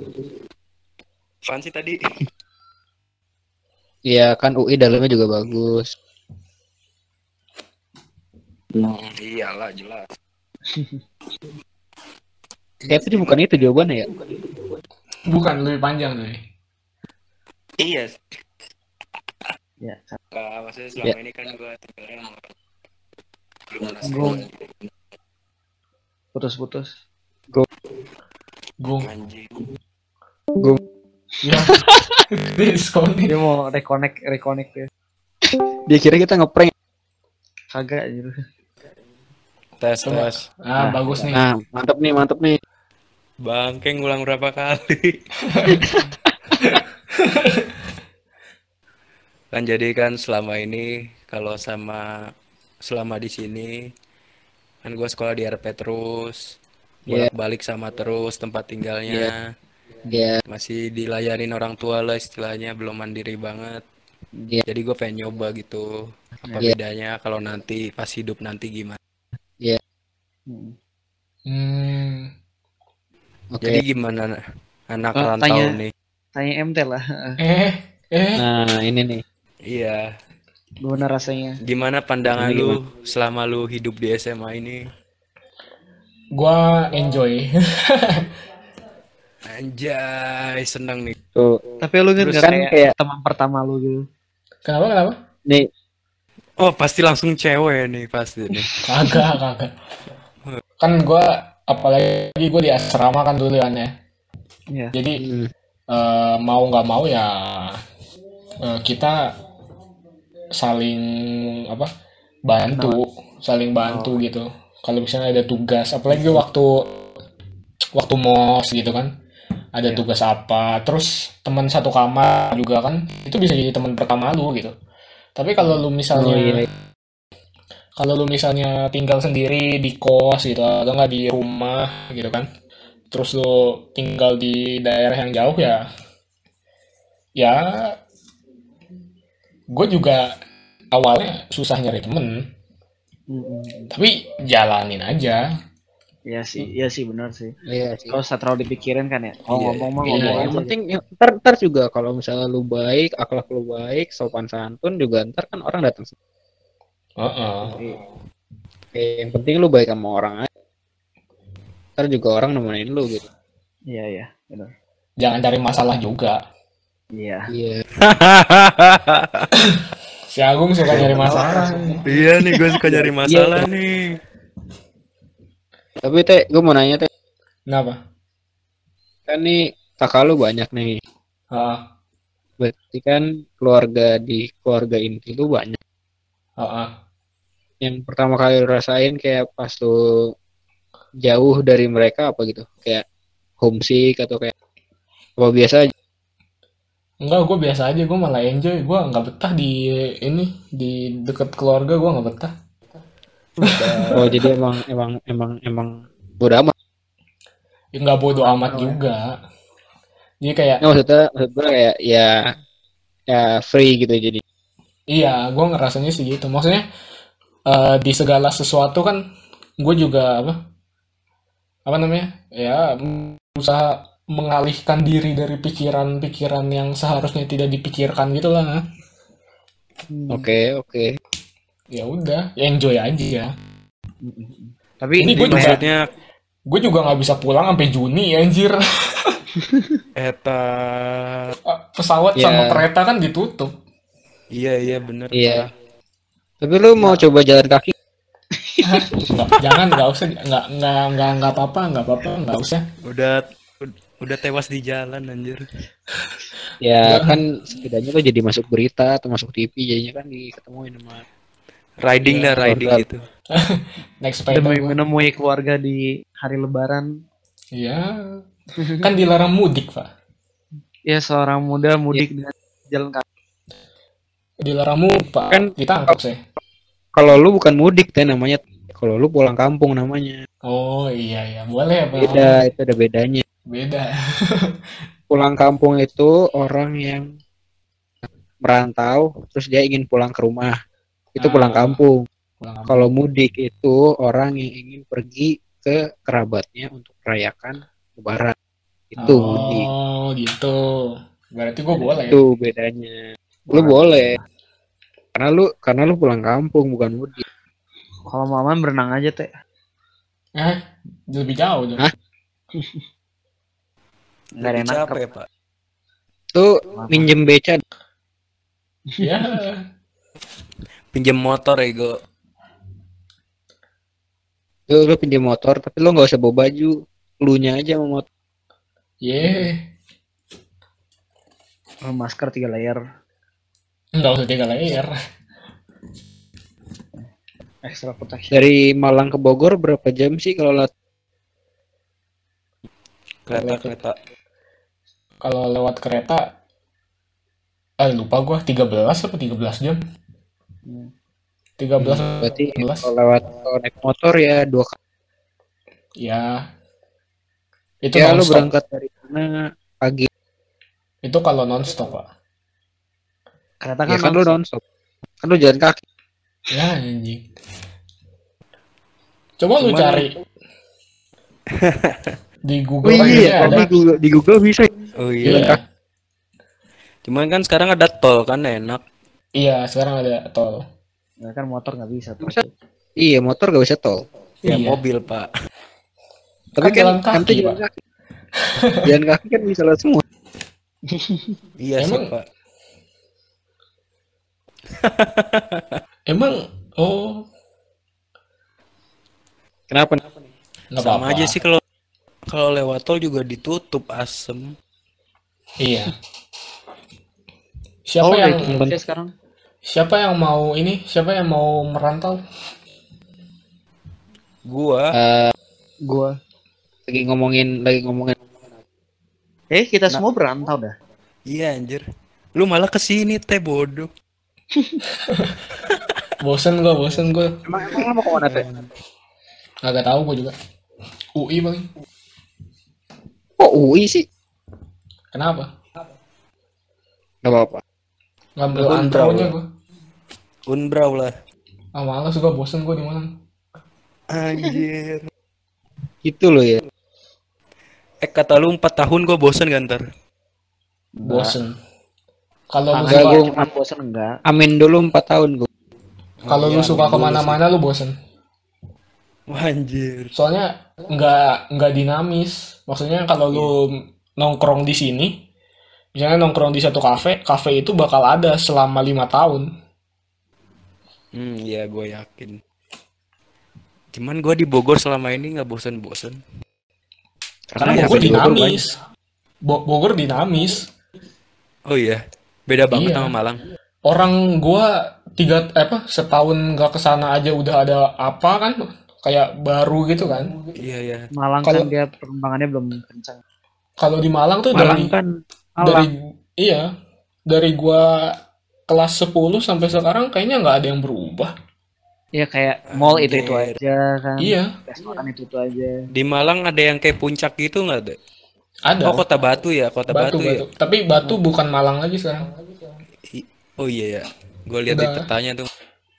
Apaan sih tadi? ya kan UI dalamnya juga bagus Hmm, iyalah jelas. ya tapi bukan itu jawabannya ya Bukan lebih panjang nih. Iya. Ya, Nah, maksudnya selama ini kan gua tinggalnya sama. Belum gua putus-putus. Gung. anjing. Ya. [LAUGHS] Diskon nih. Dia mau reconnect reconnect ya. dia kira kita ngeprank Kagak gitu. Tes Coba. tes. Ah, bagus nih. nah mantep nih mantep nih Bangke ngulang berapa kali? [LAUGHS] kan jadi kan selama ini kalau sama selama di sini kan gua sekolah di RP terus Iya. bolak-balik sama terus tempat tinggalnya dia masih dilayanin orang tua lah istilahnya belum mandiri banget dia jadi gue pengen nyoba gitu apa Iya. bedanya kalau nanti pas hidup nanti gimana Hmm. Hmm. oke jadi gimana anak Eh, rantau tanya. nih Tanya MT lah. Eh, eh. nah ini nih iya Gimana rasanya? gimana pandangan Gimana, lu selama lu hidup di SMA ini Gua enjoy. [LAUGHS] anjay seneng nih tuh Tapi lu kan Terus gak kan kayak kayak- teman pertama lu gitu. kenapa? Kenapa? nih oh pasti langsung cewek nih pasti nih [LAUGHS] Kagak, kagak. Kan gua apalagi gua di asrama kan dulu kan ya. Iya. Jadi hmm, eh, mau nggak mau ya eh, kita saling apa bantu saling bantu gitu kalau misalnya ada tugas apalagi waktu waktu mos gitu kan ada Iya. tugas apa terus teman satu kamar juga kan itu bisa jadi teman pertama lu gitu tapi kalau lu misalnya Oh, iya. kalau lu misalnya tinggal sendiri di kos gitu atau nggak di rumah gitu kan terus lu tinggal di daerah yang jauh ya ya gue juga awalnya susah nyari temen Mm-mm. tapi jalanin aja Iya sih, iya sih benar sih. iya sih Kalau usah terlalu dipikirin kan ya. Kalau Iya, ngomong mah iya, ngomong Ya, yang penting ya, ntar, ntar juga kalau misalnya lu baik, akhlak lu baik, sopan santun juga ntar kan orang datang. Heeh. Oke, yang penting lu baik sama orang aja. Ntar juga orang nemenin lu gitu. Iya iya, benar. jangan cari masalah juga Iya. Iya. [LAUGHS] si Agung suka nyari masalah iya nih gue suka nyari masalah nih Tapi teh, gue mau nanya teh, kenapa kan nih kakak lu banyak nih. Heeh. Berarti kan keluarga di keluarga inti lu banyak. Heeh. yang pertama kali lu rasain kayak pas lu jauh dari mereka apa gitu? Kayak homesick atau kayak apa biasa aja? Enggak, gue biasa aja. Gue malah enjoy. Gue nggak betah di ini di deket keluarga. Gue nggak betah. Oh jadi emang emang emang emang bodo amat. Ya, nggak bodo amat juga. Jadi kayak Nah, maksudnya maksud gue kayak ya ya free gitu jadi. Iya, gue ngerasanya sih gitu. Maksudnya eh, di segala sesuatu kan gue juga apa apa namanya ya berusaha mengalihkan diri dari pikiran-pikiran yang seharusnya tidak dipikirkan gitu lah. Hmm. Oke oke. Ya udah, ya enjoy aja. Tapi Ini gue juga- maksudnya Gue juga nggak bisa pulang sampai Juni anjir. [LAUGHS] eta Pesawat Ya. sama kereta kan ditutup. iya iya bener Iya. Pak. Tapi lu mau coba jalan kaki? Nggak, jangan, nggak usah, nggak nggak nggak nggak apa-apa, nggak apa-apa, nggak usah. udah udah tewas di jalan anjir Ya kan setidaknya lu jadi masuk berita atau masuk TV jadinya kan diketemuin sama riding Iya, dah riding keluarga. gitu [LAUGHS] sepeda. demi menemui keluarga di hari lebaran. Iya. Kan dilarang mudik, Pak. Ya seorang muda mudik dengan jalan kaki. Dilarang mudik, Pak. Kan- ditangkap saya. kalau lu bukan mudik teh namanya kalau lu pulang kampung namanya Oh iya iya boleh Pak. beda itu ada bedanya Beda. pulang kampung itu orang yang merantau terus dia ingin pulang ke rumah itu pulang Ah. kampung Pulang kampung. kalau mudik itu orang yang ingin pergi ke kerabatnya untuk merayakan lebaran itu mudik Oh gitu. Berarti gue boleh. itu bedanya lu boleh karena lu karena lu pulang kampung bukan mudik Kalau maman berenang aja teh. Eh, lebih jauh dong. Nggak Lebih enak. capek pak tuh minjem beca Ya. pinjam motor ego lu, lu pinjam motor tapi lu nggak usah bawa baju lu nya aja sama motor Ye. Masker tiga layer. Enggak usah tiga layer. Extra protection. dari Malang ke Bogor berapa jam sih kalau lewat kereta kereta Kalau lewat kereta eh lupa gua 13 apa 13 jam? Hmm. 13 berarti 13. kalau lewat kalau naik motor ya dua kali Ya. Itu ya lu nonstop. berangkat dari mana pagi Itu kalau nonstop, Pak. Kereta ya kan, kan lu nonstop. kan lu jalan kaki Ya anjing. Coba lu Cuman- cari [LAUGHS] di Google oh kan iya ada. di Google di Google bisa oh Iya. iya cuman kan sekarang ada tol kan enak Iya, sekarang ada tol. Ya kan motor nggak bisa. iya motor gak bisa tol ya Iya. mobil pak tapi Kan kan kan kaki, jalan Pak. kaki jalan kaki kan bisa lewat semua iya sih Emang- pak Emang oh kenapa nggak sama apa-apa. aja sih kalau kalau lewat tol juga ditutup asem Iya. Siapa Oh, yang Indonesia sekarang. siapa yang mau ini? Siapa yang mau merantau? gua Eh, Gua. lagi ngomongin lagi ngomongin Eh kita semua berantau dah. iya anjir lu malah ke sini teh bodoh [LAUGHS] Bosen gua, bosen gua. emang emang lo mau ke mana teh Agak tahu gua juga. UI paling. Kok UI sih Kenapa? nggak apa-apa Ngambil Unbrau antronya gua. unbrau lah Ah malas gua bosen gua di mana. anjir itu loh ya eh kata lu 4 tahun gua bosen kan ntar Bosen. Kalau lu Enggak, suka, gua- Cuma bosan enggak. amin dulu empat tahun gue kalau lu Iya, suka ke mana-mana lu bosen. [LAUGHS] anjir Soalnya nggak nggak dinamis. Maksudnya kalau lu nongkrong di sini, misalnya nongkrong di satu kafe, kafe itu bakal ada selama lima tahun. hmm iya gue yakin cuman gua di Bogor selama ini nggak bosen-bosen Karena Iya, Bogor di Bogor dinamis. Bo- Bogor dinamis. oh iya beda banget Iya. sama Malang Orang gua tiga eh, apa setahun nggak ke sana aja udah ada apa kan kayak baru gitu kan Iya ya. Malang Kalau- kan dia perkembangannya belum kencang. kalau di Malang tuh Malang dari kan dari Malang. iya dari gua kelas 10 sampai sekarang kayaknya nggak ada yang berubah Iya kayak mall itu itu aja kan. iya Restoran itu itu aja. Di Malang ada yang kayak puncak gitu nggak deh? ada Oh kota Batu ya, kota batu, Batu, ya. batu. tapi batu bukan Malang lagi sekarang Oh iya ya. Gue lihat di petanya tuh.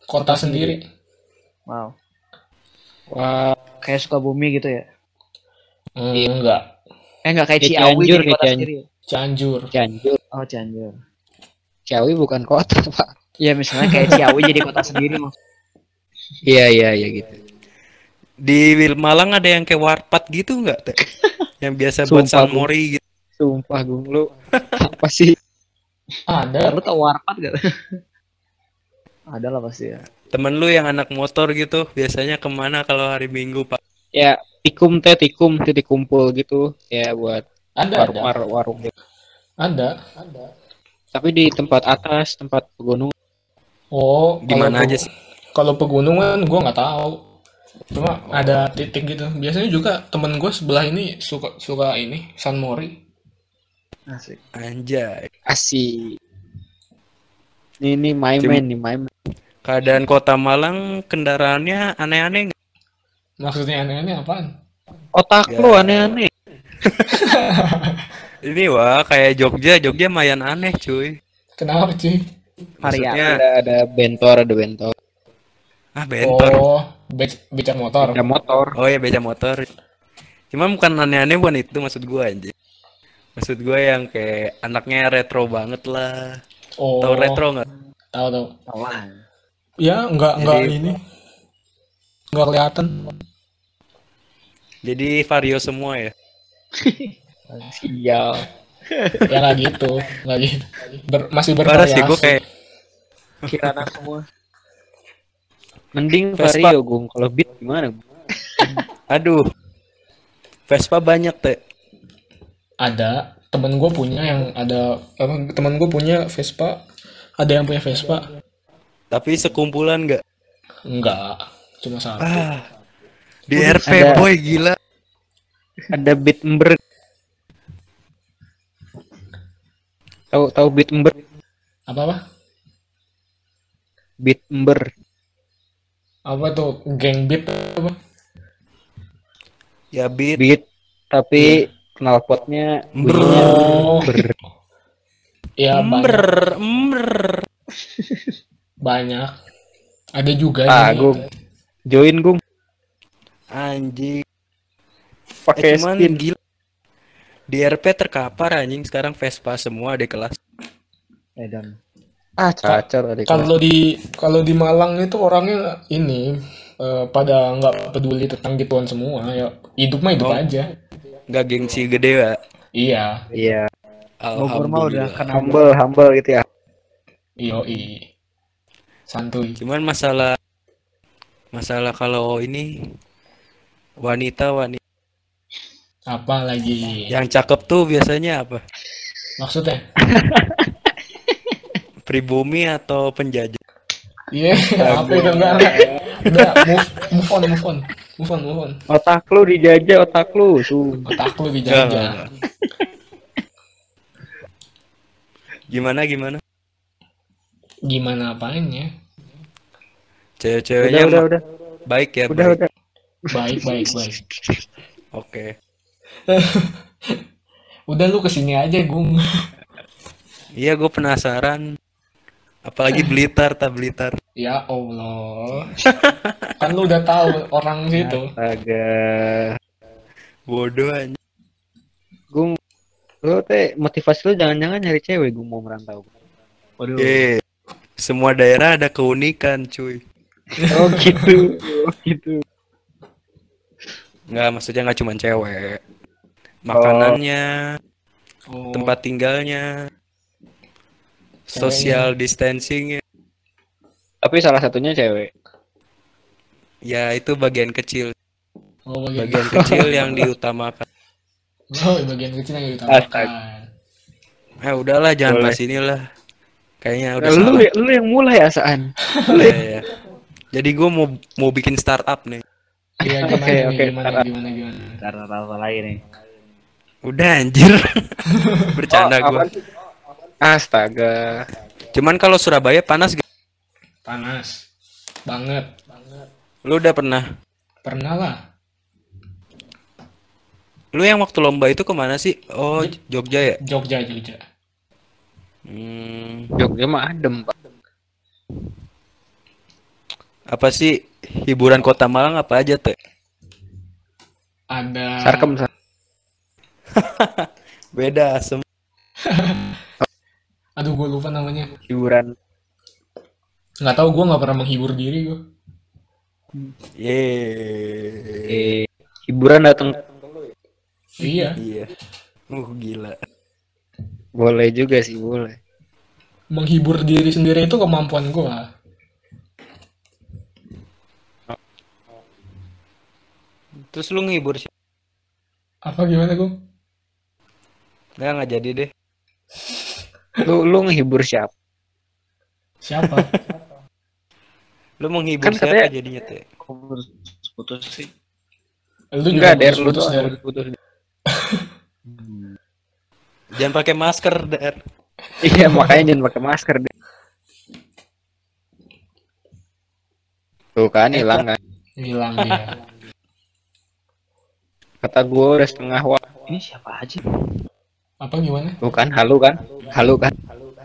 kota sendiri Wow. Wah, Kayak Sukabumi gitu ya. enggak Eh enggak kayak Ciawi Cianjur, jadi kota Cianjur. sendiri. Cianjur Cianjur. Oh, Cianjur. Ciawi bukan kota, [LAUGHS] Pak. Iya, misalnya kayak Ciawi jadi kota sendiri mas. Iya, iya, iya gitu. Di Wil- Malang ada yang kayak warpat gitu nggak teh? [LAUGHS] yang biasa buat Sumpah, San Mori gitu. Sumpah, Gung, lu apa sih? ada Lu tau warpat gak? [LAUGHS] Ada lah pasti ya. Temen lu yang anak motor gitu, biasanya ke mana kalau hari Minggu pak? Ya, tikum teh, tikum, titik kumpul gitu. Ya, buat ada warung, ada warung, warung gitu. ada Tapi di tempat atas, tempat pegunungan. oh Di mana aja sih? kalau pegunungan gua nggak tahu cuma ada titik gitu biasanya juga temen gue sebelah ini suka suka ini San Mori Asik. Anjay. Asik. Ini, ini Cuma- man, nih my man. Keadaan kota Malang kendaraannya aneh-aneh nggak? maksudnya aneh-aneh apaan Otak Ya. lu aneh-aneh. [LAUGHS] Ini wah kayak Jogja, Jogja mayan aneh cuy. kenapa sih Maksudnya, Ada, ada bentor, ada bentor. ah bentor. oh be- beca motor Ada motor. Oh ya beca motor. Cuma bukan aneh-aneh bukan itu maksud gua anjir. Maksud gua yang kayak anaknya retro banget lah. oh Tahu retro nggak? tahu tahu Tau lah. Ya nggak nggak Jadi- ini nggak kelihatan Jadi vario semua ya. Sial. [LAUGHS] ya nggak gitu nggak gitu Ber- masih Parah bervariasi sih gua kayak Kirana semua. Mending Vespa. Vario, Gung. Kalau beat gimana? Aduh. Vespa banyak teh. ada temen gue punya yang ada apa temen gue punya Vespa ada yang punya Vespa Tapi sekumpulan nggak? enggak cuma satu Ah. Di Udah, RP ada. boy gila. Ada beat ember. Tahu tahu beat ember? apa apa Beat ember. apa tuh geng beat apa Ya beat. Beat tapi knalpotnya bunyinya Oh. ember. ya Ember, ember. Banyak ada juga Ah, nih. Gung. Join, Gung. Anjing. Pakai Eh, cuman spin. gila. Di RP terkapar anjing sekarang Vespa semua di kelas. Edan. Ah, cacar kalau di kalau di Malang itu orangnya ini eh, pada nggak peduli tentang gituan semua ya hidup mah hidup Oh. aja Nggak gengsi gede ya. iya Iya, Bogor mah udah Alhamdulillah. kena humble, humble gitu ya. Yoi. Santuy. Cuman masalah masalah kalau ini wanita wanita Apa lagi? yang cakep tuh biasanya apa? Maksudnya? [LAUGHS] Pribumi atau penjajah? Iya, apa itu enggak enggak. Udah, move, move on, move on. Move on, move on. Otak lu dijajah, otak lu. Tuh. Otak lu dijajah. Gimana gimana? Gimana apanya? Udah, Cewek-ceweknya udah, ma- udah. baik ya, Udah, baik. udah. Baik, baik, baik. [LAUGHS] Oke. [LAUGHS] Udah lu ke sini aja, Gung. [LAUGHS] Iya, gue penasaran. Apalagi Blitar, tak Blitar. Ya Allah. kan lu udah tahu orang situ. Astaga. Bodoh aja. Gung, lu teh motivasi lu jangan-jangan nyari cewek gue mau merantau. Waduh. Eh, semua daerah ada keunikan, cuy. Oh gitu, oh gitu. Nggak, maksudnya nggak cuma cewek. Makanannya, Oh, tempat tinggalnya, social distancing Tapi salah satunya cewek. ya itu bagian kecil, oh, bagian, bagian [LAUGHS] kecil yang diutamakan. oh, bagian kecil yang diutamakan. Astaga. Eh udahlah jangan Boleh. bahas inilah. Kayaknya udah lu salah. lu yang mulai asaan. [LAUGHS] Iya, iya. Jadi gue mau mau bikin startup nih. Iya [LAUGHS] gimana Oke, nih, oke, gimana, startup. gimana gimana Karena apa lagi nih? Udah anjir. [LAUGHS] Bercanda Oh, gue. Astaga. Cuman kalau Surabaya panas gak? panas banget Lu udah pernah? pernah lah Lu yang waktu lomba itu ke mana sih? Oh, Jogja ya? Jogja Jogja Hmm, Jogja mah adem, Pak. apa sih hiburan kota Malang apa aja tuh? ada Sarkem Sar- [LAUGHS] Beda asem. [LAUGHS] aduh gue lupa namanya hiburan. nggak tahu gue nggak pernah menghibur diri gue Yeay. Eh, hiburan datang iya Iya. Uh, gila. Boleh juga sih, boleh. menghibur diri sendiri itu kemampuan gue Terus lu ngehibur sih? apa gimana gue Nggak, nggak jadi deh. Lu lu ngehibur siapa? siapa Lu menghibur Kan siapa katanya- jadinya tuh? Putus putus sih? lu Enggak, juga Der, lu putus tuh Der. putus. [LAUGHS] Jangan pakai masker, Der. Iya, makanya jangan pakai masker deh. Tuh kan hilang kan. hilang dia Kata gue udah setengah wa. Ini siapa aja? apa gimana Tuh kan, halu kan? Halu kan?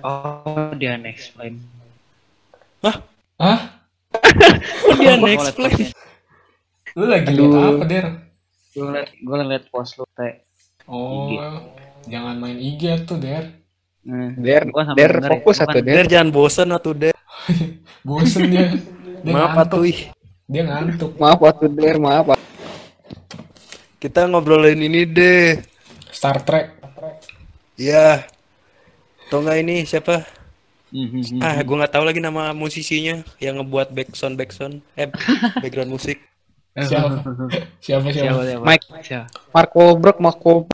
Oh, dia next flame. ah Kok [LAUGHS] dia Gua next postnya. lu lagi Aduh. lihat apa Der Gue ngeliat, gue ngeliat post lu teh. oh IG. Jangan main IG tuh Der Hmm. Der, der ya, fokus satu der. Der jangan bosan atuh, Der. [LAUGHS] bosen dia [LAUGHS] dia Maaf atuh. ih. dia ngantuk Maaf waktu der, maaf. Pak. Kita ngobrolin ini deh. Star Trek Ya. Tau nggak ini siapa? Mhm. Ah, gue nggak tahu lagi nama musisinya yang ngebuat backsound backsound, eh [LAUGHS] background musik. siapa siapa Siapa siapa siapa? Mike. Siapa? Marco Brock, Marco.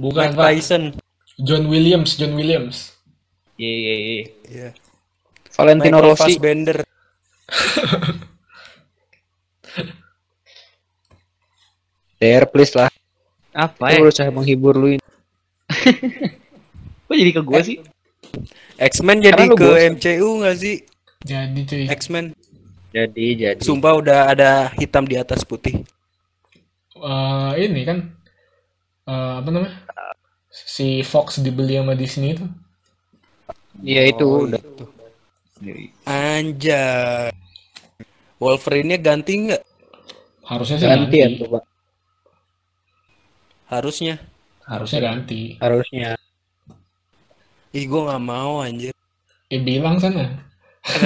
Bukan Mike pak Tyson. John Williams John Williams Iya iya iya. Iya. Valentino Michael Rossi. Fassbender. [LAUGHS] Der, please lah. Apa Gue ya? berusaha menghibur lu ini. [LAUGHS] Kok jadi ke gue sih? X-Men jadi ke bosan. MCU nggak sih? jadi cuy X-Men. Jadi, jadi. Sumpah udah ada hitam di atas putih. Eh, ini kan eh, apa namanya si Fox dibeli sama Disney itu Iya itu Oh, udah. itu. Anjay. Wolverine-nya ganti nggak? harusnya sih Ganti ganti, ya tuh, Pak. Harusnya. harusnya ganti Harusnya. Ih, gue nggak mau anjir. eh bilang sana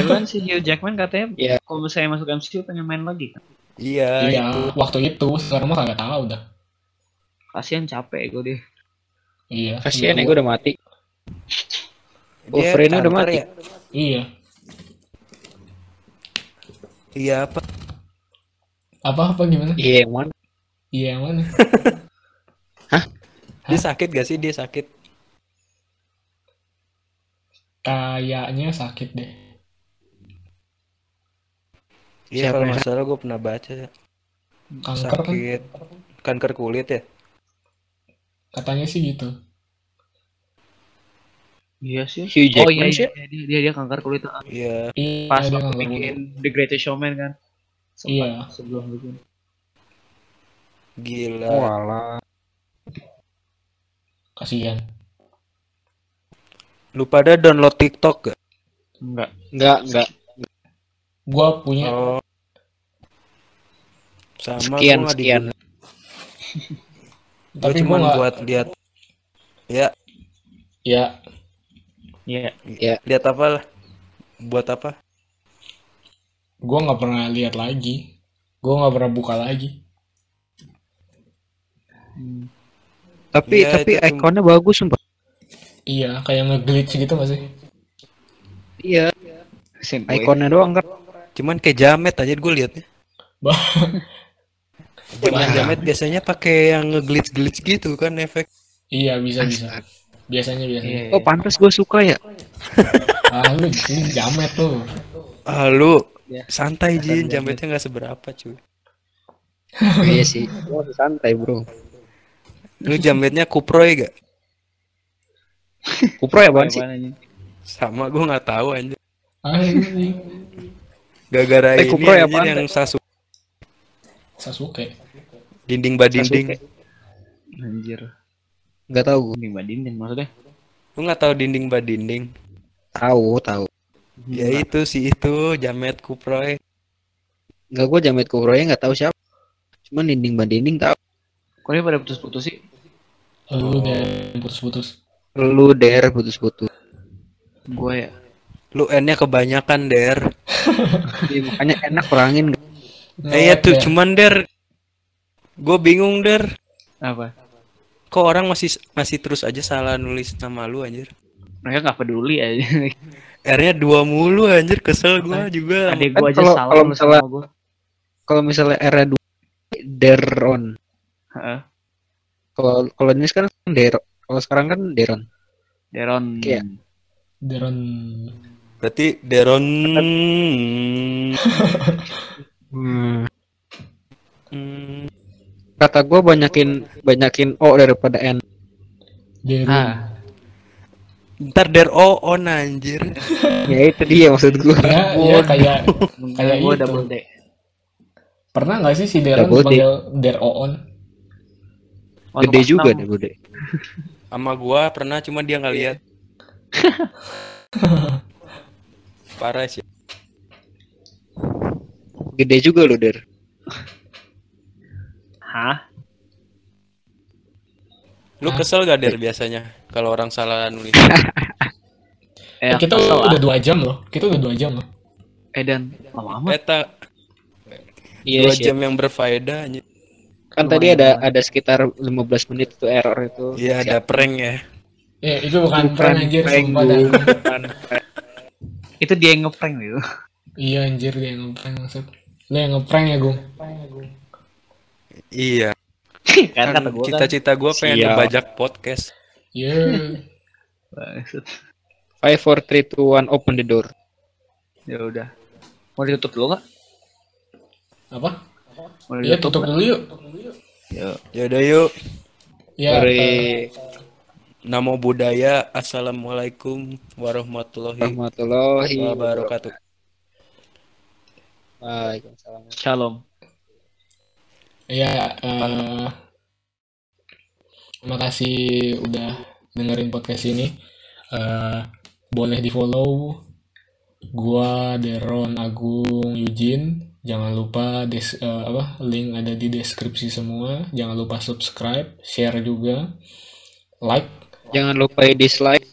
kan si Hugh Jackman katanya Iya. kalau misalnya masuk MCU pengen main lagi kan. Iya. iya waktu itu sekarang mah kagak tahu dah Kasihan capek gue deh. Iya Kasihan ya Iya. gue udah mati. Wolverine udah mati. ya? iya Iya apa? apa apa gimana Iya, yang mana? iya yang mana [LAUGHS] Dia sakit gak sih? Dia sakit. kayaknya sakit deh Iya kalau yang nggak salah gue pernah baca kanker kan sakit kanker kulit ya. Katanya sih gitu Iya sih. Hugh Oh Jackman iya, sih. iya, dia, dia dia kanker kulit ah. Iya. iya pas dia waktu kanker kulit. bikin The Greatest Showman kan. Sempat Iya. Sebelum bikin. Gila. Walah. kasihan Lu pada download TikTok gak? Enggak. Enggak, enggak. gua punya Oh. Sama Sekian, gua sekian. Tapi cuma buat lihat. Ya. Ya. Iya. lihat apa lah. Buat apa? Gua nggak pernah lihat lagi. Gua nggak pernah buka lagi. Hmm. Tapi Iya, tapi itu cuma- ikonnya bagus sumpah. iya kayak nge-glitch gitu gak sih? Iya, ikonnya doang kan. cuman kayak jamet aja gue liatnya [LAUGHS] Jaman jamet biasanya pakai yang nge-glitch glitch gitu kan efek iya bisa bisa biasanya biasanya Iya. Oh, pantas gue suka ya. ah lu ini jamet tuh Ah lu Ya. santai Jin, Jamet. jametnya nggak seberapa cuy. [LAUGHS] iya sih gua masih santai bro Lu jametnya kuproy gak? [LAUGHS] kupro ya apaan sih? Sama gue nggak tahu anjir. anjing Gara-gara Eh, ini Kupro anjir apaan, yang sasu Sasuke dinding badinding. Sasuke. Anjir. nggak tahu gua Dinding badinding maksudnya. Lu nggak tahu dinding badinding? tahu tahu Ya itu si itu jamet kuproy. nggak gua jamet kupro ya nggak tahu siapa cuman dinding bandinding tahu Kok dia pada putus-putus sih? lu deh putus-putus lu der putus-putus Gue ya. Lu N-nya kebanyakan der. Iya, makanya enak kurangin Eh ya tuh cuman der. Gue bingung der. Apa? Kok orang masih masih terus aja salah nulis nama lu anjir. Mereka nggak peduli aja. R-nya dua mulu anjir kesel gua juga. Adek Kan gue aja salah kalau misalnya- sama gue. kalau misalnya era dua deron Heeh. kalau kalau ini sekarang der kalau sekarang kan deron Deron. Iya. Deron Berarti Deron. [LAUGHS] Hmm, kata gua banyakin banyakin o daripada n Deron Ah, Ntar Der O on anjir. [LAUGHS] ya itu dia maksud gua ya, ya kayak kayak gue itu. double D. pernah nggak sih si Deron dipanggil Der Oon Waktu gede kelas juga deh gede Sama gua pernah cuma dia nggak lihat. [LAUGHS] Parah sih. gede juga lo der Hah? Lu Hah? kesel gak Der biasanya kalau orang salah nulis? [LAUGHS] Eh, kita kesel udah ah. dua jam loh kita udah dua jam loh Eh dan lama amat. Eta iya dua sih jam yang berfaedah anjir. kan tadi ada ada sekitar 15 menit itu error itu Iya ada prank ya. ya itu bukan prank anjir prank. Itu dia yang ngeprank gitu. iya anjir dia yang ngeprank maksud lu yang ngeprank ya gung Iya. [LAUGHS] kan Kan kata gue kan. cita-cita gua pengen Sial. ngebajak podcast. iya Bangsat. five four three two one open the door Ya udah. Mau ditutup dulu nggak? apa Mau iya ditutup tutup dulu yuk Ya. Yaudah yuk. ya dari Namo budaya. Assalamualaikum warahmatullahi warahmatullahi wabarakatuh. Waalaikumsalam Shalom. Ya eh, terima kasih udah dengerin podcast ini. Eh, boleh di follow gua Deron Agung Eugene jangan lupa des eh, apa link ada di deskripsi semua. Jangan lupa subscribe share juga like. Jangan lupa dislike.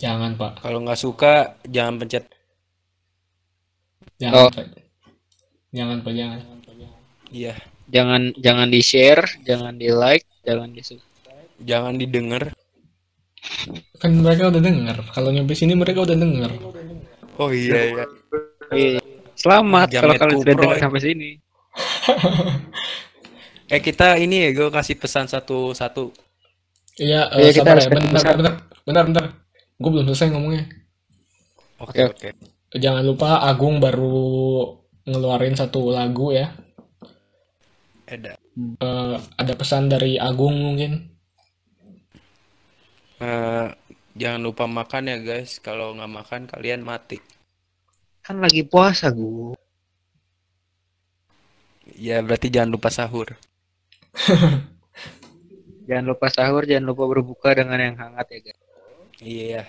Jangan pak. Kalau nggak suka jangan pencet. Jangan Oh. pak. Jangan pak jangan. Iya. Jangan jangan di share jangan di like jangan di subscribe Jangan didengar. kan mereka udah denger kalau nyampe sini mereka udah denger Oh iya iya. Iya. selamat kalau kalian sudah dengar sampai sini [LAUGHS] Eh kita ini ya gue kasih pesan satu-satu. iya Iya, eh, kita sabar harus ya bentar bentar bentar bentar gue belum selesai ngomongnya Oke Oke. oke. jangan lupa Agung baru ngeluarin satu lagu ya Ada. Eh, ada pesan dari Agung mungkin Eh, jangan lupa makan ya guys. Kalau nggak makan kalian mati. kan lagi puasa gu Ya berarti jangan lupa sahur. [LAUGHS] jangan lupa sahur jangan lupa berbuka dengan yang hangat ya guys Iya.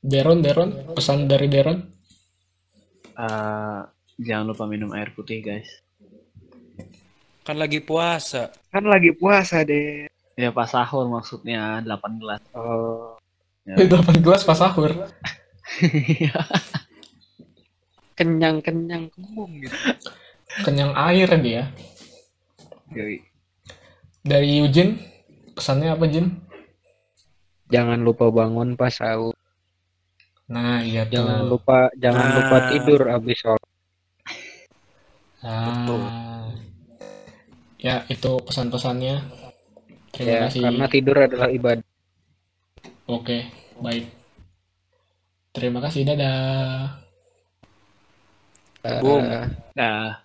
Deron Deron pesan dari Deron Eh, jangan lupa minum air putih guys. Kan lagi puasa. kan lagi puasa deh Ya pas sahur maksudnya 8 gelas. oh Ya. [LAUGHS] 8 gelas pas sahur [LAUGHS] kenyang kenyang kembung gitu kenyang air dia Yoi. dari Eugene pesannya apa Jin jangan lupa bangun pas sahur nah iya tuh jangan lupa jangan Nah. lupa tidur abis sholat Betul. Ya itu pesan-pesannya terima ya kasih karena tidur adalah ibadah oke baik Terima kasih, dadah. Boom. Eh, Nah.